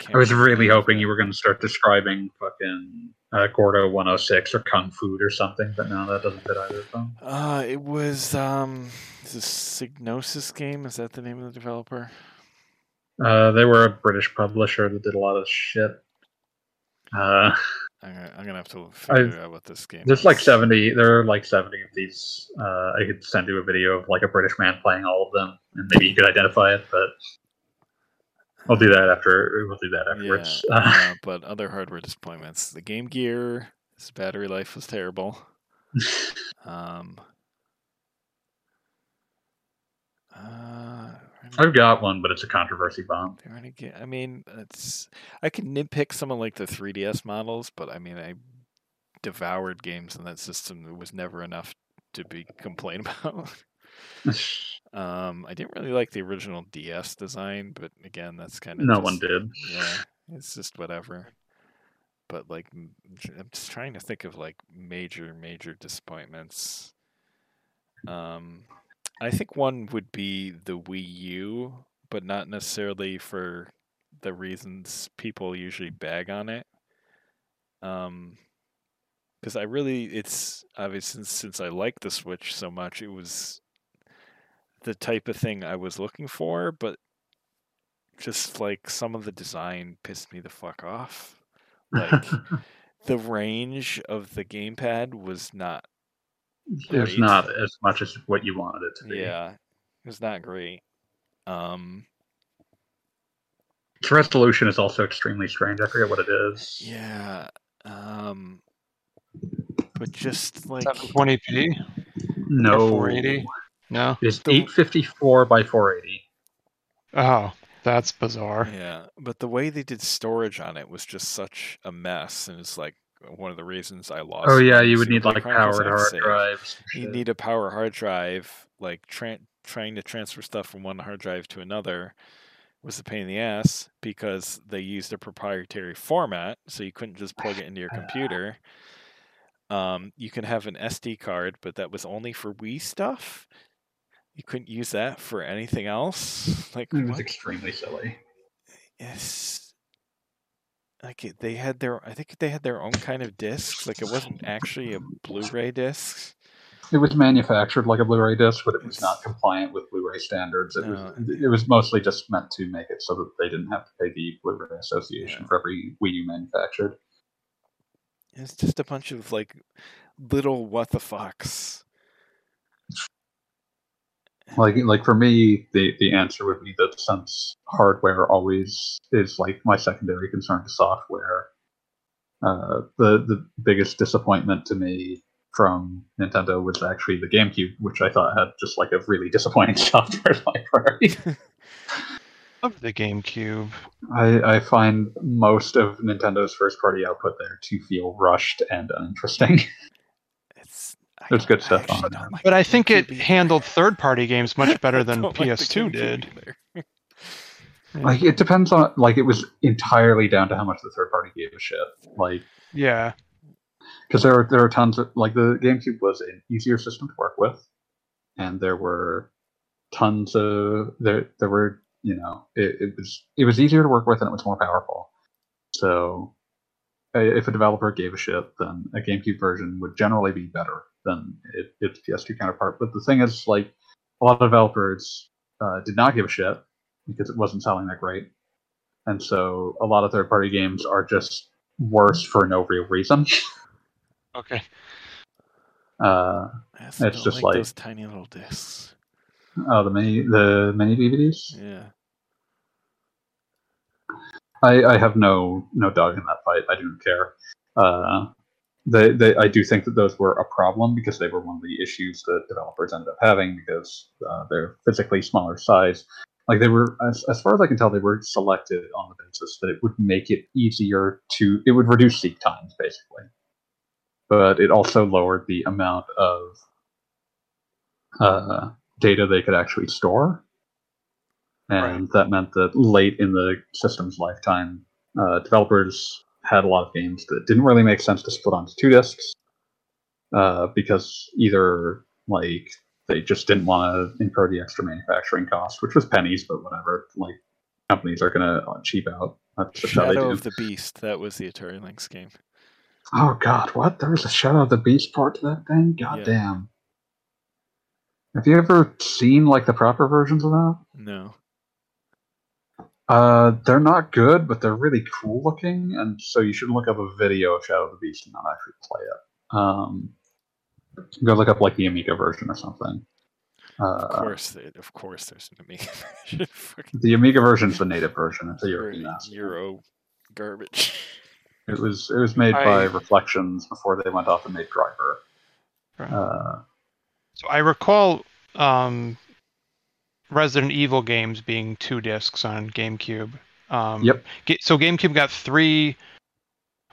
[SPEAKER 1] can't
[SPEAKER 2] I was really hoping
[SPEAKER 1] it.
[SPEAKER 2] you were going to start describing fucking uh, Gordo 106 or Kung Fu or something, but no, that doesn't fit either of them.
[SPEAKER 1] Uh, it was um, is this Psygnosis game? Is that the name of the developer?
[SPEAKER 2] Uh, they were a British publisher that did a lot of shit. Uh,
[SPEAKER 1] I'm gonna, I'm gonna have to figure
[SPEAKER 2] I've-
[SPEAKER 1] out what this game.
[SPEAKER 2] there's like 70. There are like 70 of these. Uh, I could send you a video of like a British man playing all of them, and maybe you could identify it. But I'll do that after. We'll do that afterwards.
[SPEAKER 1] Yeah, <laughs>
[SPEAKER 2] Uh,
[SPEAKER 1] but other hardware disappointments. The Game Gear, its battery life was terrible. <laughs> Um. Uh,
[SPEAKER 2] I've got one, but it's a controversy bomb.
[SPEAKER 1] I mean, it's I can nitpick some of like the 3DS models, but I mean, I devoured games in that system. It was never enough to be complained <laughs> about. Um, I didn't really like the original DS design, but again, that's kind of
[SPEAKER 2] no one did.
[SPEAKER 1] Yeah, it's just whatever. But like, I'm just trying to think of like major, major disappointments. Um, I think one would be the Wii U, but not necessarily for the reasons people usually bag on it. Um, because I really, it's obvious since, since I like the Switch so much, it was the type of thing I was looking for, but just like some of the design pissed me the fuck off. Like <laughs> the range of the gamepad was not
[SPEAKER 2] it's not as much as what you wanted it to be.
[SPEAKER 1] yeah, it was not great. Um
[SPEAKER 2] Its resolution is also extremely strange. I forget what it is.
[SPEAKER 1] yeah, um but just like
[SPEAKER 4] 720p
[SPEAKER 2] No.
[SPEAKER 4] or 480. No.
[SPEAKER 2] It's
[SPEAKER 1] The-
[SPEAKER 2] 854 by 480.
[SPEAKER 4] Oh, that's bizarre.
[SPEAKER 1] Yeah, but the way they did storage on it was just such a mess, and it's like, one of the reasons I lost.
[SPEAKER 2] Oh yeah, you would need like
[SPEAKER 1] Chronicles
[SPEAKER 2] powered hard
[SPEAKER 1] save.
[SPEAKER 2] drives.
[SPEAKER 1] You need a power hard drive. Like tran trying to transfer stuff from one hard drive to another was a pain in the ass because they used a proprietary format, so you couldn't just plug it into your computer. <sighs> Um, you can have an SD card, but that was only for Wii stuff. You couldn't use that for anything else. <laughs> Like
[SPEAKER 2] It was
[SPEAKER 1] what?
[SPEAKER 2] extremely silly.
[SPEAKER 1] Yes. Like it- they had their, I think they had their own kind of disc. Like it wasn't actually a Blu-ray disc.
[SPEAKER 2] It was manufactured like a Blu-ray disc, but it was not compliant with Blu-ray standards. It
[SPEAKER 1] No.
[SPEAKER 2] was oh. it was mostly just meant to make it so that they didn't have to pay the Blu-ray Association
[SPEAKER 1] Yeah.
[SPEAKER 2] for every Wii U manufactured.
[SPEAKER 1] It's just a bunch of like little what the fucks.
[SPEAKER 2] Like like for me, the the answer would be that since hardware always is like my secondary concern to software, uh, the the biggest disappointment to me from Nintendo was actually the GameCube, which I thought had just like a really disappointing <laughs> software library. <laughs>
[SPEAKER 4] Of the GameCube.
[SPEAKER 2] I, I find most of Nintendo's first party output there to feel rushed and uninteresting. <laughs>
[SPEAKER 1] It's I
[SPEAKER 2] There's good stuff on it.
[SPEAKER 1] don't like
[SPEAKER 4] But I think it handled third-party games much <laughs> better than
[SPEAKER 1] don't like the
[SPEAKER 4] PS2
[SPEAKER 1] GameCube
[SPEAKER 4] did.
[SPEAKER 2] like it depends on like it was entirely down to how much the third party gave a shit. Like
[SPEAKER 4] Yeah.
[SPEAKER 2] because there are there are tons of like the GameCube was an easier system to work with, and there were tons of there there were you know it, it was it was easier to work with and it was more powerful. So uh, if a developer gave a shit, then a GameCube version would generally be better than it, its PS2 counterpart. But the thing is, like a lot of developers uh, did not give a shit because it wasn't selling that great, and so a lot of third-party games are just worse for no real reason.
[SPEAKER 4] Okay. <laughs>
[SPEAKER 2] Uh,
[SPEAKER 1] I
[SPEAKER 2] It's
[SPEAKER 1] don't
[SPEAKER 2] just
[SPEAKER 1] like,
[SPEAKER 2] like-
[SPEAKER 1] those tiny little discs.
[SPEAKER 2] oh, the mini the mini DVDs.
[SPEAKER 1] Yeah.
[SPEAKER 2] I, I have no no dog in that fight. I don't care. Uh, they, they I do think that those were a problem because they were one of the issues that developers ended up having because uh, they're physically smaller size. Like they were, as, as far as I can tell, they were selected on the basis that it would make it easier to, it would reduce seek times basically, but it also lowered the amount of uh, data they could actually store. And that meant that late in the system's lifetime, uh, developers had a lot of games that didn't really make sense to split onto two discs uh, because either like they just didn't want to incur the extra manufacturing cost, which was pennies, but whatever. Like companies are gonna cheap out. That's just how they
[SPEAKER 1] Shadow
[SPEAKER 2] do.
[SPEAKER 1] of the Beast. That was the Atari Lynx game.
[SPEAKER 2] Oh God, what? There was a Shadow of the Beast part to that thing. God
[SPEAKER 1] Yeah.
[SPEAKER 2] damn. Have you ever seen like the proper versions of that?
[SPEAKER 1] No.
[SPEAKER 2] Uh, they're not good, but they're really cool looking, and so you should look up a video of Shadow of the Beast and not actually play it. Um, go look up like the Amiga version or something.
[SPEAKER 1] Of
[SPEAKER 2] Uh,
[SPEAKER 1] course, they, of course, there's an Amiga <laughs> version.
[SPEAKER 2] The Amiga version is the native version. It's a
[SPEAKER 1] Euro,
[SPEAKER 2] European ass.
[SPEAKER 1] Euro garbage.
[SPEAKER 2] It was it was made by Reflections before they went off and made Driver.
[SPEAKER 4] Right.
[SPEAKER 2] Uh,
[SPEAKER 4] So I recall um, Resident Evil games being two discs on GameCube. Um,
[SPEAKER 2] Yep.
[SPEAKER 4] So GameCube got three,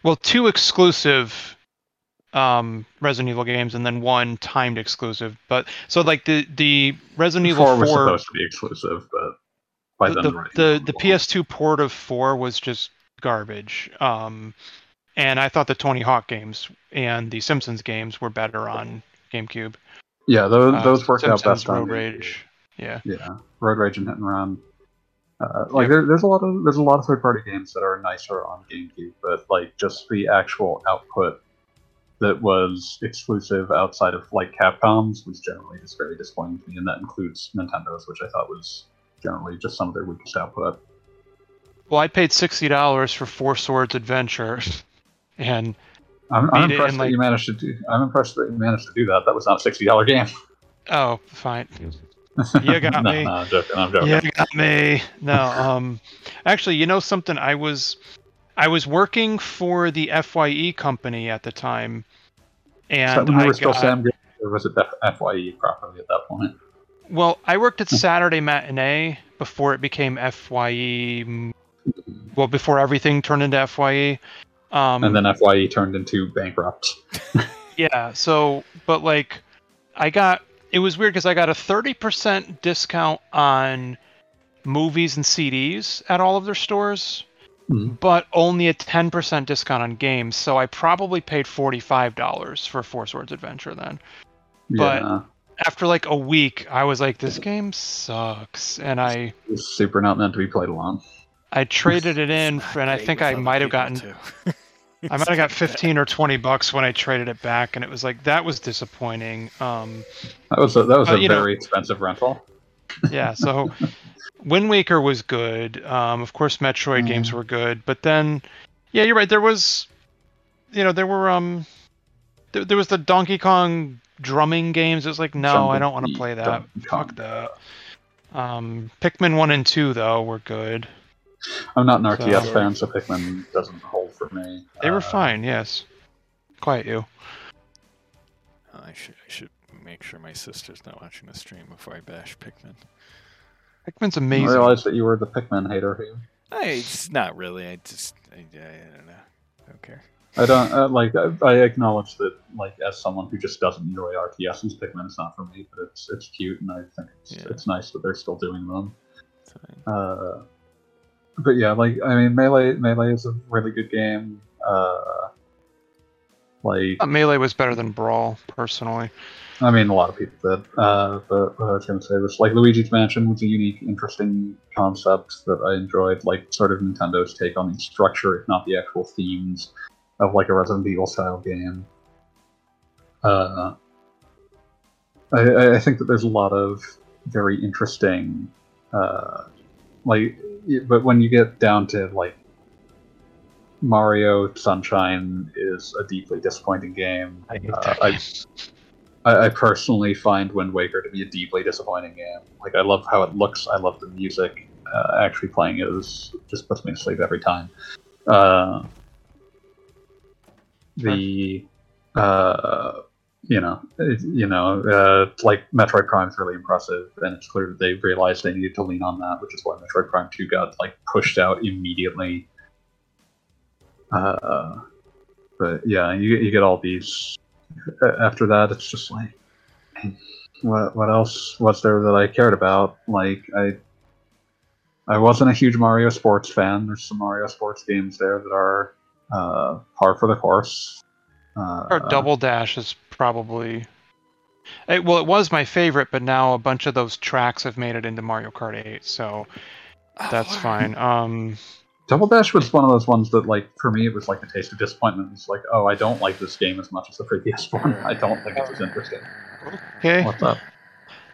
[SPEAKER 4] well, two exclusive um, Resident Evil games, and then one timed exclusive. But so like the the Resident Evil
[SPEAKER 2] four was supposed to be exclusive, but by
[SPEAKER 4] the
[SPEAKER 2] then
[SPEAKER 4] the,
[SPEAKER 2] writing
[SPEAKER 4] the, the. PS2 port of four was just garbage. Um, and I thought the Tony Hawk games and the Simpsons games were better on GameCube.
[SPEAKER 2] Yeah, those,
[SPEAKER 4] Uh,
[SPEAKER 2] those worked out
[SPEAKER 4] Simpsons,
[SPEAKER 2] best on
[SPEAKER 4] Road. Rage. Yeah.
[SPEAKER 2] Yeah, Road Rage and Hit and Run. Uh, like
[SPEAKER 4] Yep.
[SPEAKER 2] there, there's a lot of there's a lot of third party games that are nicer on GameCube, but like just the actual output that was exclusive outside of like Capcom's was generally just very disappointing to me, and that includes Nintendo's, which I thought was generally just some of their weakest output.
[SPEAKER 4] Well, I paid sixty dollars for Four Swords Adventure, <laughs> and
[SPEAKER 2] I'm, I'm impressed
[SPEAKER 4] in,
[SPEAKER 2] that
[SPEAKER 4] like-
[SPEAKER 2] you managed to do. I'm impressed that you managed to do that. That was not a sixty dollar game.
[SPEAKER 4] oh, fine, You <laughs> got
[SPEAKER 2] no,
[SPEAKER 4] me.
[SPEAKER 2] No, I'm joking. I'm joking.
[SPEAKER 4] yeah, got me. No, um, actually, you know something? I was, I was working for the Fye company at the time, and
[SPEAKER 2] when you
[SPEAKER 4] I
[SPEAKER 2] were still
[SPEAKER 4] got,
[SPEAKER 2] Sam Goody, or was it FYE properly at that point?
[SPEAKER 4] well, I worked at Saturday Matinee before it became Fye. Well, before everything turned into Fye, Um,
[SPEAKER 2] and then Fye turned into bankrupt. <laughs>
[SPEAKER 4] Yeah, so but like I got it was weird because I got a 30% discount on movies and CDs at all of their stores,
[SPEAKER 2] Mhm.
[SPEAKER 4] but only a 10% discount on games. So I probably paid $45 for Four Swords Adventure then. But- After like a week, I was like, this game sucks. And I
[SPEAKER 2] it's super not meant to be played alone.
[SPEAKER 4] I traded it in, <laughs> for, and I think I might have gotten
[SPEAKER 1] too. <laughs>
[SPEAKER 4] I might have got 15 or 20 bucks when I traded it back, and it was like that was disappointing. Um,
[SPEAKER 2] That was a, that was a
[SPEAKER 4] you know-
[SPEAKER 2] very expensive rental.
[SPEAKER 4] yeah, so <laughs> Wind Waker was good. Um, of course, Metroid games were good, but then, yeah, you're right. There was, you know, there were um, there, there was the Donkey Kong drumming games. It was like, no, I don't want to play that. Fuck that. Um, Pikmin one and two though were good.
[SPEAKER 2] I'm not an RTS
[SPEAKER 4] So-
[SPEAKER 2] fan, so Pikmin doesn't hold for me.
[SPEAKER 4] They were
[SPEAKER 2] Uh,
[SPEAKER 4] fine. Yes. Quiet you.
[SPEAKER 1] I should I should make sure my sister's not watching the stream before I bash Pikmin.
[SPEAKER 4] Pikmin's amazing.
[SPEAKER 2] I
[SPEAKER 4] amazing.
[SPEAKER 2] realized that you were the Pikmin hater here.
[SPEAKER 1] I, it's not really. I just I, I don't know. I don't care.
[SPEAKER 2] I don't uh, like. I, I acknowledge that, like, as someone who just doesn't enjoy RTSs, Pikmin is not for me. But it's it's cute, and I think it's,
[SPEAKER 1] Yeah.
[SPEAKER 2] it's nice that they're still doing them.
[SPEAKER 1] Fine.
[SPEAKER 2] Uh, but yeah, like I mean, melee melee is a really good game. Uh, like
[SPEAKER 4] thought Melee was better than Brawl, personally.
[SPEAKER 2] I mean, a lot of people did. Uh, but what I was going to say was like Luigi's Mansion was a unique, interesting concept that I enjoyed. Like sort of Nintendo's take on the structure, if not the actual themes, of like a Resident Evil style game. Uh, I- I, think that there's a lot of very interesting, uh, like, but when you get down to like Mario Sunshine is a deeply disappointing game.
[SPEAKER 4] I
[SPEAKER 2] Uh, I- I, I personally find Wind Waker to be a deeply disappointing game. Like I love how it looks. I love the music. Uh, actually playing it is just puts me to sleep every time. Uh, the uh, you know you know uh, like Metroid Prime is really impressive, and it's clear that they realized they needed to lean on that, which is why Metroid Prime Two got like pushed out immediately. Uh, but yeah, you you get all these after that, it's just like, what what else was there that I cared about? Like I, I wasn't a huge Mario Sports fan. There's some Mario Sports games there that are uh, par for the course. Uh,
[SPEAKER 4] Or Double Dash is probably. It, well, it was my favorite, but now a bunch of those tracks have made it into Mario Kart 8, so that's
[SPEAKER 1] Oh,
[SPEAKER 4] fine. Um,
[SPEAKER 2] Double Dash was one of those ones that, like, for me, it was like a taste of disappointment. It's like, oh, I don't like this game as much as the previous <laughs> one. I don't think it's as interesting.
[SPEAKER 4] okay.
[SPEAKER 2] What's up?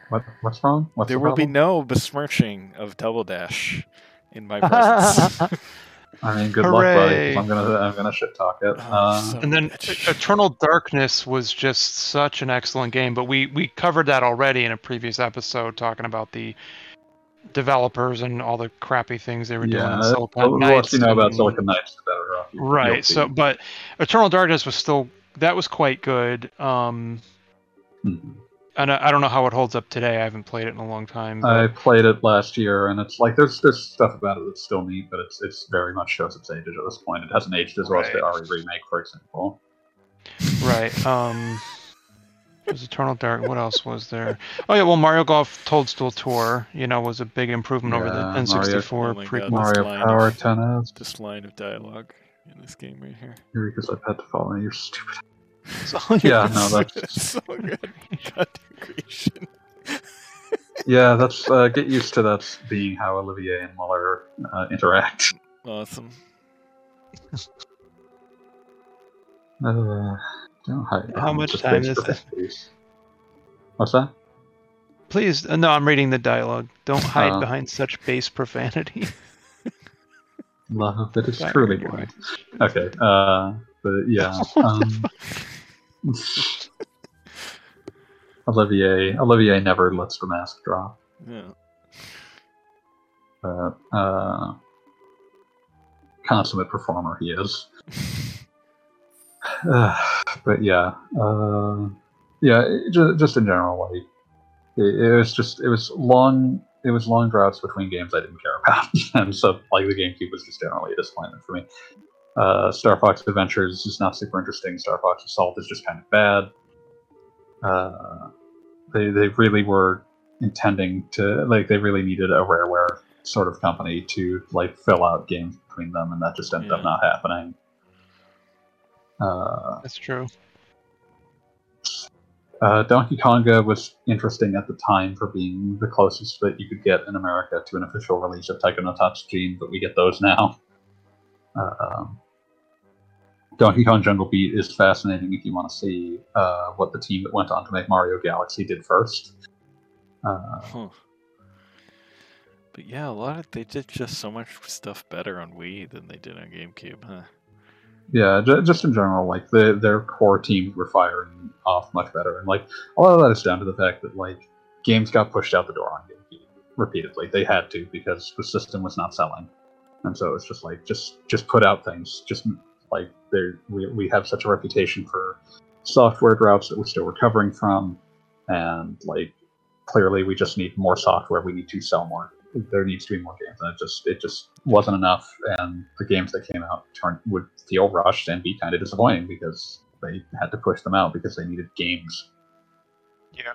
[SPEAKER 2] What what's wrong? What's
[SPEAKER 1] There
[SPEAKER 2] the
[SPEAKER 1] will be no besmirching of Double Dash in my <laughs> presence. <laughs>
[SPEAKER 2] I mean, good luck, buddy. I'm gonna I'm gonna shit talk it.
[SPEAKER 1] Oh,
[SPEAKER 2] Uh,
[SPEAKER 1] son
[SPEAKER 4] and then
[SPEAKER 1] bitch.
[SPEAKER 4] Eternal Darkness was just such an excellent game, but we we covered that already in a previous episode talking about the developers and all the crappy things they were doing.
[SPEAKER 2] yeah,
[SPEAKER 4] in
[SPEAKER 2] the
[SPEAKER 4] Silicon Knights
[SPEAKER 2] you know about Silicon Knights, the better off. you-
[SPEAKER 4] Right.
[SPEAKER 2] you'll
[SPEAKER 4] So, but Eternal Darkness was still that was quite good. Um,
[SPEAKER 2] Mhm.
[SPEAKER 4] And I, I don't know how it holds up today. I haven't played it in a long time.
[SPEAKER 2] I played it last year, and it's like there's there's stuff about it that's still neat, but it's it's very much shows its age at this point. It hasn't aged as well as the
[SPEAKER 4] Right.
[SPEAKER 2] RE remake, for example.
[SPEAKER 4] Right. Um, was Eternal Dark. What else was there? Oh yeah. Well, Mario Golf Toadstool Tour, you know, was a big improvement over the N64
[SPEAKER 1] Mario- Oh my
[SPEAKER 4] pre.
[SPEAKER 2] Mario Power
[SPEAKER 1] of-
[SPEAKER 2] Tennis.
[SPEAKER 1] this line of dialogue in this game right here.
[SPEAKER 2] Because I've had to follow you, stupid.
[SPEAKER 4] So,
[SPEAKER 2] Yeah, no, that's <laughs>
[SPEAKER 1] It's so good. Content creation. <laughs>
[SPEAKER 2] yeah, that's uh, get used to that being how Olivier and Mueller uh, interact.
[SPEAKER 1] Awesome.
[SPEAKER 2] Uh, don't hide.
[SPEAKER 4] How much
[SPEAKER 2] the
[SPEAKER 4] time is that?
[SPEAKER 2] profanities. What's that?
[SPEAKER 4] Please, uh, no, I'm reading the dialogue. Don't hide
[SPEAKER 2] Oh.
[SPEAKER 4] behind such base profanity. <laughs>
[SPEAKER 2] Love that is
[SPEAKER 4] Sorry,
[SPEAKER 2] truly
[SPEAKER 4] anyway.
[SPEAKER 2] blind. Okay, uh, but yeah. Um, Olivier, Olivier never lets the mask drop.
[SPEAKER 1] Yeah.
[SPEAKER 2] Uh, uh, consummate performer he is. <laughs> Uh, but yeah, uh, yeah. it- ju- Just in general, like it, it was just it was long. It was long droughts between games I didn't care about, <laughs> and so like the GameCube was just generally a disappointment for me. Uh, Star Fox Adventures is not super interesting. Star Fox Assault is just kind of bad. Uh, they they really were intending to like they really needed a Rareware sort of company to like fill out games between them, and that just ended up not happening. Uh,
[SPEAKER 4] That's true.
[SPEAKER 2] uh, Donkey Konga was interesting at the time for being the closest that you could get in America to an official release of Taiko no Tatsujin, but we get those now. Um, Donkey Kong Jungle Beat is fascinating if you want to see uh, what the team that went on to make Mario Galaxy did first. Uh,
[SPEAKER 1] Huh. But yeah, a lot of they did just so much stuff better on Wii than they did on GameCube, huh?
[SPEAKER 2] yeah, ju- just in general, like the, their core teams were firing off much better, and like a lot of that is down to the fact that like games got pushed out the door on GameCube repeatedly. They had to because the system was not selling, and so it's just like just just put out things. Just like there, we we have such a reputation for software droughts that we're still recovering from, and like clearly we just need more software. We need to sell more. There needs to be more games, and it just it just wasn't enough. And the games that came out turned would feel rushed and be kind of disappointing because they had to push them out because they needed games.
[SPEAKER 4] Yeah.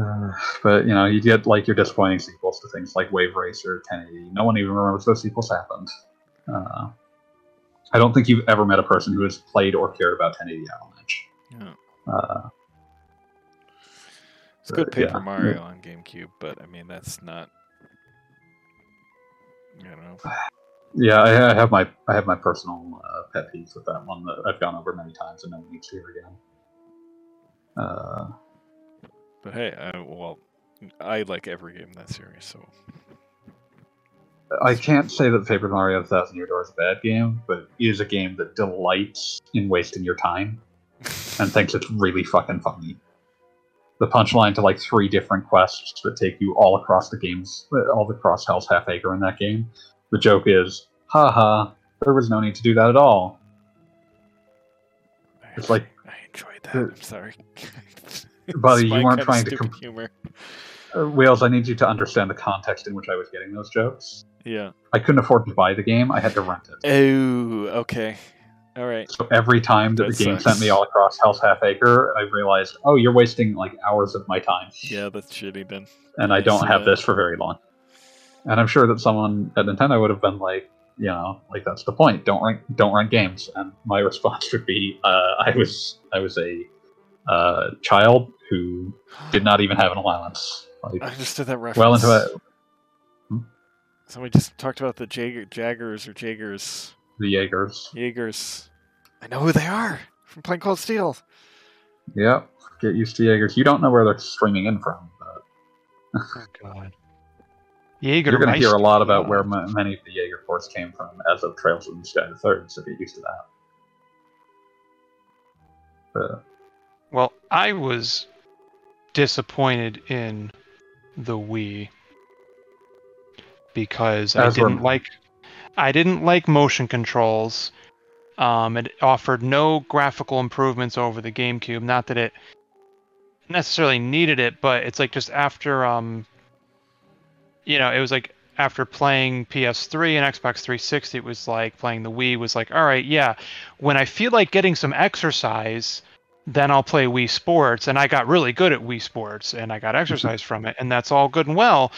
[SPEAKER 2] Uh, <sighs> but you know, you get like your disappointing sequels to things like Wave Racer, 1080. No one even remembers those sequels happened. Uh, I don't think you've ever met a person who has played or cared about 1080 Avalanche.
[SPEAKER 1] Yeah.
[SPEAKER 2] Uh,
[SPEAKER 1] It's good Paper
[SPEAKER 2] yeah.
[SPEAKER 1] Mario on GameCube, but I mean that's not. You know.
[SPEAKER 2] yeah, I, I have my I have my personal uh, pet peeves with that one that I've gone over many times and no one needs to hear again. Uh,
[SPEAKER 1] But hey, I, well, I like every game in that series, so
[SPEAKER 2] I can't say that Paper Mario Thousand Year Door is a bad game, but it is a game that delights in wasting your time <laughs> and thinks it's really fucking funny. The punchline to like three different quests that take you all across the games, all across Hell's Half Acre in that game. The joke is, haha, there was no need to do that at all.
[SPEAKER 1] I
[SPEAKER 2] It's like-
[SPEAKER 1] I enjoyed that. I'm sorry, <laughs> <laughs>
[SPEAKER 2] Buddy, you weren't trying to
[SPEAKER 1] stupid
[SPEAKER 2] com-
[SPEAKER 1] humor.
[SPEAKER 2] Uh, Wales, I need you to understand the context in which I was getting those jokes.
[SPEAKER 1] Yeah.
[SPEAKER 2] I couldn't afford to buy the game; I had to rent it.
[SPEAKER 1] Oh, okay. All right.
[SPEAKER 2] So every time that,
[SPEAKER 1] That
[SPEAKER 2] the game
[SPEAKER 1] sucks.
[SPEAKER 2] sent me all across Hell's Half Acre, I realized, oh, you're wasting like hours of my time,
[SPEAKER 1] Yeah, that's shitty then.
[SPEAKER 2] and I
[SPEAKER 1] I
[SPEAKER 2] don't have
[SPEAKER 1] that.
[SPEAKER 2] this for very long. And I'm sure that someone at Nintendo would have been like, you know, like that's the point. Don't rent, don't rent games. And my <laughs> response would be, uh, I was, I was a uh, child who did not even have an allowance. Like,
[SPEAKER 1] I did that reference.
[SPEAKER 2] well into it.
[SPEAKER 1] Somebody just talked about the Jag- Jaggers or Jaggers.
[SPEAKER 2] The Jaegers.
[SPEAKER 1] Jaegers. I know who they are from playing Cold Steel.
[SPEAKER 2] Yep. Get used to Jaegers. You don't know where they're streaming in from, but
[SPEAKER 4] Oh God. <laughs> Jaeger.
[SPEAKER 2] you're going to hear a lot about where m- many of the Jaeger forts came from as of Trails of the Sky the Third, so get used to that. But,
[SPEAKER 4] Well, I was disappointed in the Wii because I didn't like I didn't like motion controls. Um, it offered no graphical improvements over the GameCube. Not that it necessarily needed it, but it's like just after um, you know, it was like after playing PS3 and Xbox 360, it was like playing the Wii was like, all right, yeah, when I feel like getting some exercise, then I'll play Wii Sports. And I got really good at Wii Sports and I got exercise from it. And that's all good and well.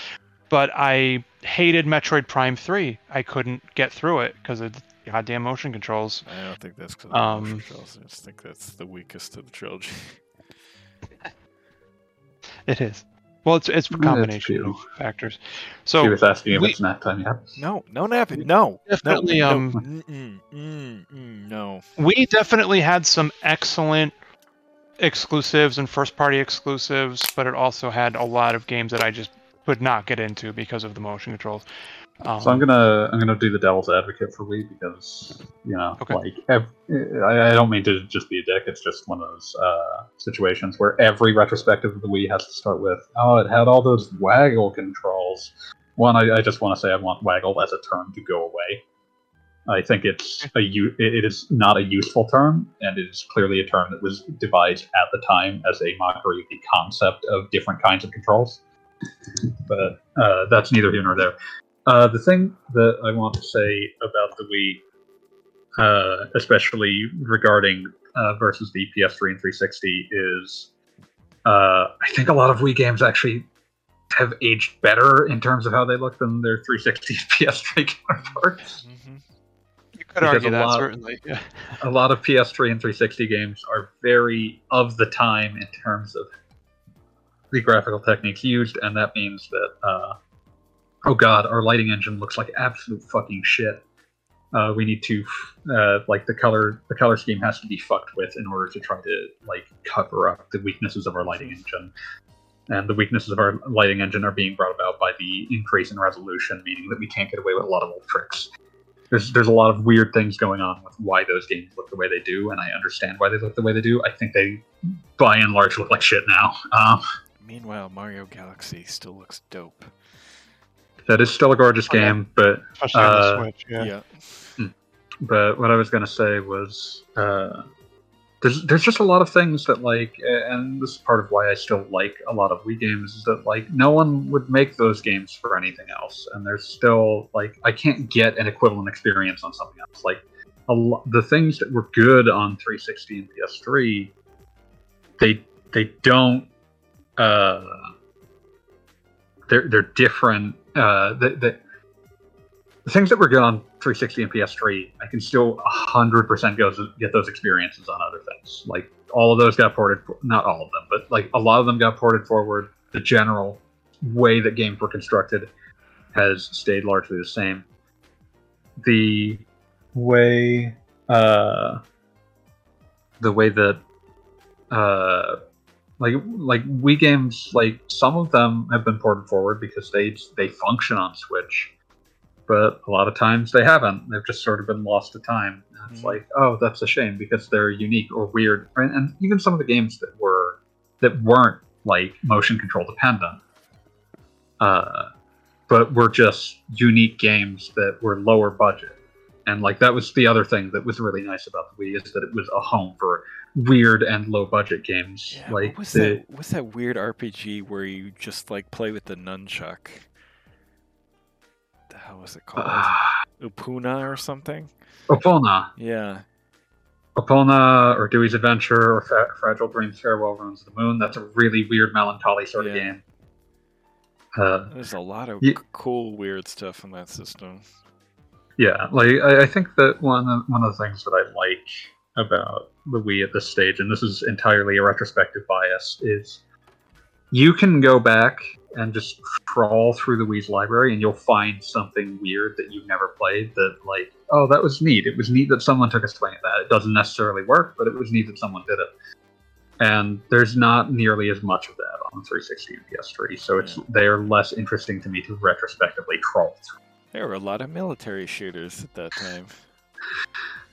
[SPEAKER 4] But I hated Metroid Prime 3. I couldn't get through it because of the goddamn motion controls.
[SPEAKER 1] I don't think that's because
[SPEAKER 4] Um,
[SPEAKER 1] of the motion controls. I just think that's the weakest of the trilogy. <laughs>
[SPEAKER 4] It is. Well, it's it's a
[SPEAKER 2] Yeah, it's
[SPEAKER 4] combination
[SPEAKER 2] true.
[SPEAKER 4] of factors.
[SPEAKER 2] she
[SPEAKER 4] So
[SPEAKER 2] was asking if
[SPEAKER 4] we-
[SPEAKER 2] it's nap time yet.
[SPEAKER 1] No, no napping. No,
[SPEAKER 4] Definitely,
[SPEAKER 1] No,
[SPEAKER 4] um,
[SPEAKER 1] mm, mm, no.
[SPEAKER 4] we definitely had some excellent exclusives and first party exclusives, but it also had a lot of games that I just could not get into because of the motion controls. Um,
[SPEAKER 2] So I'm gonna I'm gonna do the devil's advocate for Wii because you know
[SPEAKER 4] Okay.
[SPEAKER 2] like ev- I, I don't mean to just be a dick. It's just one of those uh, situations where every retrospective of the Wii has to start with oh it had all those waggle controls. One I, I just want to say I want waggle as a term to go away. I think it's a it is not a useful term, and it is clearly a term that was devised at the time as a mockery of the concept of different kinds of controls. But uh, that's neither here nor there. Uh, the thing that I want to say about the Wii, uh, especially regarding uh, versus the PS3 and 360, is uh, I think a lot of Wii games actually have aged better in terms of how they look than their 360 and <laughs> PS3 counterparts.
[SPEAKER 1] hmm
[SPEAKER 4] You could
[SPEAKER 2] Because
[SPEAKER 4] argue
[SPEAKER 2] a
[SPEAKER 4] that
[SPEAKER 2] lot-
[SPEAKER 4] certainly. Yeah. <laughs>
[SPEAKER 2] a lot of PS3 and 360 games are very of the time in terms of the graphical techniques used, and that means that, uh, oh god, our lighting engine looks like absolute fucking shit. Uh, we need to, uh, like the color, the color scheme has to be fucked with in order to try to like cover up the weaknesses of our lighting engine. And the weaknesses of our lighting engine are being brought about by the increase in resolution, meaning that we can't get away with a lot of old tricks there's there's a lot of weird things going on with why those games look the way they do, and I understand why they look the way they do. I think they, by and large, look like shit now. Um,
[SPEAKER 1] Meanwhile, Mario Galaxy still looks dope.
[SPEAKER 2] that is still a gorgeous
[SPEAKER 4] Oh, yeah.
[SPEAKER 2] game, but
[SPEAKER 4] Especially on
[SPEAKER 2] Uh,
[SPEAKER 4] the Switch. Yeah.
[SPEAKER 1] Yeah.
[SPEAKER 2] but what I was gonna say was uh, there's there's just a lot of things that like, and this is part of why I still like a lot of Wii games is that like no one would make those games for anything else, and there's still like I can't get an equivalent experience on something else. Like a lo- the things that were good on 360 and PS3, they they don't. Uh, they're they're different. Uh, the, the the things that were good on 360 and PS3, I can still 100% go get those experiences on other things. Like all of those got ported, not all of them, but like a lot of them got ported forward. The general way that games were constructed has stayed largely the same. The way, uh, the way that, uh, like like Wii games, like some of them have been ported forward because they they function on Switch but a lot of times they haven't. They've just sort of been lost to time. And it's
[SPEAKER 1] Mhm.
[SPEAKER 2] like, oh, that's a shame because they're unique or weird. And, and even some of the games that were that weren't like motion control dependent, uh, but were just unique games that were lower budget. And like that was the other thing that was really nice about the Wii is that it was a home for weird and low budget games.
[SPEAKER 1] Yeah,
[SPEAKER 2] like
[SPEAKER 1] what was
[SPEAKER 2] the,
[SPEAKER 1] that? What's that weird RPG where you just like play with the nunchuck? Hell was it called?
[SPEAKER 2] uh,
[SPEAKER 1] Upuna or something?
[SPEAKER 2] Opoona.
[SPEAKER 1] Yeah.
[SPEAKER 2] Opoona or Dewy's Adventure or Fa- Fragile Dreams Farewell Runs the Moon. That's a really weird, melancholy sort of game. Uh,
[SPEAKER 1] There's a lot of cool, weird stuff in that system.
[SPEAKER 2] yeah, like I, I think that one of, one of the things that I like about the Wii at this stage, and this is entirely a retrospective bias, is you can go back and just crawl through the Wii's library and you'll find something weird that you've never played that like, oh, that was neat. It was neat that someone took a swing at that. It doesn't necessarily work, but it was neat that someone did it. And there's not nearly as much of that on 360 and PS3, so it's
[SPEAKER 1] Yeah.
[SPEAKER 2] they are less interesting to me to retrospectively crawl through.
[SPEAKER 1] There were a lot of military shooters at that time.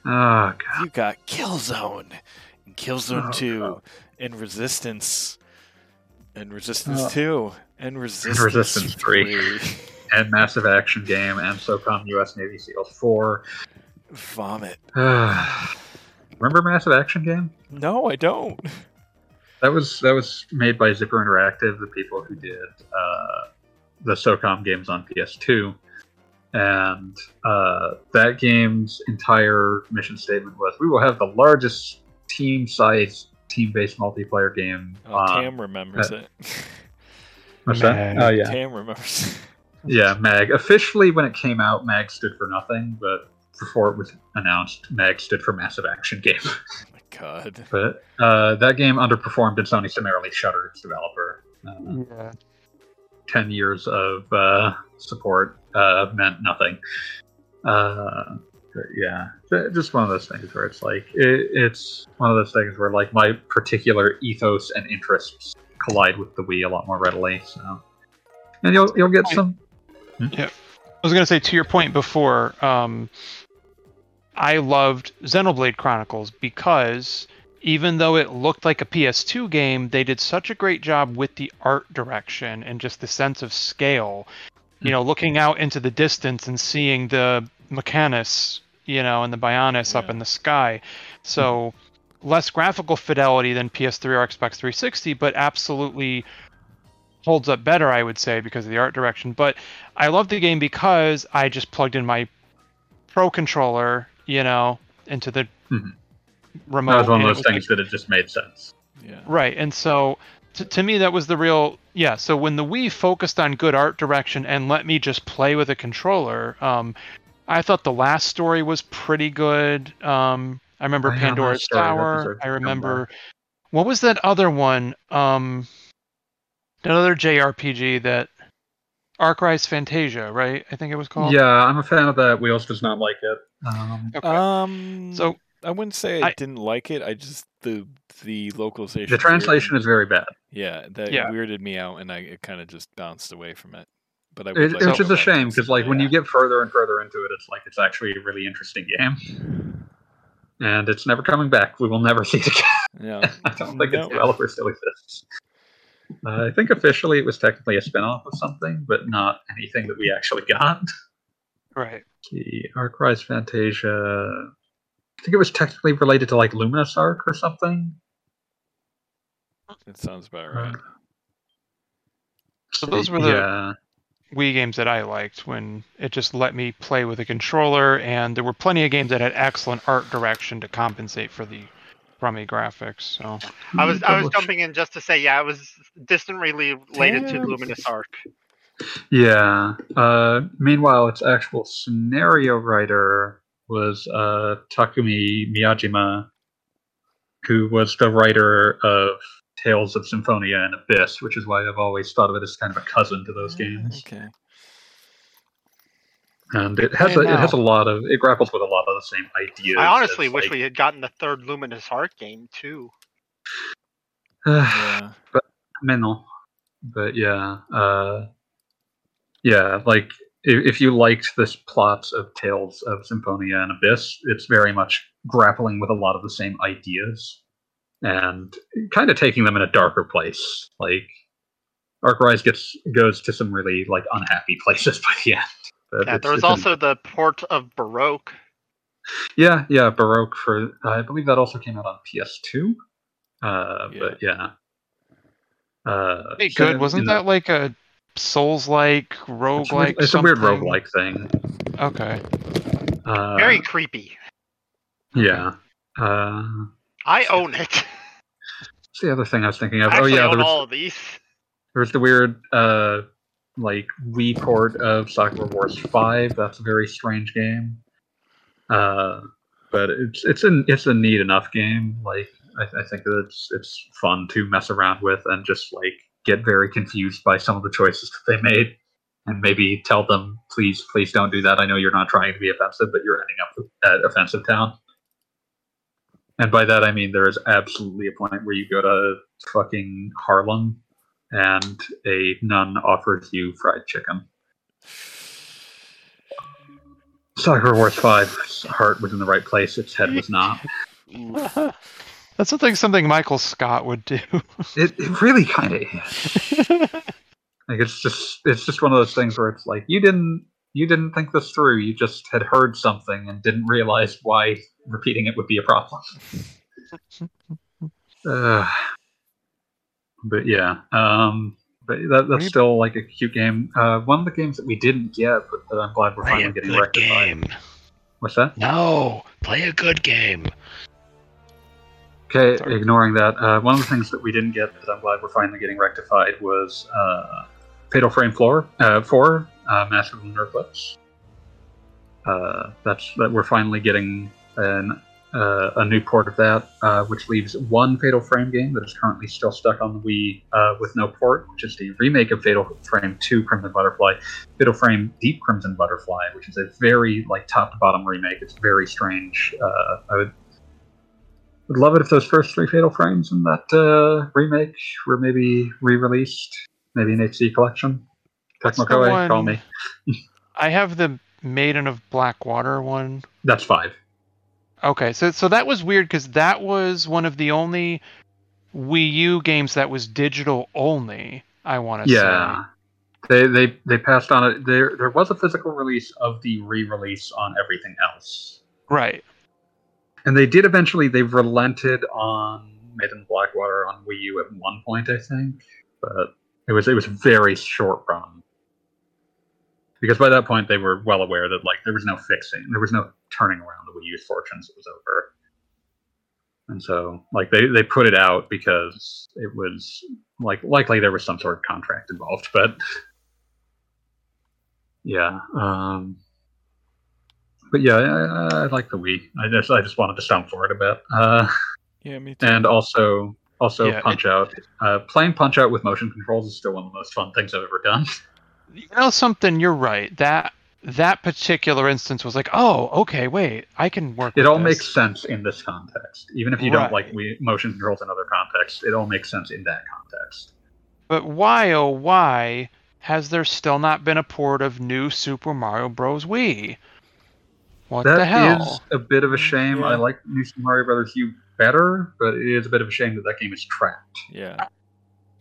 [SPEAKER 2] Oh <laughs> god.
[SPEAKER 1] You got Killzone, and Killzone
[SPEAKER 2] Oh,
[SPEAKER 1] 2,
[SPEAKER 2] God.
[SPEAKER 1] and Resistance, and Resistance
[SPEAKER 2] Oh.
[SPEAKER 1] 2, and Resistance,
[SPEAKER 2] Resistance 3.
[SPEAKER 1] 3. <laughs>
[SPEAKER 2] and Massive Action Game and SOCOM US Navy SEALs 4.
[SPEAKER 1] Vomit. <sighs>
[SPEAKER 2] Remember Massive Action Game?
[SPEAKER 1] No, I don't.
[SPEAKER 2] That was that was made by Zipper Interactive, the people who did uh, the SOCOM games on PS2. And uh, that game's entire mission statement was we will have the largest team size team based multiplayer game.
[SPEAKER 1] Oh,
[SPEAKER 2] on-
[SPEAKER 1] Tam remembers it. <laughs>
[SPEAKER 2] What's that? Oh yeah.
[SPEAKER 1] Tam remembers. <laughs>
[SPEAKER 2] Yeah, MAG. Officially, when it came out, MAG stood for nothing, but before it was announced, MAG stood for Massive Action Game. <laughs>
[SPEAKER 1] oh my god.
[SPEAKER 2] but uh, that game underperformed, and Sony summarily shuttered its developer. Uh,
[SPEAKER 4] Yeah.
[SPEAKER 2] Ten years of uh, support uh, meant nothing. Yeah, just one of those things where it's like it, it's one of those things where like my particular ethos and interests collide with the Wii a lot more readily. So, and you'll you'll get some.
[SPEAKER 4] Yeah, I was gonna say to your point before, um, I loved Xenoblade Chronicles because even though it looked like a PS2 game, they did such a great job with the art direction and just the sense of scale. You know, looking out into the distance and seeing the Mechonis, you know, and the Bionis up in the sky. So less graphical fidelity than PS3 or Xbox 360, but absolutely holds up better, I would say, because of the art direction. But I love the game because I just plugged in my Pro controller, you know, into the
[SPEAKER 2] Mhm.
[SPEAKER 4] remote.
[SPEAKER 2] That was one of those
[SPEAKER 4] was,
[SPEAKER 2] things that it just made sense.
[SPEAKER 1] Yeah.
[SPEAKER 4] Right, and so to, to me that was the real yeah. So when the Wii focused on good art direction and let me just play with a controller, um, I thought the last story was pretty good. Um, I remember
[SPEAKER 2] I
[SPEAKER 4] Pandora's
[SPEAKER 2] Last Story, that
[SPEAKER 4] Tower. I remember what was that other one? Um, another JRPG that Arc Rise Fantasia, right? I think it was called.
[SPEAKER 2] Yeah, I'm a fan of that. Wheels does not like it. Um,
[SPEAKER 4] Okay.
[SPEAKER 1] Um.
[SPEAKER 4] so
[SPEAKER 1] I wouldn't say I,
[SPEAKER 4] I-
[SPEAKER 1] didn't like it. I just the the localization.
[SPEAKER 2] the translation is very bad.
[SPEAKER 1] Yeah, that
[SPEAKER 4] Yeah.
[SPEAKER 1] weirded me out, and I kind of just bounced away from it. But I would
[SPEAKER 2] It,
[SPEAKER 1] like to
[SPEAKER 2] which is a shame because,
[SPEAKER 1] see-
[SPEAKER 2] like, when you get further and further into it, it's like it's actually a really interesting game, and it's never coming back. We will never <laughs> see it again.
[SPEAKER 1] yeah, <laughs>
[SPEAKER 2] I don't think its
[SPEAKER 1] No.
[SPEAKER 2] developer still exists. Uh, I think officially it was technically a spin-off of something, but not anything that we actually got.
[SPEAKER 4] Right.
[SPEAKER 2] The Arc Rise Fantasia. I think it was technically related to like Luminous Arc or something.
[SPEAKER 1] it sounds about right.
[SPEAKER 4] So those were the
[SPEAKER 2] yeah.
[SPEAKER 4] Wii games that I liked when it just let me play with a controller, and there were plenty of games that had excellent art direction to compensate for the crummy graphics. So
[SPEAKER 5] I was I was jumping in just to say, yeah, it was distantly related to
[SPEAKER 1] Damn.
[SPEAKER 5] Luminous Arc.
[SPEAKER 2] Yeah. Uh, meanwhile, its actual scenario writer was uh, Takumi Miyajima, who was the writer of Tales of Symphonia and Abyss, which is why I've always thought of it as kind of a cousin to those games.
[SPEAKER 1] Okay.
[SPEAKER 2] And it has
[SPEAKER 4] Hey,
[SPEAKER 2] a, it has a lot of it grapples with a lot of the same ideas.
[SPEAKER 5] I honestly wish
[SPEAKER 2] like-
[SPEAKER 5] we had gotten the third Luminous Arc game too. <sighs>
[SPEAKER 1] Yeah.
[SPEAKER 2] But Mental. But yeah, uh, yeah, like if, if you liked this plot of Tales of Symphonia and Abyss, it's very much grappling with a lot of the same ideas and kind of taking them in a darker place. Like Arc Rise gets goes to some really like unhappy <laughs> places by the end. But
[SPEAKER 5] Yeah,
[SPEAKER 2] it's-
[SPEAKER 5] there was
[SPEAKER 2] it's an-
[SPEAKER 5] also the port of Baroque.
[SPEAKER 2] yeah, yeah, Baroque for I believe that also came out on PS2. Uh,
[SPEAKER 1] Yeah.
[SPEAKER 2] But yeah, uh,
[SPEAKER 4] hey,
[SPEAKER 2] so,
[SPEAKER 4] good. Wasn't
[SPEAKER 2] you know,
[SPEAKER 4] that like a Souls-like
[SPEAKER 2] rogue like?
[SPEAKER 4] roguelike?
[SPEAKER 2] it's a weird Rogue-like thing.
[SPEAKER 4] Okay.
[SPEAKER 2] Uh,
[SPEAKER 5] Very creepy.
[SPEAKER 2] yeah. Uh,
[SPEAKER 5] I own it. <laughs>
[SPEAKER 2] what's the other thing I was thinking of?
[SPEAKER 5] I
[SPEAKER 2] oh yeah, there was
[SPEAKER 5] all of these.
[SPEAKER 2] there was the weird uh like Wii port of Sakura Wars Five. That's a very strange game. Uh, but it's it's an it's a neat enough game. Like I, I think that it's it's fun to mess around with and just like get very confused by some of the choices that they made. And maybe tell them, please, please don't do that. I know you're not trying to be offensive, but you're ending up at offensive town. And by that I mean there is absolutely a point where you go to fucking Harlem and a nun offers you fried chicken. Sakura Wars 5's heart was in the right place, its head was not. <laughs>
[SPEAKER 4] That's something something Michael Scott would do. <laughs>
[SPEAKER 2] It, it really kind of is. Like it's just it's just one of those things where it's like you didn't you didn't think this through. You just had heard something and didn't realize why repeating it would be a problem. <laughs> uh, but yeah, um, but that, that's still like a cute game. Uh, one of the games that we didn't get, but that I'm glad we're
[SPEAKER 3] Play
[SPEAKER 2] finally
[SPEAKER 3] a
[SPEAKER 2] getting
[SPEAKER 3] good
[SPEAKER 2] rectified.
[SPEAKER 3] game.
[SPEAKER 2] What's that?
[SPEAKER 3] No, play a good game.
[SPEAKER 2] Okay,
[SPEAKER 4] Sorry.
[SPEAKER 2] ignoring that, uh, one of the things that we didn't get that I'm glad we're finally getting rectified was uh, Fatal Frame Floor uh, 4, uh, Master of Eclipse. Uh, that's that we're finally getting an, uh, a new port of that, uh, which leaves one Fatal Frame game that is currently still stuck on the Wii uh, with no port, which is the remake of Fatal Frame 2 Crimson Butterfly, Fatal Frame Deep Crimson Butterfly, which is a very like top to bottom remake. It's very strange. Uh, I would would love it if those first three Fatal Frames in that uh, remake were maybe re-released, maybe an HD collection.
[SPEAKER 4] The
[SPEAKER 2] Tecmo Koei, call
[SPEAKER 4] one-
[SPEAKER 2] me. <laughs>
[SPEAKER 4] I have the Maiden of Blackwater one.
[SPEAKER 2] That's five.
[SPEAKER 4] Okay, so so that was weird because that was one of the only Wii U games that was digital only. I want to say.
[SPEAKER 2] Yeah. They, they they passed on it. There there was a physical release of the re-release on everything else.
[SPEAKER 4] Right.
[SPEAKER 2] and they did eventually. They relented on Maiden of Blackwater on Wii U at one point, I think, but it was it was very short run because by that point they were well aware that like there was no fixing, there was no turning around the Wii U's fortunes. It was over, and so like they they put it out because it was like likely there was some sort of contract involved, but yeah. Um, but yeah, I, I like the Wii. I just I just wanted to stump for it a bit. Uh,
[SPEAKER 1] Yeah, me too.
[SPEAKER 2] and also also
[SPEAKER 4] Yeah,
[SPEAKER 2] Punch Out. Uh, playing Punch Out with motion controls is still one of the most fun things I've ever done. <laughs>
[SPEAKER 4] You know something? You're right. That that particular instance was like, oh, okay, wait, I can work.
[SPEAKER 2] It
[SPEAKER 4] with
[SPEAKER 2] all
[SPEAKER 4] this.
[SPEAKER 2] makes sense in this context, even if you don't like we motion controls in other contexts. It all makes sense in that context.
[SPEAKER 4] But why, oh, why has there still not been a port of new Super Mario Bros. Wii? What
[SPEAKER 2] That
[SPEAKER 4] the
[SPEAKER 2] is
[SPEAKER 4] hell?
[SPEAKER 2] a bit of a mm, shame.
[SPEAKER 1] Yeah.
[SPEAKER 2] I like New Super Mario Brothers U better, but it is a bit of a shame that that game is trapped.
[SPEAKER 1] yeah.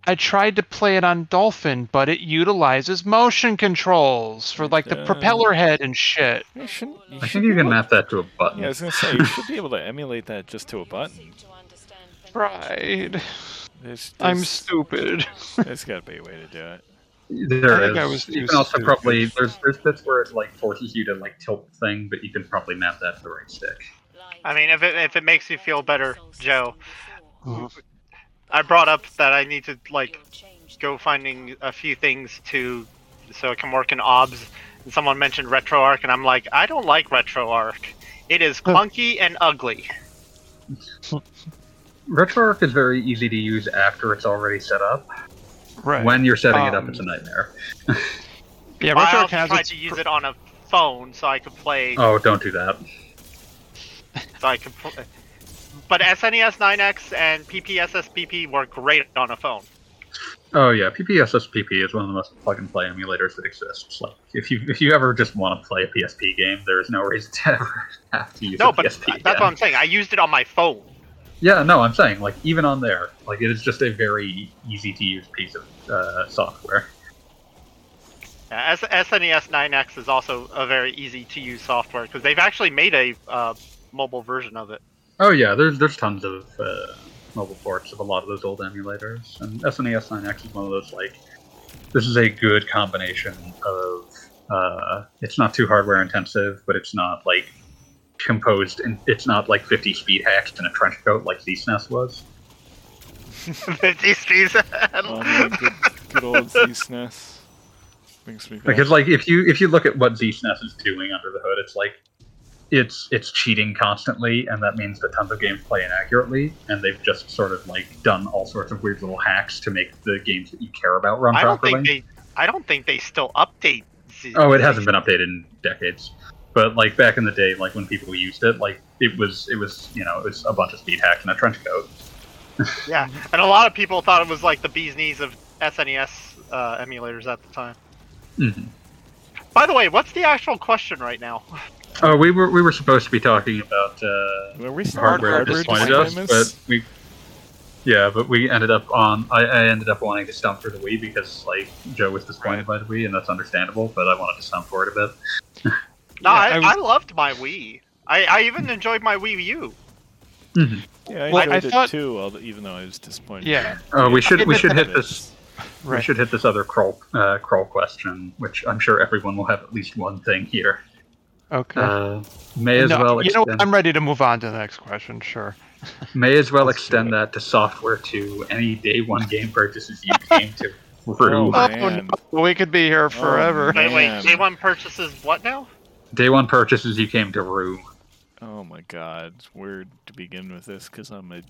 [SPEAKER 4] I tried to play it on Dolphin, but it utilizes motion controls for like the
[SPEAKER 1] Uh,
[SPEAKER 4] propeller head and shit.
[SPEAKER 1] You shouldn't. You
[SPEAKER 2] I
[SPEAKER 1] should
[SPEAKER 2] think you can map that to a button.
[SPEAKER 1] Yeah, I was gonna say you should be <laughs> able to emulate that just to a button.
[SPEAKER 4] Right.
[SPEAKER 1] There's,
[SPEAKER 4] I'm stupid.
[SPEAKER 1] there's got to be a way to do it.
[SPEAKER 2] There
[SPEAKER 4] I
[SPEAKER 2] is.
[SPEAKER 4] I was
[SPEAKER 2] you
[SPEAKER 4] too
[SPEAKER 2] can also
[SPEAKER 4] stupid.
[SPEAKER 2] probably there's there's bits where it like forces you to like tilt the thing, but you can probably map that to the right stick.
[SPEAKER 5] I mean, if it if it makes you feel better, Joe. I brought up that I need to like go finding a few things to so it can work in OBS. And someone mentioned RetroArch, and I'm like, I don't like RetroArch. It is clunky and ugly. <laughs>
[SPEAKER 2] RetroArch is very easy to use after it's already set up.
[SPEAKER 4] Right.
[SPEAKER 2] When you're setting it up,
[SPEAKER 4] Um,
[SPEAKER 2] it's a nightmare. <laughs>
[SPEAKER 4] yeah,
[SPEAKER 5] I
[SPEAKER 4] RetroArch
[SPEAKER 5] also
[SPEAKER 4] has
[SPEAKER 5] tried to use it on a phone so I could play.
[SPEAKER 2] Oh, don't do that.
[SPEAKER 5] So I could. Pl- but SNES 9X and PPSSPP work great on a phone.
[SPEAKER 2] Oh yeah, PPSSPP is one of the most plug and play emulators that exists. Like if you if you ever just want to play a PSP game, there is no reason to <laughs> ever have to use
[SPEAKER 5] No, but
[SPEAKER 2] PSP.
[SPEAKER 5] that's
[SPEAKER 2] again.
[SPEAKER 5] what I'm saying. I used it on my phone.
[SPEAKER 2] Yeah, no, I'm saying like even on there, like it is just a very easy to use piece of uh, software.
[SPEAKER 5] Yeah, SNES 9X is also a very easy to use software because they've actually made a uh, mobile version of it.
[SPEAKER 2] Oh yeah, there's there's tons of uh, mobile ports of a lot of those old emulators, and SNES 9X is one of those like this is a good combination of uh, it's not too hardware intensive, but it's not like composed and it's not like 50 speed hacks in a trench coat like ZSNES was. <laughs>
[SPEAKER 5] 50 speeds. <laughs>
[SPEAKER 1] Oh, man, good, good old <laughs> ZSNES. Brings me back.
[SPEAKER 2] Because like if you if you look at what ZSNES is doing under the hood, it's like it's it's cheating constantly, and that means that tons of games play inaccurately, and they've just sort of like done all sorts of weird little hacks to make the games that you care about run
[SPEAKER 5] I don't
[SPEAKER 2] properly.
[SPEAKER 5] think they. I don't think they still update. Z-
[SPEAKER 2] Oh, it hasn't been updated in decades. But like back in the day, like when people used it, like it was it was you know it was a bunch of speed hacks and a trench coat. <laughs>
[SPEAKER 5] Yeah, and a lot of people thought it was like the bee's knees of SNES uh, emulators at the time.
[SPEAKER 2] Mhm.
[SPEAKER 5] By the way, what's the actual question right now? <laughs>
[SPEAKER 2] Oh, we were we were supposed to be talking about uh,
[SPEAKER 1] Were we still
[SPEAKER 2] hardware
[SPEAKER 1] hardware
[SPEAKER 2] disappointed us, but we yeah, but we ended up on I, I ended up wanting to stump for the Wii because like Joe was disappointed by the Wii, and that's understandable. But I wanted to stump for it a bit.
[SPEAKER 5] No,
[SPEAKER 4] Yeah,
[SPEAKER 5] I,
[SPEAKER 4] I
[SPEAKER 5] I, loved my Wii. I, I even enjoyed my Wii U.
[SPEAKER 1] Yeah, I
[SPEAKER 4] Well,
[SPEAKER 1] enjoyed
[SPEAKER 4] I
[SPEAKER 1] it
[SPEAKER 4] thought-
[SPEAKER 1] too, although, even though I was disappointed.
[SPEAKER 4] Yeah.
[SPEAKER 2] Oh, we should we should hit this.
[SPEAKER 1] is.
[SPEAKER 2] We should hit this other crawl uh, crawl question, which I'm sure everyone will have at least one thing here.
[SPEAKER 4] Okay.
[SPEAKER 2] Uh, may as
[SPEAKER 4] No,
[SPEAKER 2] well
[SPEAKER 4] you know, what? I'm ready to move on to the next question. Sure. <laughs>
[SPEAKER 2] may as well extend that to software to any day one game purchases you came to <laughs>
[SPEAKER 1] Oh,
[SPEAKER 2] Rue.
[SPEAKER 4] Oh, no. We could be here forever.
[SPEAKER 1] man.
[SPEAKER 5] Wait, wait, day one purchases what now?
[SPEAKER 2] Day one purchases you came to Rue.
[SPEAKER 1] Oh my god, it's weird to begin with this because I'm a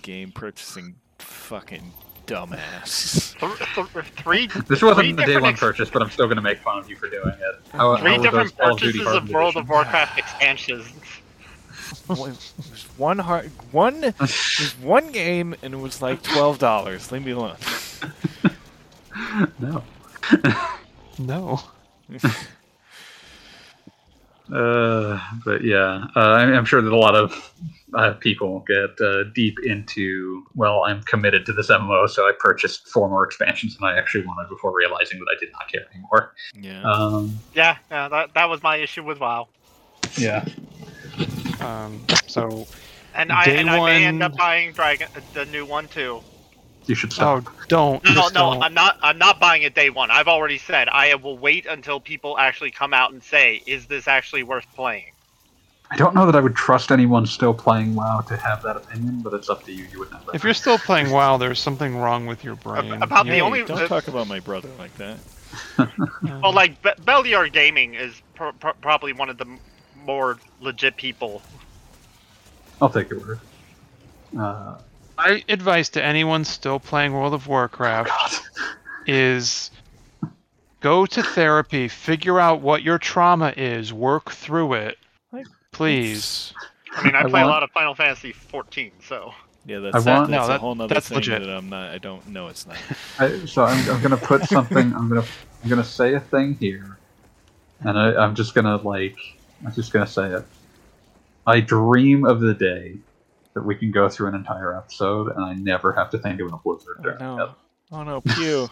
[SPEAKER 1] game purchasing fucking dumbass.
[SPEAKER 5] Th- th- three
[SPEAKER 2] This wasn't the day one
[SPEAKER 5] ex-
[SPEAKER 2] purchase, but I'm still going to make fun of you for doing it. How,
[SPEAKER 5] three
[SPEAKER 2] how
[SPEAKER 5] different
[SPEAKER 2] those Call of Duty
[SPEAKER 5] purchases of World of Warcraft expansions.
[SPEAKER 1] One- There's one hard one. There's one game, and it was like twelve dollars. Leave me alone. <laughs>
[SPEAKER 2] no.
[SPEAKER 4] No. <laughs> <laughs>
[SPEAKER 2] Uh, but yeah, uh, I'm, I'm sure that a lot of uh, people get uh, deep into. Well, I'm committed to this MMO, so I purchased four more expansions than I actually wanted before realizing that I did not care anymore.
[SPEAKER 1] Yeah.
[SPEAKER 2] Um,
[SPEAKER 5] Yeah, yeah, that, that was my issue with WoW.
[SPEAKER 2] yeah.
[SPEAKER 4] Um, so
[SPEAKER 5] And I,
[SPEAKER 4] Day
[SPEAKER 5] and I may end up buying Dragon, the new one too.
[SPEAKER 2] You should stop.
[SPEAKER 4] Oh, don't.
[SPEAKER 5] No, no,
[SPEAKER 4] don't.
[SPEAKER 5] I'm not. I'm not buying it day one. I've already said I will wait until people actually come out and say, "Is this actually worth playing?"
[SPEAKER 2] I don't know that I would trust anyone still playing WoW to have that opinion, but it's up to you. You would never.
[SPEAKER 4] If you're still playing WoW, there's something wrong with your brain.
[SPEAKER 5] About the
[SPEAKER 1] Hey,
[SPEAKER 5] only-
[SPEAKER 1] don't
[SPEAKER 5] the-
[SPEAKER 1] talk about my brother like that. <laughs>
[SPEAKER 5] Well, like Be- Bellular Gaming is pr- pr- probably one of the m- more legit people.
[SPEAKER 2] I'll take your word. Uh,
[SPEAKER 4] My advice to anyone still playing World of Warcraft oh,
[SPEAKER 2] God.
[SPEAKER 4] is go to therapy, figure out what your trauma is, work through it. Please.
[SPEAKER 5] I mean, I,
[SPEAKER 2] I
[SPEAKER 5] play a lot of Final Fantasy 14, so
[SPEAKER 1] Yeah,
[SPEAKER 2] I
[SPEAKER 1] that's,
[SPEAKER 2] want-
[SPEAKER 1] that, that's
[SPEAKER 4] No,
[SPEAKER 1] a whole nother thing
[SPEAKER 4] legit.
[SPEAKER 1] that I'm not. I don't know. It's not.
[SPEAKER 2] I, so I'm, I'm gonna put something. I'm gonna I'm gonna say a thing here, and I, I'm just gonna like I'm just gonna say it. I dream of the day that we can go through an entire episode, and I never have to think of a blizzard.
[SPEAKER 1] Oh
[SPEAKER 2] during it.
[SPEAKER 1] no! Oh no! Pew.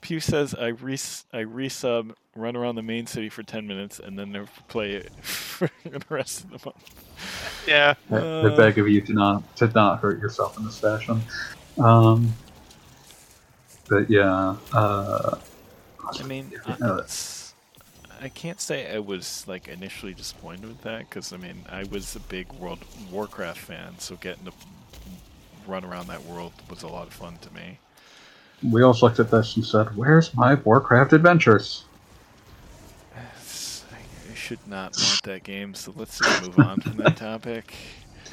[SPEAKER 1] Pew says I res I resub, run around the main city for ten minutes, and then never play it <laughs> for the rest of the month.
[SPEAKER 4] Yeah.
[SPEAKER 2] I, I
[SPEAKER 1] Uh.
[SPEAKER 2] beg of you to not to not hurt yourself in this fashion. Um, but yeah, uh,
[SPEAKER 1] I mean,
[SPEAKER 2] Yeah.
[SPEAKER 1] I, can't say I was like initially disappointed with that because I mean I was a big World Warcraft fan, so getting to run around that world was a lot of fun to me.
[SPEAKER 2] we all looked at this and said, "Where's my Warcraft adventures?"
[SPEAKER 1] I, <sighs> I should not want that game, so let's just move on from that topic.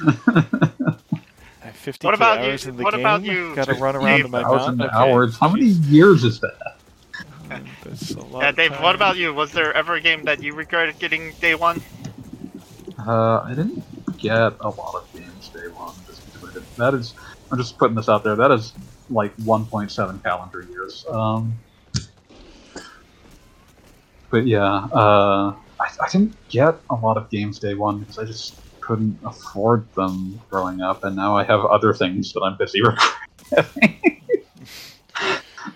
[SPEAKER 1] <laughs> I have 50
[SPEAKER 5] What about you-
[SPEAKER 1] in the
[SPEAKER 5] what
[SPEAKER 1] game.
[SPEAKER 5] about you,
[SPEAKER 1] Gotta run around in my
[SPEAKER 2] Thousand
[SPEAKER 1] mountain.
[SPEAKER 2] hours. How many years is that?
[SPEAKER 1] Okay, that's a lot
[SPEAKER 5] yeah,
[SPEAKER 1] of
[SPEAKER 5] Dave. What about you? Was there ever a game that you regretted getting day one?
[SPEAKER 2] Uh, I didn't get a lot of games day one. Just because I didn't- that is, I'm just putting this out there. That is like 1.7 calendar years. Um, but yeah, uh, I, I didn't get a lot of games day one because I just couldn't afford them growing up, and now I have other things that I'm busy <laughs> regretting.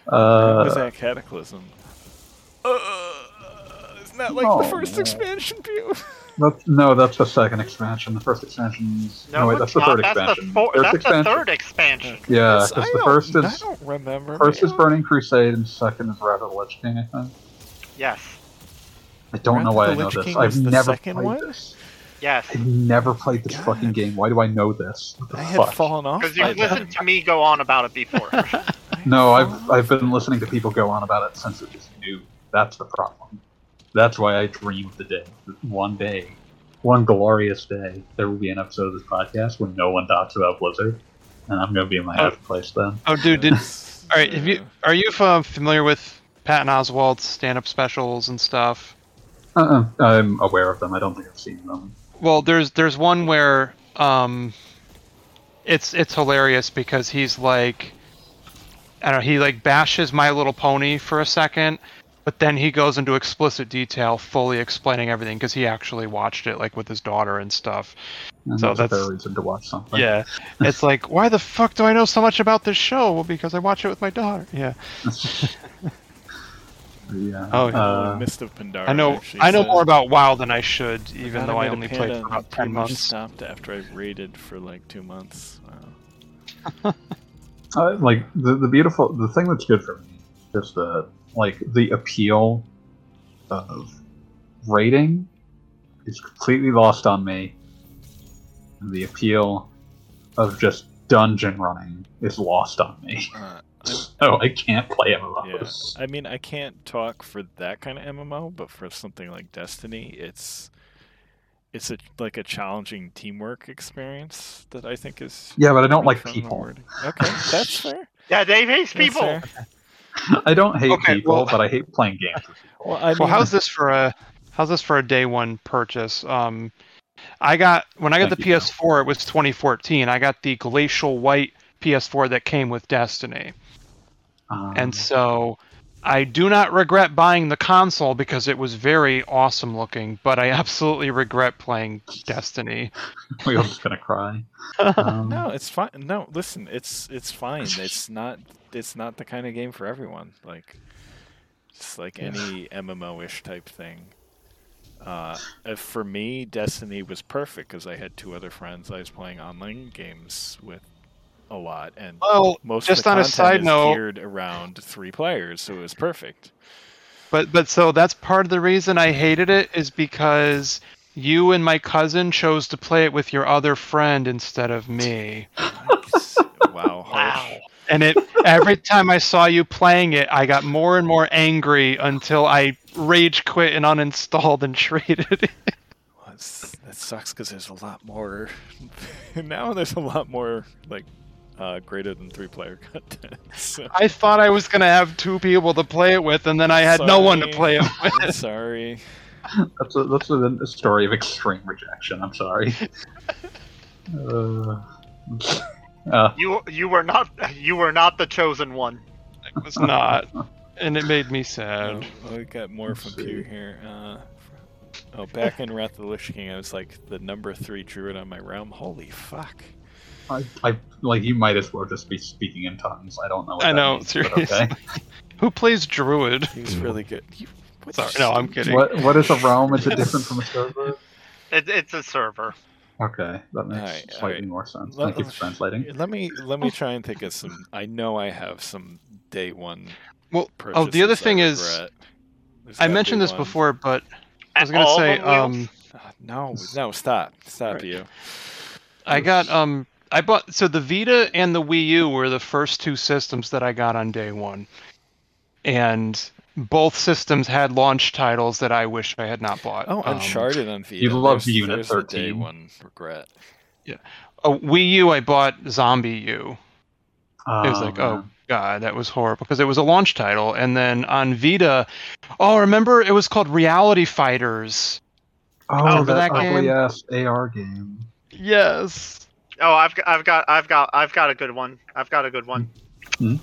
[SPEAKER 1] What was
[SPEAKER 2] uh,
[SPEAKER 1] that Cataclysm? Uh, isn't that like
[SPEAKER 2] Oh.
[SPEAKER 1] the first expansion view? <laughs>
[SPEAKER 2] that's, no, that's the second expansion. The first expansion's no, wait, that's the
[SPEAKER 5] not.
[SPEAKER 2] third
[SPEAKER 5] that's
[SPEAKER 2] expansion.
[SPEAKER 5] The four,
[SPEAKER 2] Third
[SPEAKER 5] that's
[SPEAKER 2] expansion.
[SPEAKER 5] the third expansion.
[SPEAKER 2] Yeah, because
[SPEAKER 1] I
[SPEAKER 2] the
[SPEAKER 1] don't-
[SPEAKER 2] first
[SPEAKER 1] I
[SPEAKER 2] is
[SPEAKER 1] don't remember.
[SPEAKER 2] First is. Burning Crusade, and second is Wrath of the Lich King, I think.
[SPEAKER 5] Yes.
[SPEAKER 2] I don't
[SPEAKER 1] Wrath
[SPEAKER 2] know why I know
[SPEAKER 1] Lich
[SPEAKER 2] this.
[SPEAKER 1] King
[SPEAKER 2] I've never played
[SPEAKER 1] one?
[SPEAKER 2] this.
[SPEAKER 5] Yes.
[SPEAKER 2] I've never played this
[SPEAKER 1] God.
[SPEAKER 2] fucking game. Why do I know this? What the
[SPEAKER 1] I had fallen off.
[SPEAKER 5] Because you've
[SPEAKER 1] that.
[SPEAKER 5] listened to me go on about it before. <laughs>
[SPEAKER 2] No, I've I've been listening to people go on about it since it was new. That's the problem. That's why I dream of the day. One day, one glorious day, there will be an episode of this podcast when no one talks about Blizzard, and I'm gonna be in my
[SPEAKER 4] Oh.
[SPEAKER 2] happy place then.
[SPEAKER 4] Oh, dude, did all right? Have you are you uh, familiar with Patton Oswalt's stand-up specials and stuff?
[SPEAKER 2] Uh-uh. I'm aware of them. I don't think I've seen them.
[SPEAKER 4] Well, there's there's one where um, it's it's hilarious because he's like, I don't know, he like bashes My Little Pony for a second, but then he goes into explicit detail, fully explaining everything because he actually watched it like with his daughter and stuff.
[SPEAKER 2] And
[SPEAKER 4] So
[SPEAKER 2] that's, a fair reason to watch something.
[SPEAKER 4] Yeah, <laughs> it's like, why the fuck do I know so much about this show? Well, because I watch it with my daughter. Yeah, <laughs>
[SPEAKER 2] yeah.
[SPEAKER 4] Oh, yeah.
[SPEAKER 2] Uh,
[SPEAKER 1] Mist of Pandaria.
[SPEAKER 4] I know I know
[SPEAKER 1] said-
[SPEAKER 4] more about WoW than I should, even
[SPEAKER 1] God,
[SPEAKER 4] though I only played for about
[SPEAKER 1] pretty
[SPEAKER 4] ten
[SPEAKER 1] much
[SPEAKER 4] months.
[SPEAKER 1] Stopped after I raided for like two months. Wow. <laughs>
[SPEAKER 2] Uh, like the the beautiful the thing that's good for me is the like the appeal of raiding is completely lost on me. And the appeal of just dungeon running is lost on me.
[SPEAKER 1] Uh, <laughs>
[SPEAKER 2] So I can't play MMOs.
[SPEAKER 1] yeah, I mean, I can't talk for that kind of MMO, but for something like Destiny, it's it's a like a challenging teamwork experience that I think is.
[SPEAKER 2] Yeah, but I don't like
[SPEAKER 1] fun
[SPEAKER 2] people.
[SPEAKER 1] rewarding. Okay, that's fair. <laughs>
[SPEAKER 5] yeah, Dave hates
[SPEAKER 1] That's
[SPEAKER 5] people.
[SPEAKER 1] fair. <laughs>
[SPEAKER 2] I don't hate
[SPEAKER 4] Okay,
[SPEAKER 2] people,
[SPEAKER 4] well-
[SPEAKER 2] but I hate playing games with people.
[SPEAKER 1] Well, I mean,
[SPEAKER 4] well, how's this for a how's this for a day one purchase? Um, I got when I got the. PS4, it was 2014. I got the glacial white PS4 that came with Destiny,
[SPEAKER 2] Um,
[SPEAKER 4] and so I do not regret buying the console because it was very awesome looking. But I <laughs> absolutely regret playing Destiny. <laughs>
[SPEAKER 2] we're all just gonna cry. <laughs> Um,
[SPEAKER 1] No, it's fine. No, listen, it's it's fine. It's not it's not the kind of game for everyone. Like it's like any MMO-ish type thing. Uh, uh, for me, Destiny was perfect because I had two other friends I was playing online games with a lot, and
[SPEAKER 4] Well,
[SPEAKER 1] most
[SPEAKER 4] just
[SPEAKER 1] of the
[SPEAKER 4] on a side
[SPEAKER 1] is
[SPEAKER 4] note-
[SPEAKER 1] geared around three players, so it was perfect.
[SPEAKER 4] But but so that's part of the reason I hated it is because you and my cousin chose to play it with your other friend instead of me.
[SPEAKER 1] Nice. wow.
[SPEAKER 5] Wow.
[SPEAKER 4] And it every time I saw you playing it, I got more and more angry until I rage quit and uninstalled and <laughs> traded it.
[SPEAKER 1] Well, that sucks because there's a lot more. <laughs> now there's a lot more like uh, greater than three player <laughs> content. So, <laughs>
[SPEAKER 4] I thought I was gonna have two people to play it with, and then I had no one to play it <laughs> with.
[SPEAKER 1] sorry.
[SPEAKER 2] That's a, that's a, a story of extreme rejection. I'm sorry. uh, uh,
[SPEAKER 5] You you were not you were not the chosen one.
[SPEAKER 4] It was not, and it made me sad.
[SPEAKER 1] Oh, we got more from
[SPEAKER 2] see.
[SPEAKER 1] Pew here. Uh, oh, back in Wrath of the Lich King, I was like the number three druid on my realm. Holy fuck!
[SPEAKER 2] I, I like you might as well just be speaking in tongues. I don't know. What
[SPEAKER 4] I know,
[SPEAKER 2] means,
[SPEAKER 4] seriously.
[SPEAKER 2] Okay. <laughs>
[SPEAKER 4] Who plays Druid?
[SPEAKER 1] He's really good. You, what
[SPEAKER 4] Sorry, no, I'm kidding.
[SPEAKER 2] What what is a realm? Is it different from a server?
[SPEAKER 5] It, it's a server.
[SPEAKER 2] Okay, that makes
[SPEAKER 1] Alright,
[SPEAKER 2] slightly
[SPEAKER 1] alright.
[SPEAKER 2] more sense.
[SPEAKER 1] Let-
[SPEAKER 2] Thank you for translating.
[SPEAKER 1] Let me let me try and think of some. I know I have some day one.
[SPEAKER 4] Well, oh, the other
[SPEAKER 1] purchases I
[SPEAKER 4] thing is, I mentioned this
[SPEAKER 1] one.
[SPEAKER 4] before, but I was gonna say, um,
[SPEAKER 1] Uh, no, no, stop, stop
[SPEAKER 4] Right.
[SPEAKER 1] you.
[SPEAKER 4] I got um, I bought so the Vita and the Wii U were the first two systems that I got on day one, and both systems had launch titles that I wish I had not bought.
[SPEAKER 1] Oh,
[SPEAKER 4] Um,
[SPEAKER 1] Uncharted on Vita.
[SPEAKER 2] you love
[SPEAKER 1] There's-
[SPEAKER 2] Unit
[SPEAKER 1] there's the day one regret.
[SPEAKER 4] Yeah, oh, Wii U, I bought Zombie U. It was like, oh god, that was horrible because it was a launch title, and then on Vita, oh, remember it was called Reality Fighters.
[SPEAKER 2] oh,
[SPEAKER 4] remember
[SPEAKER 2] that,
[SPEAKER 4] that game?
[SPEAKER 2] ugly ass AR game.
[SPEAKER 4] Yes.
[SPEAKER 5] Oh, I've got, I've got, I've got, I've got a good one. I've got a good one.
[SPEAKER 2] Hmm?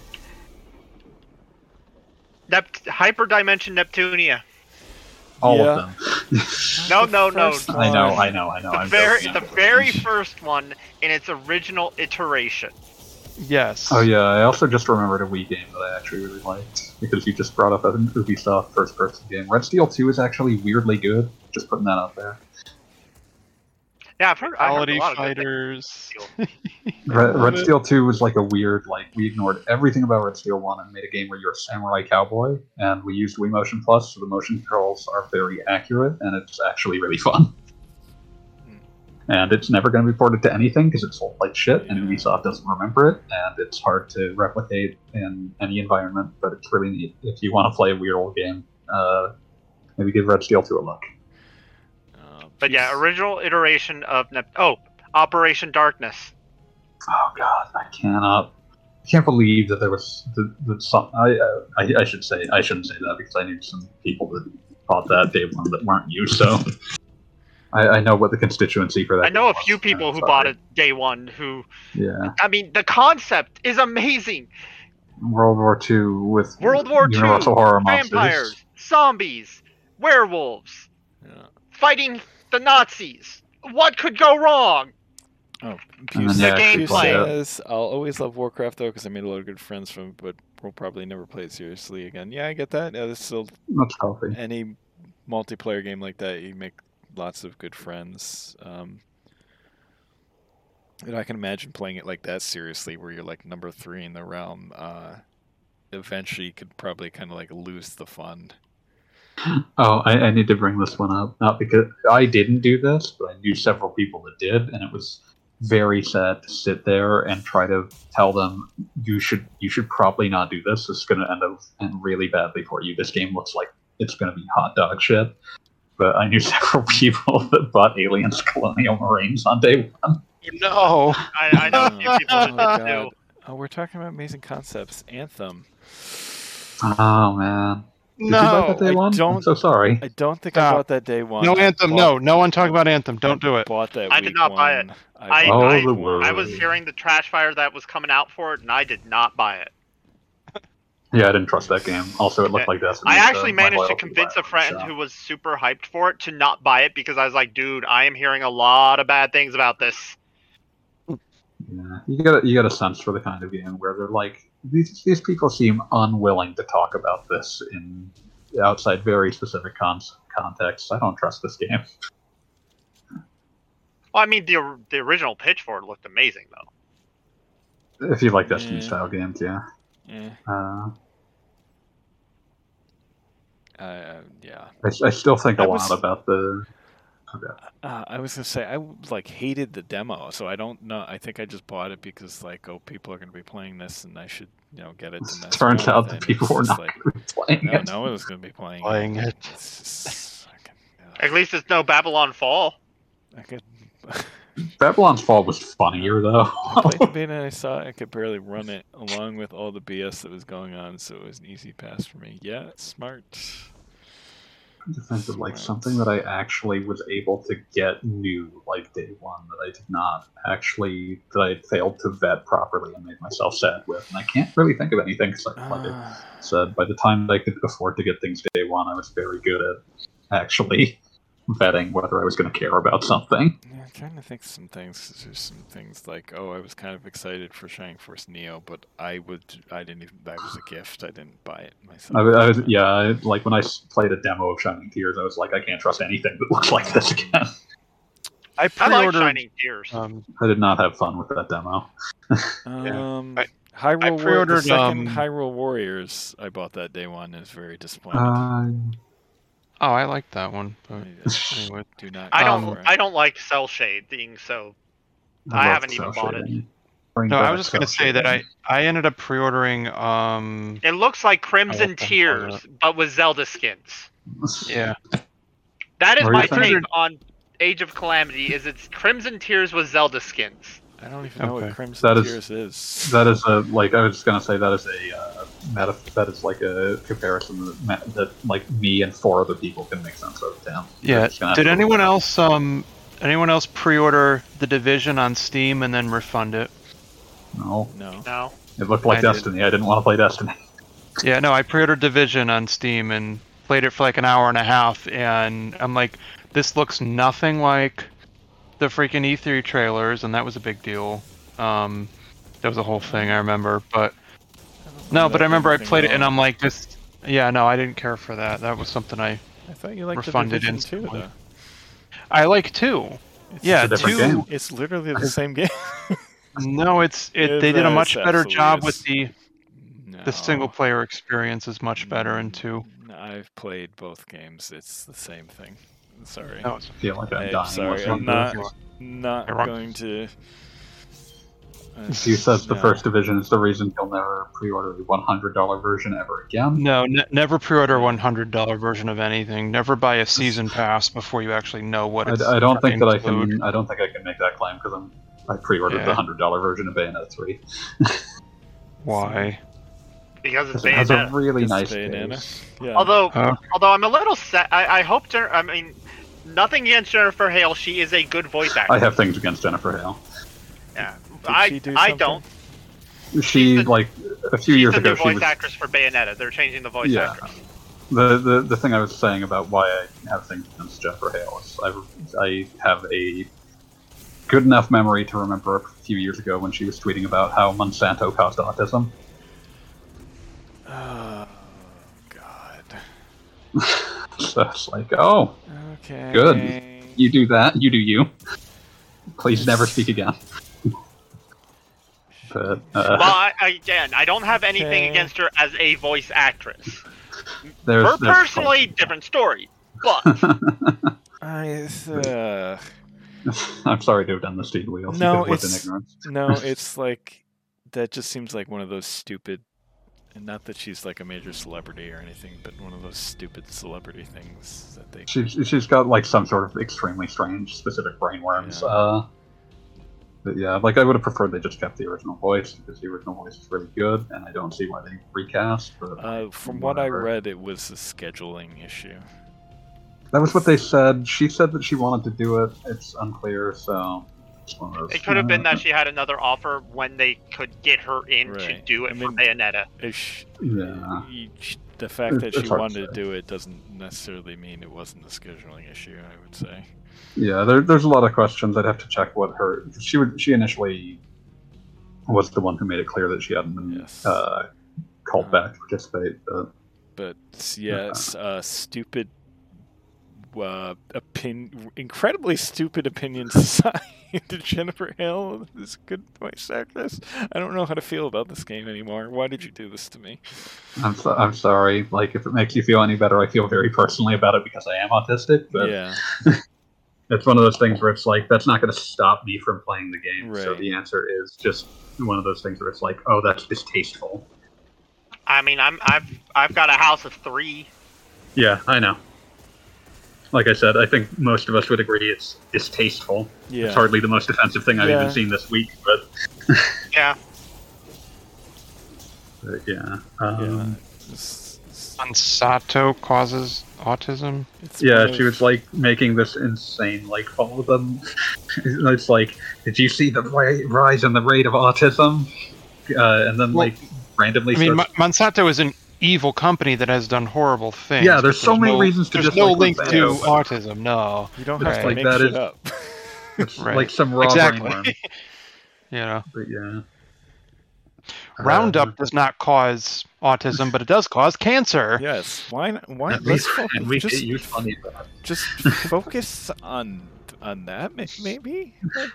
[SPEAKER 5] Nept- Hyperdimension Neptunia.
[SPEAKER 2] All
[SPEAKER 1] Yeah.
[SPEAKER 2] of them.
[SPEAKER 5] No,
[SPEAKER 1] The
[SPEAKER 5] no, no.
[SPEAKER 1] first
[SPEAKER 2] I know. I know, I know.
[SPEAKER 5] The
[SPEAKER 2] I'm
[SPEAKER 5] very,
[SPEAKER 2] joking.
[SPEAKER 5] the very first one in its original iteration.
[SPEAKER 4] Yes.
[SPEAKER 2] Oh yeah, I also just remembered a Wii game that I actually really liked because you just brought up an Ubisoft first-person game. Red Steel 2 is actually weirdly good. Just putting that out there.
[SPEAKER 5] Yeah, I've heard, I've heard a
[SPEAKER 4] Reality
[SPEAKER 5] lot of
[SPEAKER 4] Fighters.
[SPEAKER 2] Red, <laughs> Red. Steel 2 was like a weird, like we ignored everything about Red Steel 1 and made a game where you're a samurai cowboy, and we used Wii Motion Plus, so the motion controls are very accurate, and it's actually really fun. And it's never going to be ported to anything because it's sold like shit, and
[SPEAKER 1] Yeah.
[SPEAKER 2] Ubisoft doesn't remember it, and it's hard to replicate in any environment. But it's really neat if you want to play a weird old game. Uh, maybe give Red Steel 2 a look.
[SPEAKER 5] But yeah, original iteration of Nep- oh, Operation Darkness.
[SPEAKER 2] Oh god, I cannot. I can't believe that there was the, the some. I, uh, I I should say I shouldn't say that because I knew some people that bought that day one that weren't you. So <laughs> I, I know what the constituency for that.
[SPEAKER 5] I know a few
[SPEAKER 2] was.
[SPEAKER 5] people who
[SPEAKER 2] sorry.
[SPEAKER 5] bought it day one who,
[SPEAKER 2] Yeah,
[SPEAKER 5] I mean, the concept is amazing.
[SPEAKER 2] World War II with
[SPEAKER 5] World War II,
[SPEAKER 2] Universal horror monsters.
[SPEAKER 5] Vampires, zombies, werewolves,
[SPEAKER 1] yeah.
[SPEAKER 5] fighting the Nazis. What could go wrong?
[SPEAKER 1] Oh,
[SPEAKER 2] And
[SPEAKER 1] Pew
[SPEAKER 2] then,
[SPEAKER 5] yeah, gameplay.
[SPEAKER 1] says, I'll always love Warcraft though because I made a lot of good friends from it, but we'll probably never play it seriously again. Yeah, I get that. Yeah, this still
[SPEAKER 2] That's healthy.
[SPEAKER 1] any multiplayer game like that, you make lots of good friends. Um, and I can imagine playing it like that seriously, where you're like number three in the realm. Uh, eventually, you could probably kind of like lose the fun.
[SPEAKER 2] Oh, I, I need to bring this one up. Not because I didn't do this, but I knew several people that did, and it was very sad to sit there and try to tell them you should you should probably not do this. This is going to end up end really badly for you. This game looks like it's going to be hot dog shit. But I knew <laughs> several people that bought Aliens Colonial Marines on day one.
[SPEAKER 4] No. <laughs>
[SPEAKER 5] Oh I, I know a few people
[SPEAKER 1] oh,
[SPEAKER 5] who did too.
[SPEAKER 1] Oh, we're talking about amazing concepts. Anthem.
[SPEAKER 2] Oh man, did you buy
[SPEAKER 4] No.
[SPEAKER 2] that day
[SPEAKER 1] I
[SPEAKER 2] one? I'm
[SPEAKER 1] don't-
[SPEAKER 2] so sorry.
[SPEAKER 1] I don't think
[SPEAKER 4] No.
[SPEAKER 1] I bought that day one.
[SPEAKER 4] No Anthem.
[SPEAKER 1] bought-
[SPEAKER 4] No. No one talk about Anthem. Don't do it.
[SPEAKER 1] Bought that.
[SPEAKER 5] I did
[SPEAKER 1] week
[SPEAKER 5] not buy it.
[SPEAKER 1] one.
[SPEAKER 5] I-
[SPEAKER 1] bought
[SPEAKER 2] Oh, the
[SPEAKER 1] one.
[SPEAKER 2] word.
[SPEAKER 5] I was hearing the trash fire that was coming out for it, and I did not buy it.
[SPEAKER 2] Yeah, I didn't trust that game. Also, it looked like this.
[SPEAKER 5] I actually
[SPEAKER 2] my
[SPEAKER 5] managed to convince a friend
[SPEAKER 2] shot.
[SPEAKER 5] who was super hyped for it to not buy it because I was like, dude, I am hearing a lot of bad things about this.
[SPEAKER 2] Yeah, you get a, you get a sense for the kind of game where they're like these these people seem unwilling to talk about this in outside very specific con- contexts. I don't trust this game. <laughs>
[SPEAKER 5] Well, I mean, the the original pitch for it looked amazing though.
[SPEAKER 2] If you like Destiny
[SPEAKER 1] Yeah.
[SPEAKER 2] style games, yeah.
[SPEAKER 1] Eh,
[SPEAKER 2] Uh,
[SPEAKER 1] uh, yeah.
[SPEAKER 2] I, I still think a
[SPEAKER 1] I
[SPEAKER 2] lot
[SPEAKER 1] was-
[SPEAKER 2] about the.
[SPEAKER 1] Uh, I was gonna say I like hated the demo, so I don't know. I think I just bought it because like, oh, people are gonna be playing this, and I should, you know, get it. To mess
[SPEAKER 2] Turns out
[SPEAKER 1] with
[SPEAKER 2] that people were not
[SPEAKER 1] like,
[SPEAKER 2] playing
[SPEAKER 1] no,
[SPEAKER 2] it.
[SPEAKER 1] no one was gonna be playing.
[SPEAKER 4] Playing it.
[SPEAKER 1] It's just fucking,
[SPEAKER 5] At least it's no Babylon Fall.
[SPEAKER 1] I could. <laughs>
[SPEAKER 2] Babylon's Fall was funnier though.
[SPEAKER 1] I played the beta and I saw it. I could barely run it along with all the BS that was going on, so it was an easy pass for me. Yeah, it's smart.
[SPEAKER 2] to think of like something that I actually was able to get new like day one that I did not actually that I failed to vet properly and made myself sad with, and I can't really think of anything because like, like I
[SPEAKER 1] Uh,
[SPEAKER 2] said, by the time I could afford to get things day one, I was very good at actually vetting whether I was going to care about something.
[SPEAKER 1] yeah, I'm trying to think some things. There's some things like, oh, I was kind of excited for Shining Force Neo, but I would, I didn't even. That was a gift. I didn't buy it myself.
[SPEAKER 2] I, was- I was yeah, I, like when I s- played a demo of Shining Tears, I was like, I can't trust anything that looks like this again.
[SPEAKER 4] I
[SPEAKER 5] I like
[SPEAKER 4] pre-ordered.
[SPEAKER 5] Shining Tears.
[SPEAKER 4] um,
[SPEAKER 2] I did not have fun with that demo. <laughs>
[SPEAKER 1] Um,
[SPEAKER 4] I-
[SPEAKER 1] Hyrule
[SPEAKER 4] I
[SPEAKER 1] War- the
[SPEAKER 4] pre-ordered,
[SPEAKER 1] second
[SPEAKER 4] um,
[SPEAKER 1] Hyrule Warriors. I bought that day one. and was very disappointed.
[SPEAKER 2] Uh,
[SPEAKER 4] oh, I like that one. But
[SPEAKER 1] I
[SPEAKER 4] anyway, <laughs>
[SPEAKER 1] do not.
[SPEAKER 5] I don't.
[SPEAKER 4] um,
[SPEAKER 5] I don't like cell Shade shading, so I
[SPEAKER 2] love
[SPEAKER 5] haven't even
[SPEAKER 2] cel
[SPEAKER 5] bought it.
[SPEAKER 2] Bring
[SPEAKER 4] no, I was just gonna
[SPEAKER 2] cel
[SPEAKER 4] say that I. I ended up pre-ordering. Um,
[SPEAKER 5] it looks like Crimson. Tears, but with Zelda skins. <laughs>
[SPEAKER 4] yeah,
[SPEAKER 5] That is my
[SPEAKER 2] you
[SPEAKER 5] take on Age of Calamity. Is it's Crimson Tears with Zelda skins.
[SPEAKER 1] I don't even know
[SPEAKER 4] Okay.
[SPEAKER 1] what Crimson
[SPEAKER 2] That is-
[SPEAKER 1] Tears is.
[SPEAKER 2] That is a like I was just gonna say that is a uh, meta, that is like a comparison that, that like me and four other people can make sense of. Damn.
[SPEAKER 4] Yeah.
[SPEAKER 2] just gonna have
[SPEAKER 4] Did
[SPEAKER 2] to-
[SPEAKER 4] anyone else um anyone else pre-order the Division on Steam and then refund it?
[SPEAKER 2] No,
[SPEAKER 1] No.
[SPEAKER 5] No.
[SPEAKER 2] it looked like
[SPEAKER 4] I did.
[SPEAKER 2] Destiny. I didn't want to play Destiny. <laughs>
[SPEAKER 4] Yeah, no, I pre-ordered Division on Steam and played it for like an hour and a half, and I'm like, this looks nothing like the freaking E3 trailers, and that was a big deal. Um, that was a whole thing I remember, but no, but I remember I played it, and I'm like, just yeah, no, I didn't care for that. That was something I
[SPEAKER 1] I thought you liked
[SPEAKER 4] refunded
[SPEAKER 1] the Division too, though.
[SPEAKER 4] I like two.
[SPEAKER 1] It's
[SPEAKER 4] Yeah, two.
[SPEAKER 2] game.
[SPEAKER 1] It's literally the same game. <laughs>
[SPEAKER 4] No, it's it.
[SPEAKER 1] It-
[SPEAKER 4] They did a much better job
[SPEAKER 1] absolutely
[SPEAKER 4] with the
[SPEAKER 1] no.
[SPEAKER 4] the single player experience is much better in two.
[SPEAKER 1] I've played both games. It's the same thing. Sorry.
[SPEAKER 4] No, it's
[SPEAKER 2] I feel like I'm
[SPEAKER 1] Hey,
[SPEAKER 2] dying.
[SPEAKER 1] sorry, I'm not-
[SPEAKER 2] this.
[SPEAKER 1] Not
[SPEAKER 4] You're wrong.
[SPEAKER 1] going to. uh,
[SPEAKER 2] You says the
[SPEAKER 1] no.
[SPEAKER 2] first division is the reason he'll never pre-order the $100 version ever again.
[SPEAKER 4] No, ne- never pre-order one hundred dollar version of anything. Never buy a season pass before you actually know what it's.
[SPEAKER 2] I, I don't think that I can. I don't think I can make that claim because I'm. I pre-ordered the hundred dollar version of Bayonetta three. <laughs>
[SPEAKER 4] Why?
[SPEAKER 5] Because it's Bayonetta.
[SPEAKER 2] It has a really
[SPEAKER 1] It's
[SPEAKER 2] nice
[SPEAKER 1] Bayonetta.
[SPEAKER 2] case.
[SPEAKER 1] Yeah.
[SPEAKER 5] Although, although I'm a little sad. I, I hope. Jer- I mean, nothing against Jennifer Hale. She is a good voice actor.
[SPEAKER 2] I have things against Jennifer Hale.
[SPEAKER 5] Yeah.
[SPEAKER 1] Did
[SPEAKER 5] I
[SPEAKER 1] she do
[SPEAKER 5] I don't.
[SPEAKER 2] She
[SPEAKER 5] She's the-
[SPEAKER 2] like a few
[SPEAKER 5] She's
[SPEAKER 2] years
[SPEAKER 5] the
[SPEAKER 2] ago.
[SPEAKER 5] new
[SPEAKER 2] She
[SPEAKER 5] voice
[SPEAKER 2] was
[SPEAKER 5] actress for Bayonetta. They're changing the voice
[SPEAKER 2] Yeah.
[SPEAKER 5] actress.
[SPEAKER 2] the, the the thing I was saying about why I have things against Jennifer Hale is I I have a good enough memory to remember a few years ago when she was tweeting about how Monsanto caused autism.
[SPEAKER 1] Oh God. <laughs>
[SPEAKER 2] So it's like, oh,
[SPEAKER 1] Okay.
[SPEAKER 2] Good. you do that, you do you. Please never speak again. <laughs> But uh,
[SPEAKER 5] well, I, I, again, I don't have anything
[SPEAKER 1] Okay.
[SPEAKER 5] against her as a voice actress.
[SPEAKER 2] there's,
[SPEAKER 5] Her
[SPEAKER 2] there's-
[SPEAKER 5] personally, different story. But <laughs>
[SPEAKER 1] I, uh, <laughs>
[SPEAKER 2] I'm sorry to have done this to you, Wheels.
[SPEAKER 1] No,
[SPEAKER 2] you could have lived in
[SPEAKER 1] it's- no, it's like that. Just seems like one of those stupid. And not that she's like a major celebrity or anything, but one of those stupid celebrity things that they.
[SPEAKER 2] She's, she's got like some sort of extremely strange specific brainworms.
[SPEAKER 1] Yeah.
[SPEAKER 2] Uh, but yeah, like I would have preferred they just kept the original voice because the original voice is really good, and I don't see why they recast. But
[SPEAKER 1] Uh, from what I read, it was a scheduling issue.
[SPEAKER 2] that was what they said. She said that she wanted to do it. It's unclear, so it's one
[SPEAKER 5] it could have been
[SPEAKER 2] uh,
[SPEAKER 5] that she had another offer when they could get her in to do it
[SPEAKER 1] I
[SPEAKER 5] for
[SPEAKER 1] mean-
[SPEAKER 5] Bayonetta.
[SPEAKER 1] Ish,
[SPEAKER 2] Yeah.
[SPEAKER 1] each- the fact that
[SPEAKER 2] It's
[SPEAKER 1] she
[SPEAKER 2] hard to
[SPEAKER 1] wanted to do it doesn't necessarily mean it wasn't a scheduling issue. I would say.
[SPEAKER 2] Yeah, there, there's a lot of questions. I'd have to check what her. She would. She initially was the one who made it clear that she hadn't been
[SPEAKER 1] Yes.
[SPEAKER 2] uh, called back to participate. But
[SPEAKER 1] But s- yes, uh, stupid uh, opin- incredibly stupid opinions <laughs> aside, to Jennifer Hale is a good voice actress. I don't know how to feel about this game anymore. Why did you do this to me?
[SPEAKER 2] I'm so, I'm sorry. Like, if it makes you feel any better, I feel very personally about it because I am autistic. But
[SPEAKER 1] yeah, <laughs>
[SPEAKER 2] it's one of those things where it's like that's not going to stop me from playing the game. So the answer is just one of those things where it's like, oh, that's distasteful.
[SPEAKER 5] I mean, I'm I've I've got a house of three.
[SPEAKER 2] Yeah, I know. Like I said, I think most of us would agree it's distasteful.
[SPEAKER 1] yeah.
[SPEAKER 2] It's hardly the most offensive thing I've
[SPEAKER 1] Yeah.
[SPEAKER 2] even seen this week, but, <laughs>
[SPEAKER 5] Yeah.
[SPEAKER 2] but yeah.
[SPEAKER 1] yeah.
[SPEAKER 2] Um,
[SPEAKER 1] It's, it's,
[SPEAKER 4] Monsanto causes autism.
[SPEAKER 1] it's
[SPEAKER 2] Yeah,
[SPEAKER 1] one
[SPEAKER 2] she was like making this insane like follow them. <laughs> it's like, did you see the ri- rise in the rate of autism? Uh, and then
[SPEAKER 4] Well,
[SPEAKER 2] like randomly.
[SPEAKER 4] I mean,
[SPEAKER 2] starts-
[SPEAKER 4] Mo- Monsanto is an evil company that has done horrible things.
[SPEAKER 2] Yeah, there's so many
[SPEAKER 4] no-
[SPEAKER 2] reasons to
[SPEAKER 4] There's
[SPEAKER 2] just,
[SPEAKER 4] no
[SPEAKER 2] like,
[SPEAKER 4] link to
[SPEAKER 2] Monsanto,
[SPEAKER 4] autism. No,
[SPEAKER 1] You don't
[SPEAKER 2] It's
[SPEAKER 1] have to
[SPEAKER 2] like
[SPEAKER 1] make
[SPEAKER 2] that
[SPEAKER 1] shit
[SPEAKER 2] is-
[SPEAKER 1] up. <laughs>
[SPEAKER 2] it's
[SPEAKER 4] right.
[SPEAKER 2] like some raw
[SPEAKER 4] Exactly.
[SPEAKER 2] brainworm. <laughs>
[SPEAKER 4] you know,
[SPEAKER 2] But yeah.
[SPEAKER 4] Roundup
[SPEAKER 2] Uh,
[SPEAKER 4] does not cause autism, but it does cause cancer.
[SPEAKER 1] yes. Why? Why?
[SPEAKER 2] at
[SPEAKER 1] Let's
[SPEAKER 2] least,
[SPEAKER 1] focus, <laughs>
[SPEAKER 2] and we
[SPEAKER 1] just,
[SPEAKER 2] funny
[SPEAKER 1] just focus on on that. Maybe. Like,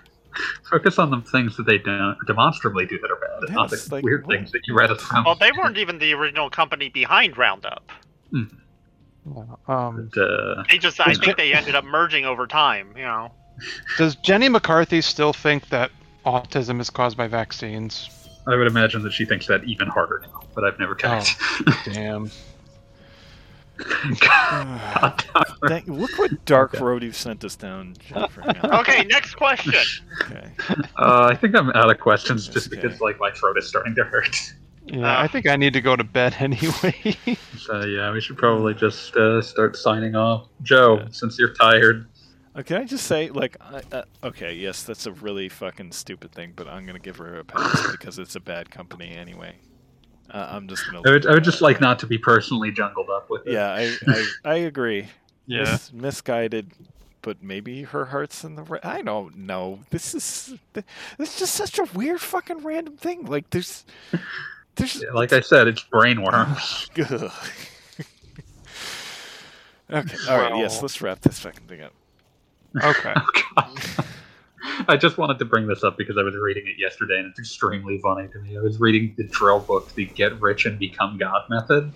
[SPEAKER 1] <laughs>
[SPEAKER 2] Focus on the things that they de- demonstrably do that are bad, and not the
[SPEAKER 1] like,
[SPEAKER 2] weird
[SPEAKER 1] what-
[SPEAKER 2] things that you read it from.
[SPEAKER 5] Well, they weren't even the original company behind Roundup.
[SPEAKER 4] Um,
[SPEAKER 2] But, uh,
[SPEAKER 5] They just I think they ended up merging over time. You know.
[SPEAKER 4] does Jenny McCarthy still think that autism is caused by vaccines?
[SPEAKER 2] I would imagine that she thinks that even harder now, but I've never checked. <laughs>
[SPEAKER 4] Damn.
[SPEAKER 2] God, damn.
[SPEAKER 1] dang, look what dark
[SPEAKER 2] Okay.
[SPEAKER 1] road you've sent us down, Jennifer. <laughs>
[SPEAKER 5] Okay, next question.
[SPEAKER 1] okay.
[SPEAKER 2] Uh, I think I'm out of questions just
[SPEAKER 1] Okay.
[SPEAKER 2] because like my throat is starting to hurt.
[SPEAKER 4] Yeah, I think I need to go to bed <laughs> anyway.
[SPEAKER 2] So yeah, we should probably just uh, start signing off. Joe,
[SPEAKER 1] Yeah.
[SPEAKER 2] since you're tired,
[SPEAKER 1] Uh, Can I just say, like, I- uh, okay, yes, that's a really fucking stupid thing, but I'm gonna give her a pass <laughs> because it's a bad company anyway. Uh, I'm just gonna.
[SPEAKER 2] I would, I would just like not to be personally jungled up with it.
[SPEAKER 1] Yeah, I, <laughs> I, I agree.
[SPEAKER 4] yeah.
[SPEAKER 1] Mis- misguided, but maybe her heart's in the right. I don't know. This is this is just such a weird fucking random thing. Like there's there's
[SPEAKER 2] Yeah, Like I said, it's brainworms. <laughs>
[SPEAKER 1] Ugh. okay, all right. Yes, let's wrap this fucking thing up.
[SPEAKER 4] Okay. <laughs>
[SPEAKER 2] Oh, God. <laughs> I just wanted to bring this up because I was reading it yesterday and it's extremely funny to me. I was reading the drill book, the Get Rich and Become God method.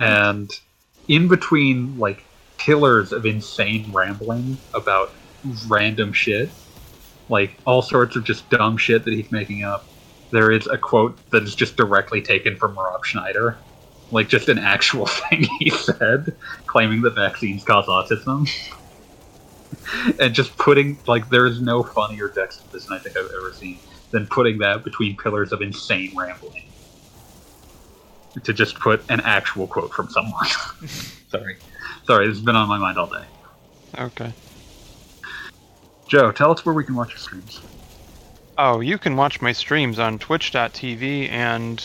[SPEAKER 2] And in between, like, pillars of insane rambling about random shit, like all sorts of just dumb shit that he's making up, there is a quote that is just directly taken from Rob Schneider. Like, just an actual <laughs> thing he said, claiming that vaccines cause autism <laughs> and just putting like there is no funnier text to this than I think I've ever seen than putting that between pillars of insane rambling. To just put an actual quote from someone. <laughs> Sorry. Sorry, this has been on my mind all day.
[SPEAKER 4] Okay.
[SPEAKER 2] Joe, tell us where we can watch your streams.
[SPEAKER 4] Oh, you can watch my streams on twitch.tv and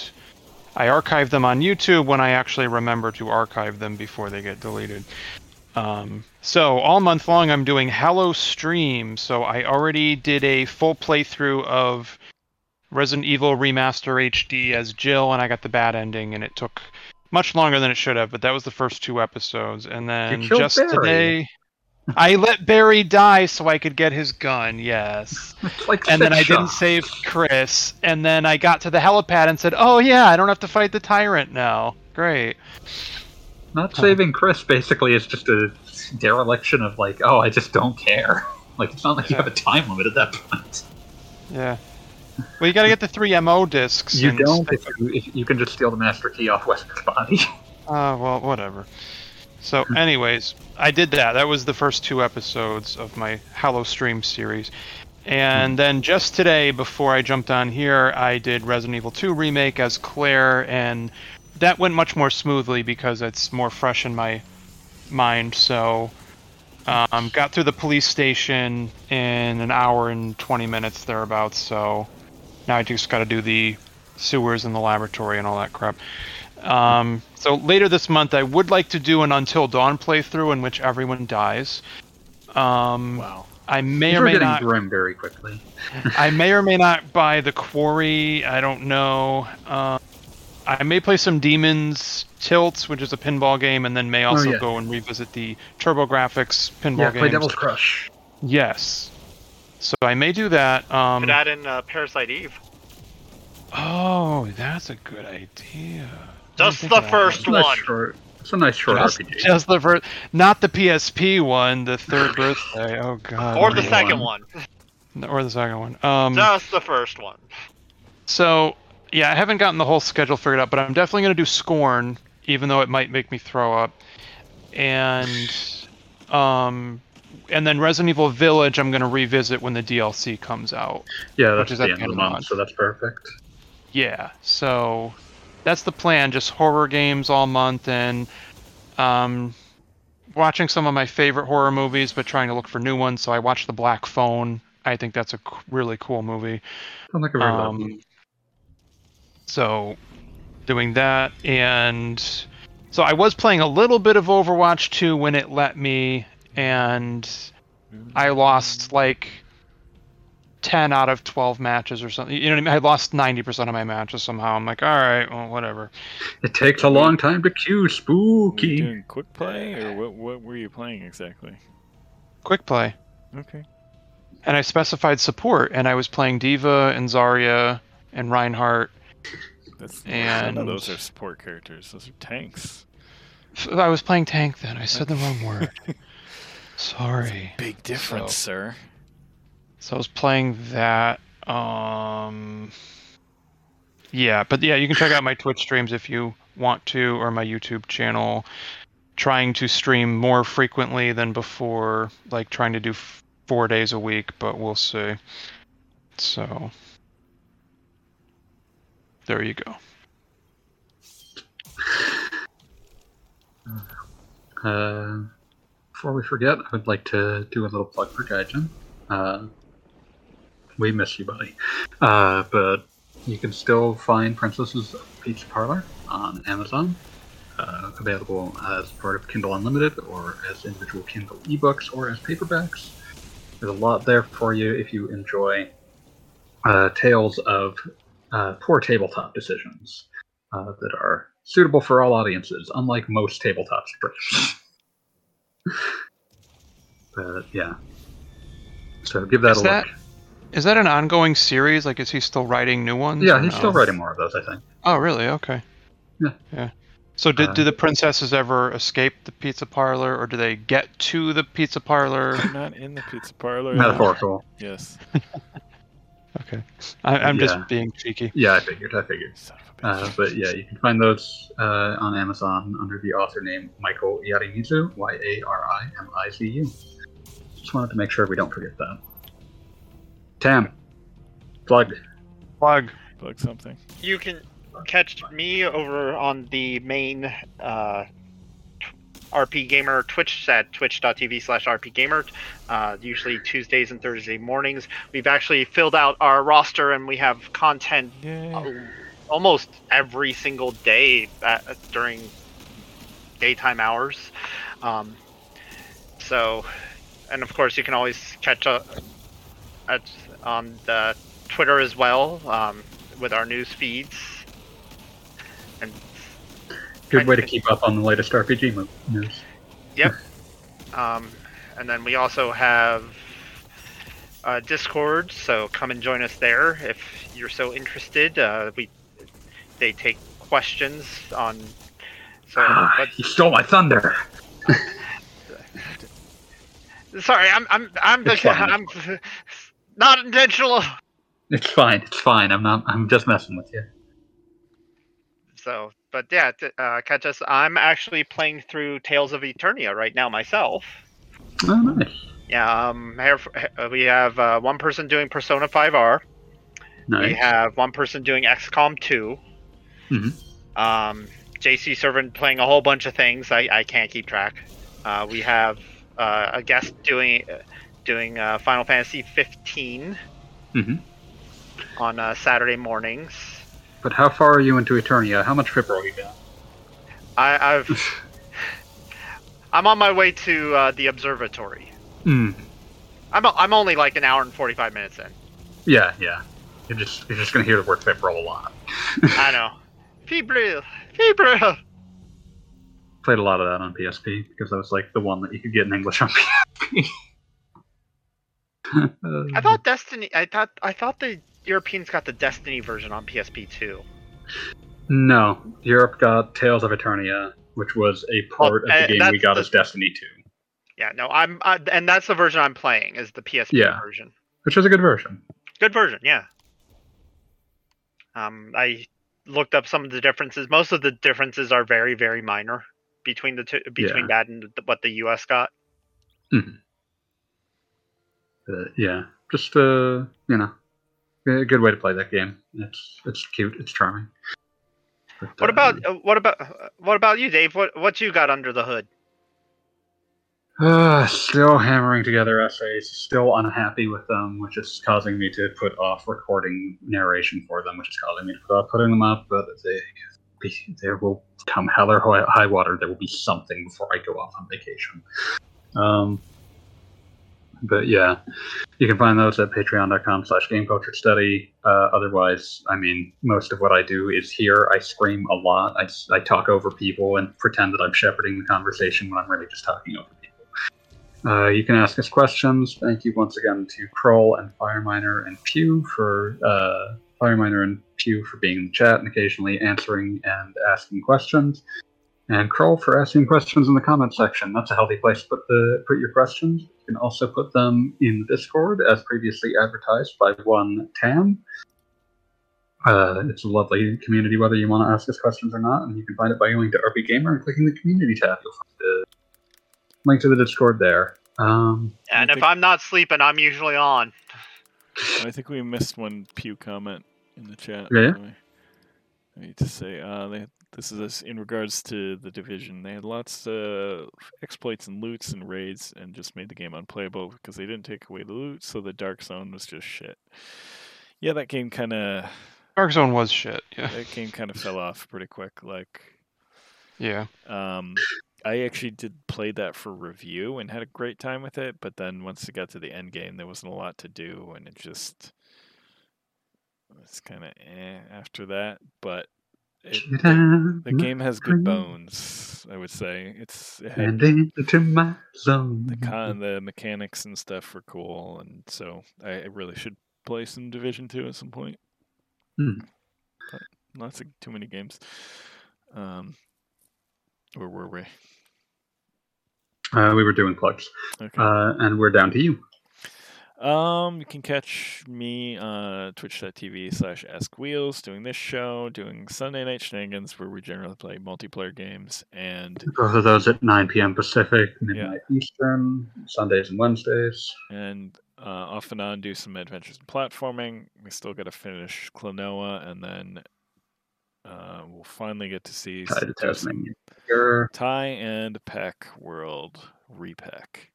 [SPEAKER 4] I archive them on YouTube when I actually remember to archive them before they get deleted. Um, so all month long I'm doing Hallow Stream. So I already did a full playthrough of Resident Evil Remaster HD as Jill and I got the bad ending and it took much longer than it should have, but that was the first two episodes. And then just
[SPEAKER 2] Barry.
[SPEAKER 4] today I let Barry die so I could get his gun, yes <laughs>
[SPEAKER 2] like
[SPEAKER 4] and then I didn't save Chris, and then I got to the helipad and said, "Oh yeah, I don't have to fight the tyrant now. Great."
[SPEAKER 2] Not saving Chris basically is just a dereliction of like, oh, I just don't care. <laughs> Like it's not like you have a time limit at that point.
[SPEAKER 4] Yeah. Well, you got to get the three MO discs.
[SPEAKER 2] You don't if you, if you can just steal the master key off Wesker's body.
[SPEAKER 4] Uh, <laughs> well, whatever. So, anyways, I did that. That was the first two episodes of my Hallow Stream series. And then just today, before I jumped on here, I did Resident Evil 2 Remake as Claire, and that went much more smoothly because it's more fresh in my mind. So, um, got through the police station in an hour and 20 minutes thereabouts. So, now I just got to do the sewers and the laboratory and all that crap. Um, so later this month, I would like to do an Until Dawn playthrough in which everyone dies. Um,
[SPEAKER 1] Wow.
[SPEAKER 4] I may
[SPEAKER 2] These
[SPEAKER 4] or may
[SPEAKER 2] getting
[SPEAKER 4] not.
[SPEAKER 2] grim very quickly. <laughs>
[SPEAKER 4] I may or may not buy the quarry. I don't know. I may play some Demon's Tilts, which is a pinball game, and then may also
[SPEAKER 2] Oh, yeah.
[SPEAKER 4] go and revisit the TurboGrafx pinball game.
[SPEAKER 2] Yeah,
[SPEAKER 4] games.
[SPEAKER 2] play Devil's Crush.
[SPEAKER 4] Yes. So I may do that. Um,
[SPEAKER 5] Could add in uh, Parasite Eve.
[SPEAKER 4] oh, that's a good idea. I
[SPEAKER 5] Just the
[SPEAKER 4] of that
[SPEAKER 5] first
[SPEAKER 2] It's a nice
[SPEAKER 5] one.
[SPEAKER 2] short. It's a nice short
[SPEAKER 4] Just,
[SPEAKER 2] RPG.
[SPEAKER 4] just the first, not the PSP one, the third birthday. Oh god.
[SPEAKER 5] Or the second
[SPEAKER 2] one.
[SPEAKER 5] one.
[SPEAKER 4] Or the second one. Um.
[SPEAKER 5] Just the first one.
[SPEAKER 4] So, yeah, I haven't gotten the whole schedule figured out, but I'm definitely going to do Scorn, even though it might make me throw up. And, um, and then Resident Evil Village, I'm going to revisit when the DLC comes out.
[SPEAKER 2] Yeah,
[SPEAKER 4] Which
[SPEAKER 2] that's
[SPEAKER 4] is
[SPEAKER 2] the
[SPEAKER 4] at
[SPEAKER 2] end of the month, so that's perfect.
[SPEAKER 4] Yeah, so that's the plan. Just horror games all month and, um, watching some of my favorite horror movies, but trying to look for new ones. So I watched The Black Phone. I think that's a really cool movie.
[SPEAKER 2] Sounds like a very
[SPEAKER 4] Um,
[SPEAKER 2] lovely.
[SPEAKER 4] So doing that and so I was playing a little bit of Overwatch 2 when it let me and I lost like 10 out of 12 matches or something. You know what I mean? I lost 90% of my matches somehow. I'm like, all right, well, whatever.
[SPEAKER 2] It takes a long time to queue.
[SPEAKER 1] Were you
[SPEAKER 2] Spooky.
[SPEAKER 1] doing quick play, or what? What were you playing exactly?
[SPEAKER 4] Quick play.
[SPEAKER 1] Okay.
[SPEAKER 4] And I specified support and I was playing D.Va and Zarya and Reinhardt.
[SPEAKER 1] That's <laughs>
[SPEAKER 4] And-
[SPEAKER 1] none of those are support characters. Those are tanks.
[SPEAKER 4] I was playing tank then. I said the wrong <laughs> word. Sorry.
[SPEAKER 1] Big difference,
[SPEAKER 4] So-
[SPEAKER 1] sir.
[SPEAKER 4] So I was playing that. Um, yeah, but yeah, you can check out my Twitch streams if you want to, or my YouTube channel. Trying to stream more frequently than before, like trying to do f- four days a week, but we'll see. So there you go.
[SPEAKER 2] Uh, before we forget, I would like to do a little plug for Gaijin. Uh, we miss you, buddy. Uh, but you can still find Princesses Pizza Parlor on Amazon, uh, available as part of Kindle Unlimited or as individual Kindle ebooks or as paperbacks. There's a lot there for you if you enjoy uh, tales of uh, poor tabletop decisions uh, that are suitable for all audiences, unlike most tabletop scripts. <laughs> but yeah. So give that
[SPEAKER 4] Is
[SPEAKER 2] a
[SPEAKER 4] that-
[SPEAKER 2] look.
[SPEAKER 4] Is that an ongoing series? Like, is he still writing new ones?
[SPEAKER 2] Yeah, he's
[SPEAKER 4] no?
[SPEAKER 2] still writing more of those, I think.
[SPEAKER 4] Oh, really? Okay.
[SPEAKER 2] Yeah.
[SPEAKER 4] Yeah. So, did,
[SPEAKER 2] Uh,
[SPEAKER 4] do the princesses ever escape the pizza parlor, or do they get to the pizza parlor?
[SPEAKER 1] Not in the pizza parlor. <laughs>
[SPEAKER 2] Metaphorical.
[SPEAKER 1] Yes. <laughs>
[SPEAKER 4] Okay. I, I'm
[SPEAKER 2] Yeah.
[SPEAKER 4] just being cheeky.
[SPEAKER 2] Yeah, I figured, I figured.
[SPEAKER 1] Son of a bitch.
[SPEAKER 2] Uh, but yeah, you can find those uh, on Amazon under the author name Michael Yarimizu, Y A R I M I Z U. Just wanted to make sure we don't forget that. Tam, plug.
[SPEAKER 4] Plug.
[SPEAKER 1] Plug something.
[SPEAKER 5] You can catch me over on the main uh, RP Gamer Twitch at twitch.tv slash RP Gamer, uh, usually Tuesdays and Thursday mornings. We've actually filled out our roster and we have content
[SPEAKER 1] Yay.
[SPEAKER 5] uh, almost every single day at, during daytime hours. Um, so, and of course, you can always catch up at, on the Twitter as well um, with our news feeds.
[SPEAKER 2] Good way to keep up on the latest RPG news.
[SPEAKER 5] Um, and then we also have uh, Discord, so come and join us there if you're so interested. Uh, we they take questions on. So,
[SPEAKER 2] Ah, <sighs>
[SPEAKER 5] but
[SPEAKER 2] you stole my thunder. <laughs>
[SPEAKER 5] sorry, I'm I'm I'm
[SPEAKER 2] It's fine.
[SPEAKER 5] I'm <laughs> not intentional.
[SPEAKER 2] It's fine. It's fine. I'm not. I'm just messing with you.
[SPEAKER 5] So, but yeah, t- uh, catch us. I'm actually playing through Tales of Eternia right now myself.
[SPEAKER 2] Oh, nice.
[SPEAKER 5] Yeah, um, uh, we have uh, one person doing Persona 5R.
[SPEAKER 2] Nice.
[SPEAKER 5] We have one person doing XCOM 2.
[SPEAKER 2] Mm-hmm.
[SPEAKER 5] Um, JC Servant playing a whole bunch of things. I, I can't keep track. Uh, we have uh, a guest doing doing uh, Final Fantasy 15
[SPEAKER 2] mm-hmm.
[SPEAKER 5] on uh, Saturday mornings.
[SPEAKER 2] But how far are you into Eternia? How much Fipro you got?
[SPEAKER 5] I, I've <sighs> I'm on my way to uh, the observatory.
[SPEAKER 2] Hmm.
[SPEAKER 5] I'm I'm only like an hour and 45 minutes in.
[SPEAKER 2] Yeah, yeah. You're just you're just gonna hear the word Fipro a lot.
[SPEAKER 5] I know. <laughs> Febril! Febril!
[SPEAKER 2] Played a lot of that on PSP because that was like the one that you could get in English on PSP. <laughs>
[SPEAKER 5] I thought Destiny. I thought I thought the Europeans got the Destiny version on PSP too.
[SPEAKER 2] No, Europe got Tales of Eternia, which was a part
[SPEAKER 5] Well,
[SPEAKER 2] of
[SPEAKER 5] uh,
[SPEAKER 2] the game we got
[SPEAKER 5] the-
[SPEAKER 2] as Destiny 2,
[SPEAKER 5] Yeah, no, I'm, uh, and that's the version I'm playing is the PSP
[SPEAKER 2] Yeah.
[SPEAKER 5] version.
[SPEAKER 2] which is a good version.
[SPEAKER 5] Good version, yeah. Um, I looked up some of the differences. Most of the differences are very, very minor between the two, between that and what the US got.
[SPEAKER 2] But yeah, just uh, you know, a good way to play that game. It's it's cute, it's charming. But,
[SPEAKER 5] What
[SPEAKER 2] uh,
[SPEAKER 5] about uh, what about what about you, Dave? What what you got under the hood?
[SPEAKER 2] Uh, still hammering together essays, still unhappy with them, which is causing me to put off recording narration for them, which is causing me to put off putting them up. But they, there will come hell or high high water. There will be something before I go off on vacation. Um, but yeah, you can find those at patreon.com slash game culture study. Uh, otherwise, I mean, most of what I do is here. I scream a lot. I, I talk over people and pretend that I'm shepherding the conversation when I'm really just talking over people. Uh, you can ask us questions. Thank you once again to Kroll and Fireminer and Pew for uh, Fireminer and Pew for being in the chat and occasionally answering and asking questions. And Kroll for asking questions in the comment section. That's a healthy place to put the put your questions. You can also put them in the Discord as previously advertised by one Tam. Uh, it's a lovely community whether you want to ask us questions or not, and you can find it by going to RPGamer and clicking the community tab. You'll find the link to the Discord there. Um,
[SPEAKER 5] And if
[SPEAKER 1] think-
[SPEAKER 5] I'm not sleeping, I'm usually on.
[SPEAKER 1] I think we missed one Pew comment in the chat.
[SPEAKER 2] Yeah?
[SPEAKER 1] by the way. I need to say, uh, they, this is in regards to the division. They had lots of exploits and loots and raids, and just made the game unplayable because they didn't take away the loot. So the Dark Zone was just shit. Yeah, that game kind of
[SPEAKER 4] Dark Zone was shit. Yeah.
[SPEAKER 1] that game kind of fell off pretty quick. Like,
[SPEAKER 4] Yeah.
[SPEAKER 1] um, I actually did play that for review and had a great time with it, but then once it got to the end game, there wasn't a lot to do, and it just was kind of eh after that. But it, the, the game has good bones, I would say. It's it had
[SPEAKER 2] and into my zone.
[SPEAKER 1] the con, the mechanics and stuff were cool, and so I, I really should play some Division Two at some point.
[SPEAKER 2] Hmm.
[SPEAKER 1] But lots of too many games. Um, where were we?
[SPEAKER 2] Uh, we were doing plugs,
[SPEAKER 1] Okay.
[SPEAKER 2] uh, and we're down to you.
[SPEAKER 1] Um, you can catch me on twitch.tv slash askwheels doing this show, doing Sunday Night Shenanigans, where we generally play multiplayer games, and
[SPEAKER 2] Both of those at 9 p.m. Pacific, midnight Eastern, Sundays and Wednesdays.
[SPEAKER 1] and uh, off and on do some adventures in platforming. We still got to finish Klonoa, and then uh, we'll finally get to see
[SPEAKER 2] Tied to
[SPEAKER 1] some. Tie and Pack World repack.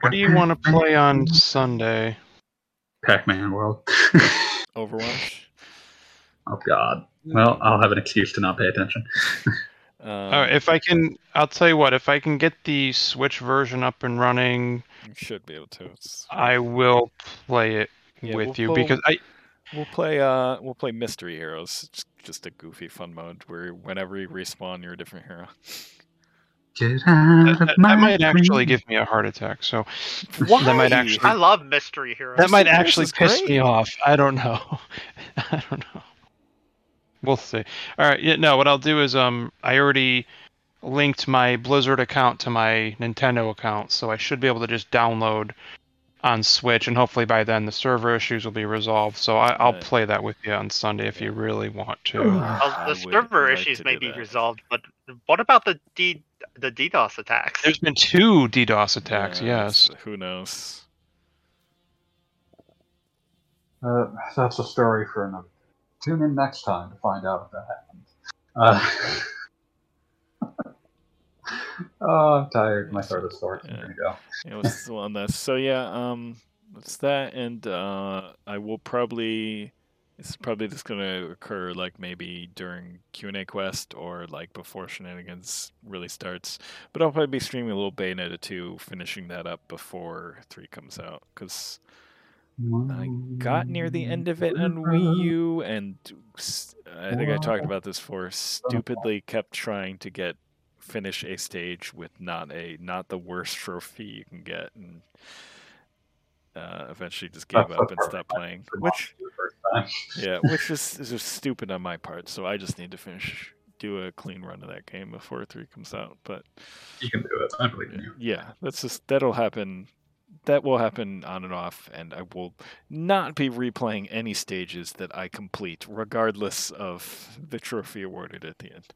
[SPEAKER 4] What do you want to play on Sunday?
[SPEAKER 2] Pac-Man World. <laughs>
[SPEAKER 1] Overwatch.
[SPEAKER 2] oh God. Well, I'll have an excuse to not pay attention. <laughs>
[SPEAKER 1] Um,
[SPEAKER 4] All right, if I can, I'll tell you what. If I can get the Switch version up and running,
[SPEAKER 1] you should be able to. It's,
[SPEAKER 4] I will play it
[SPEAKER 1] Yeah,
[SPEAKER 4] with
[SPEAKER 1] we'll
[SPEAKER 4] you
[SPEAKER 1] pull-
[SPEAKER 4] because I
[SPEAKER 1] We'll play uh we'll play Mystery Heroes. It's just a goofy fun mode where whenever you respawn you're a different hero. <laughs>
[SPEAKER 2] Get out
[SPEAKER 4] that,
[SPEAKER 2] of
[SPEAKER 4] that
[SPEAKER 2] my
[SPEAKER 4] might actually give me a heart attack. So
[SPEAKER 1] Why?
[SPEAKER 4] That might actually-
[SPEAKER 5] I love mystery heroes.
[SPEAKER 4] that might actually piss
[SPEAKER 1] great.
[SPEAKER 4] me off. I don't know. <laughs> I don't know. We'll see. All right. Yeah. No. What I'll do is um I already linked my Blizzard account to my Nintendo account, so I should be able to just download on Switch, and hopefully by then the server issues will be resolved. So I, I'll
[SPEAKER 1] Right.
[SPEAKER 4] play that with you on Sunday if you really want to.
[SPEAKER 5] Well, the
[SPEAKER 1] would
[SPEAKER 5] server issues
[SPEAKER 1] to
[SPEAKER 5] may be
[SPEAKER 1] that.
[SPEAKER 5] resolved, but what about the D the DDoS attacks?
[SPEAKER 4] There's been two DDoS attacks.
[SPEAKER 1] Yeah,
[SPEAKER 4] yes.
[SPEAKER 1] Who knows?
[SPEAKER 2] Uh, that's a story for another. Tune in next time to find out if that happens. Uh, <laughs> oh, I'm tired. My throat is sore. I'm
[SPEAKER 1] Yeah.
[SPEAKER 2] gonna go.
[SPEAKER 1] It was still on this. So yeah, um that's that and uh I will probably it's probably just gonna occur like maybe during Q and A quest or like before shenanigans really starts. But I'll probably be streaming a little Bayonetta 2, finishing that up before three comes out. Cause I got near the end of it on Wii U, and I think I talked about this before. Stupidly kept trying to get finish a stage with not a not the worst trophy you can get, and uh, eventually just gave up and stopped playing. Which
[SPEAKER 2] time. <laughs>
[SPEAKER 1] yeah, which is, is just stupid on my part. So I just need to finish do a clean run of that game before three comes out. But
[SPEAKER 2] You can do it. I believe you.
[SPEAKER 1] yeah, that's just that'll happen. That will happen on and off, and I will not be replaying any stages that I complete, regardless of the trophy awarded at the end.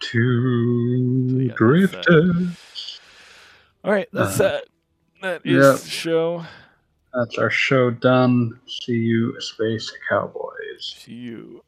[SPEAKER 2] Two
[SPEAKER 1] So, yeah,
[SPEAKER 2] drifters.
[SPEAKER 1] All right, that's
[SPEAKER 2] Uh,
[SPEAKER 1] that. That is
[SPEAKER 2] yeah.
[SPEAKER 1] the show.
[SPEAKER 2] That's our show done. See you, Space Cowboys.
[SPEAKER 1] See you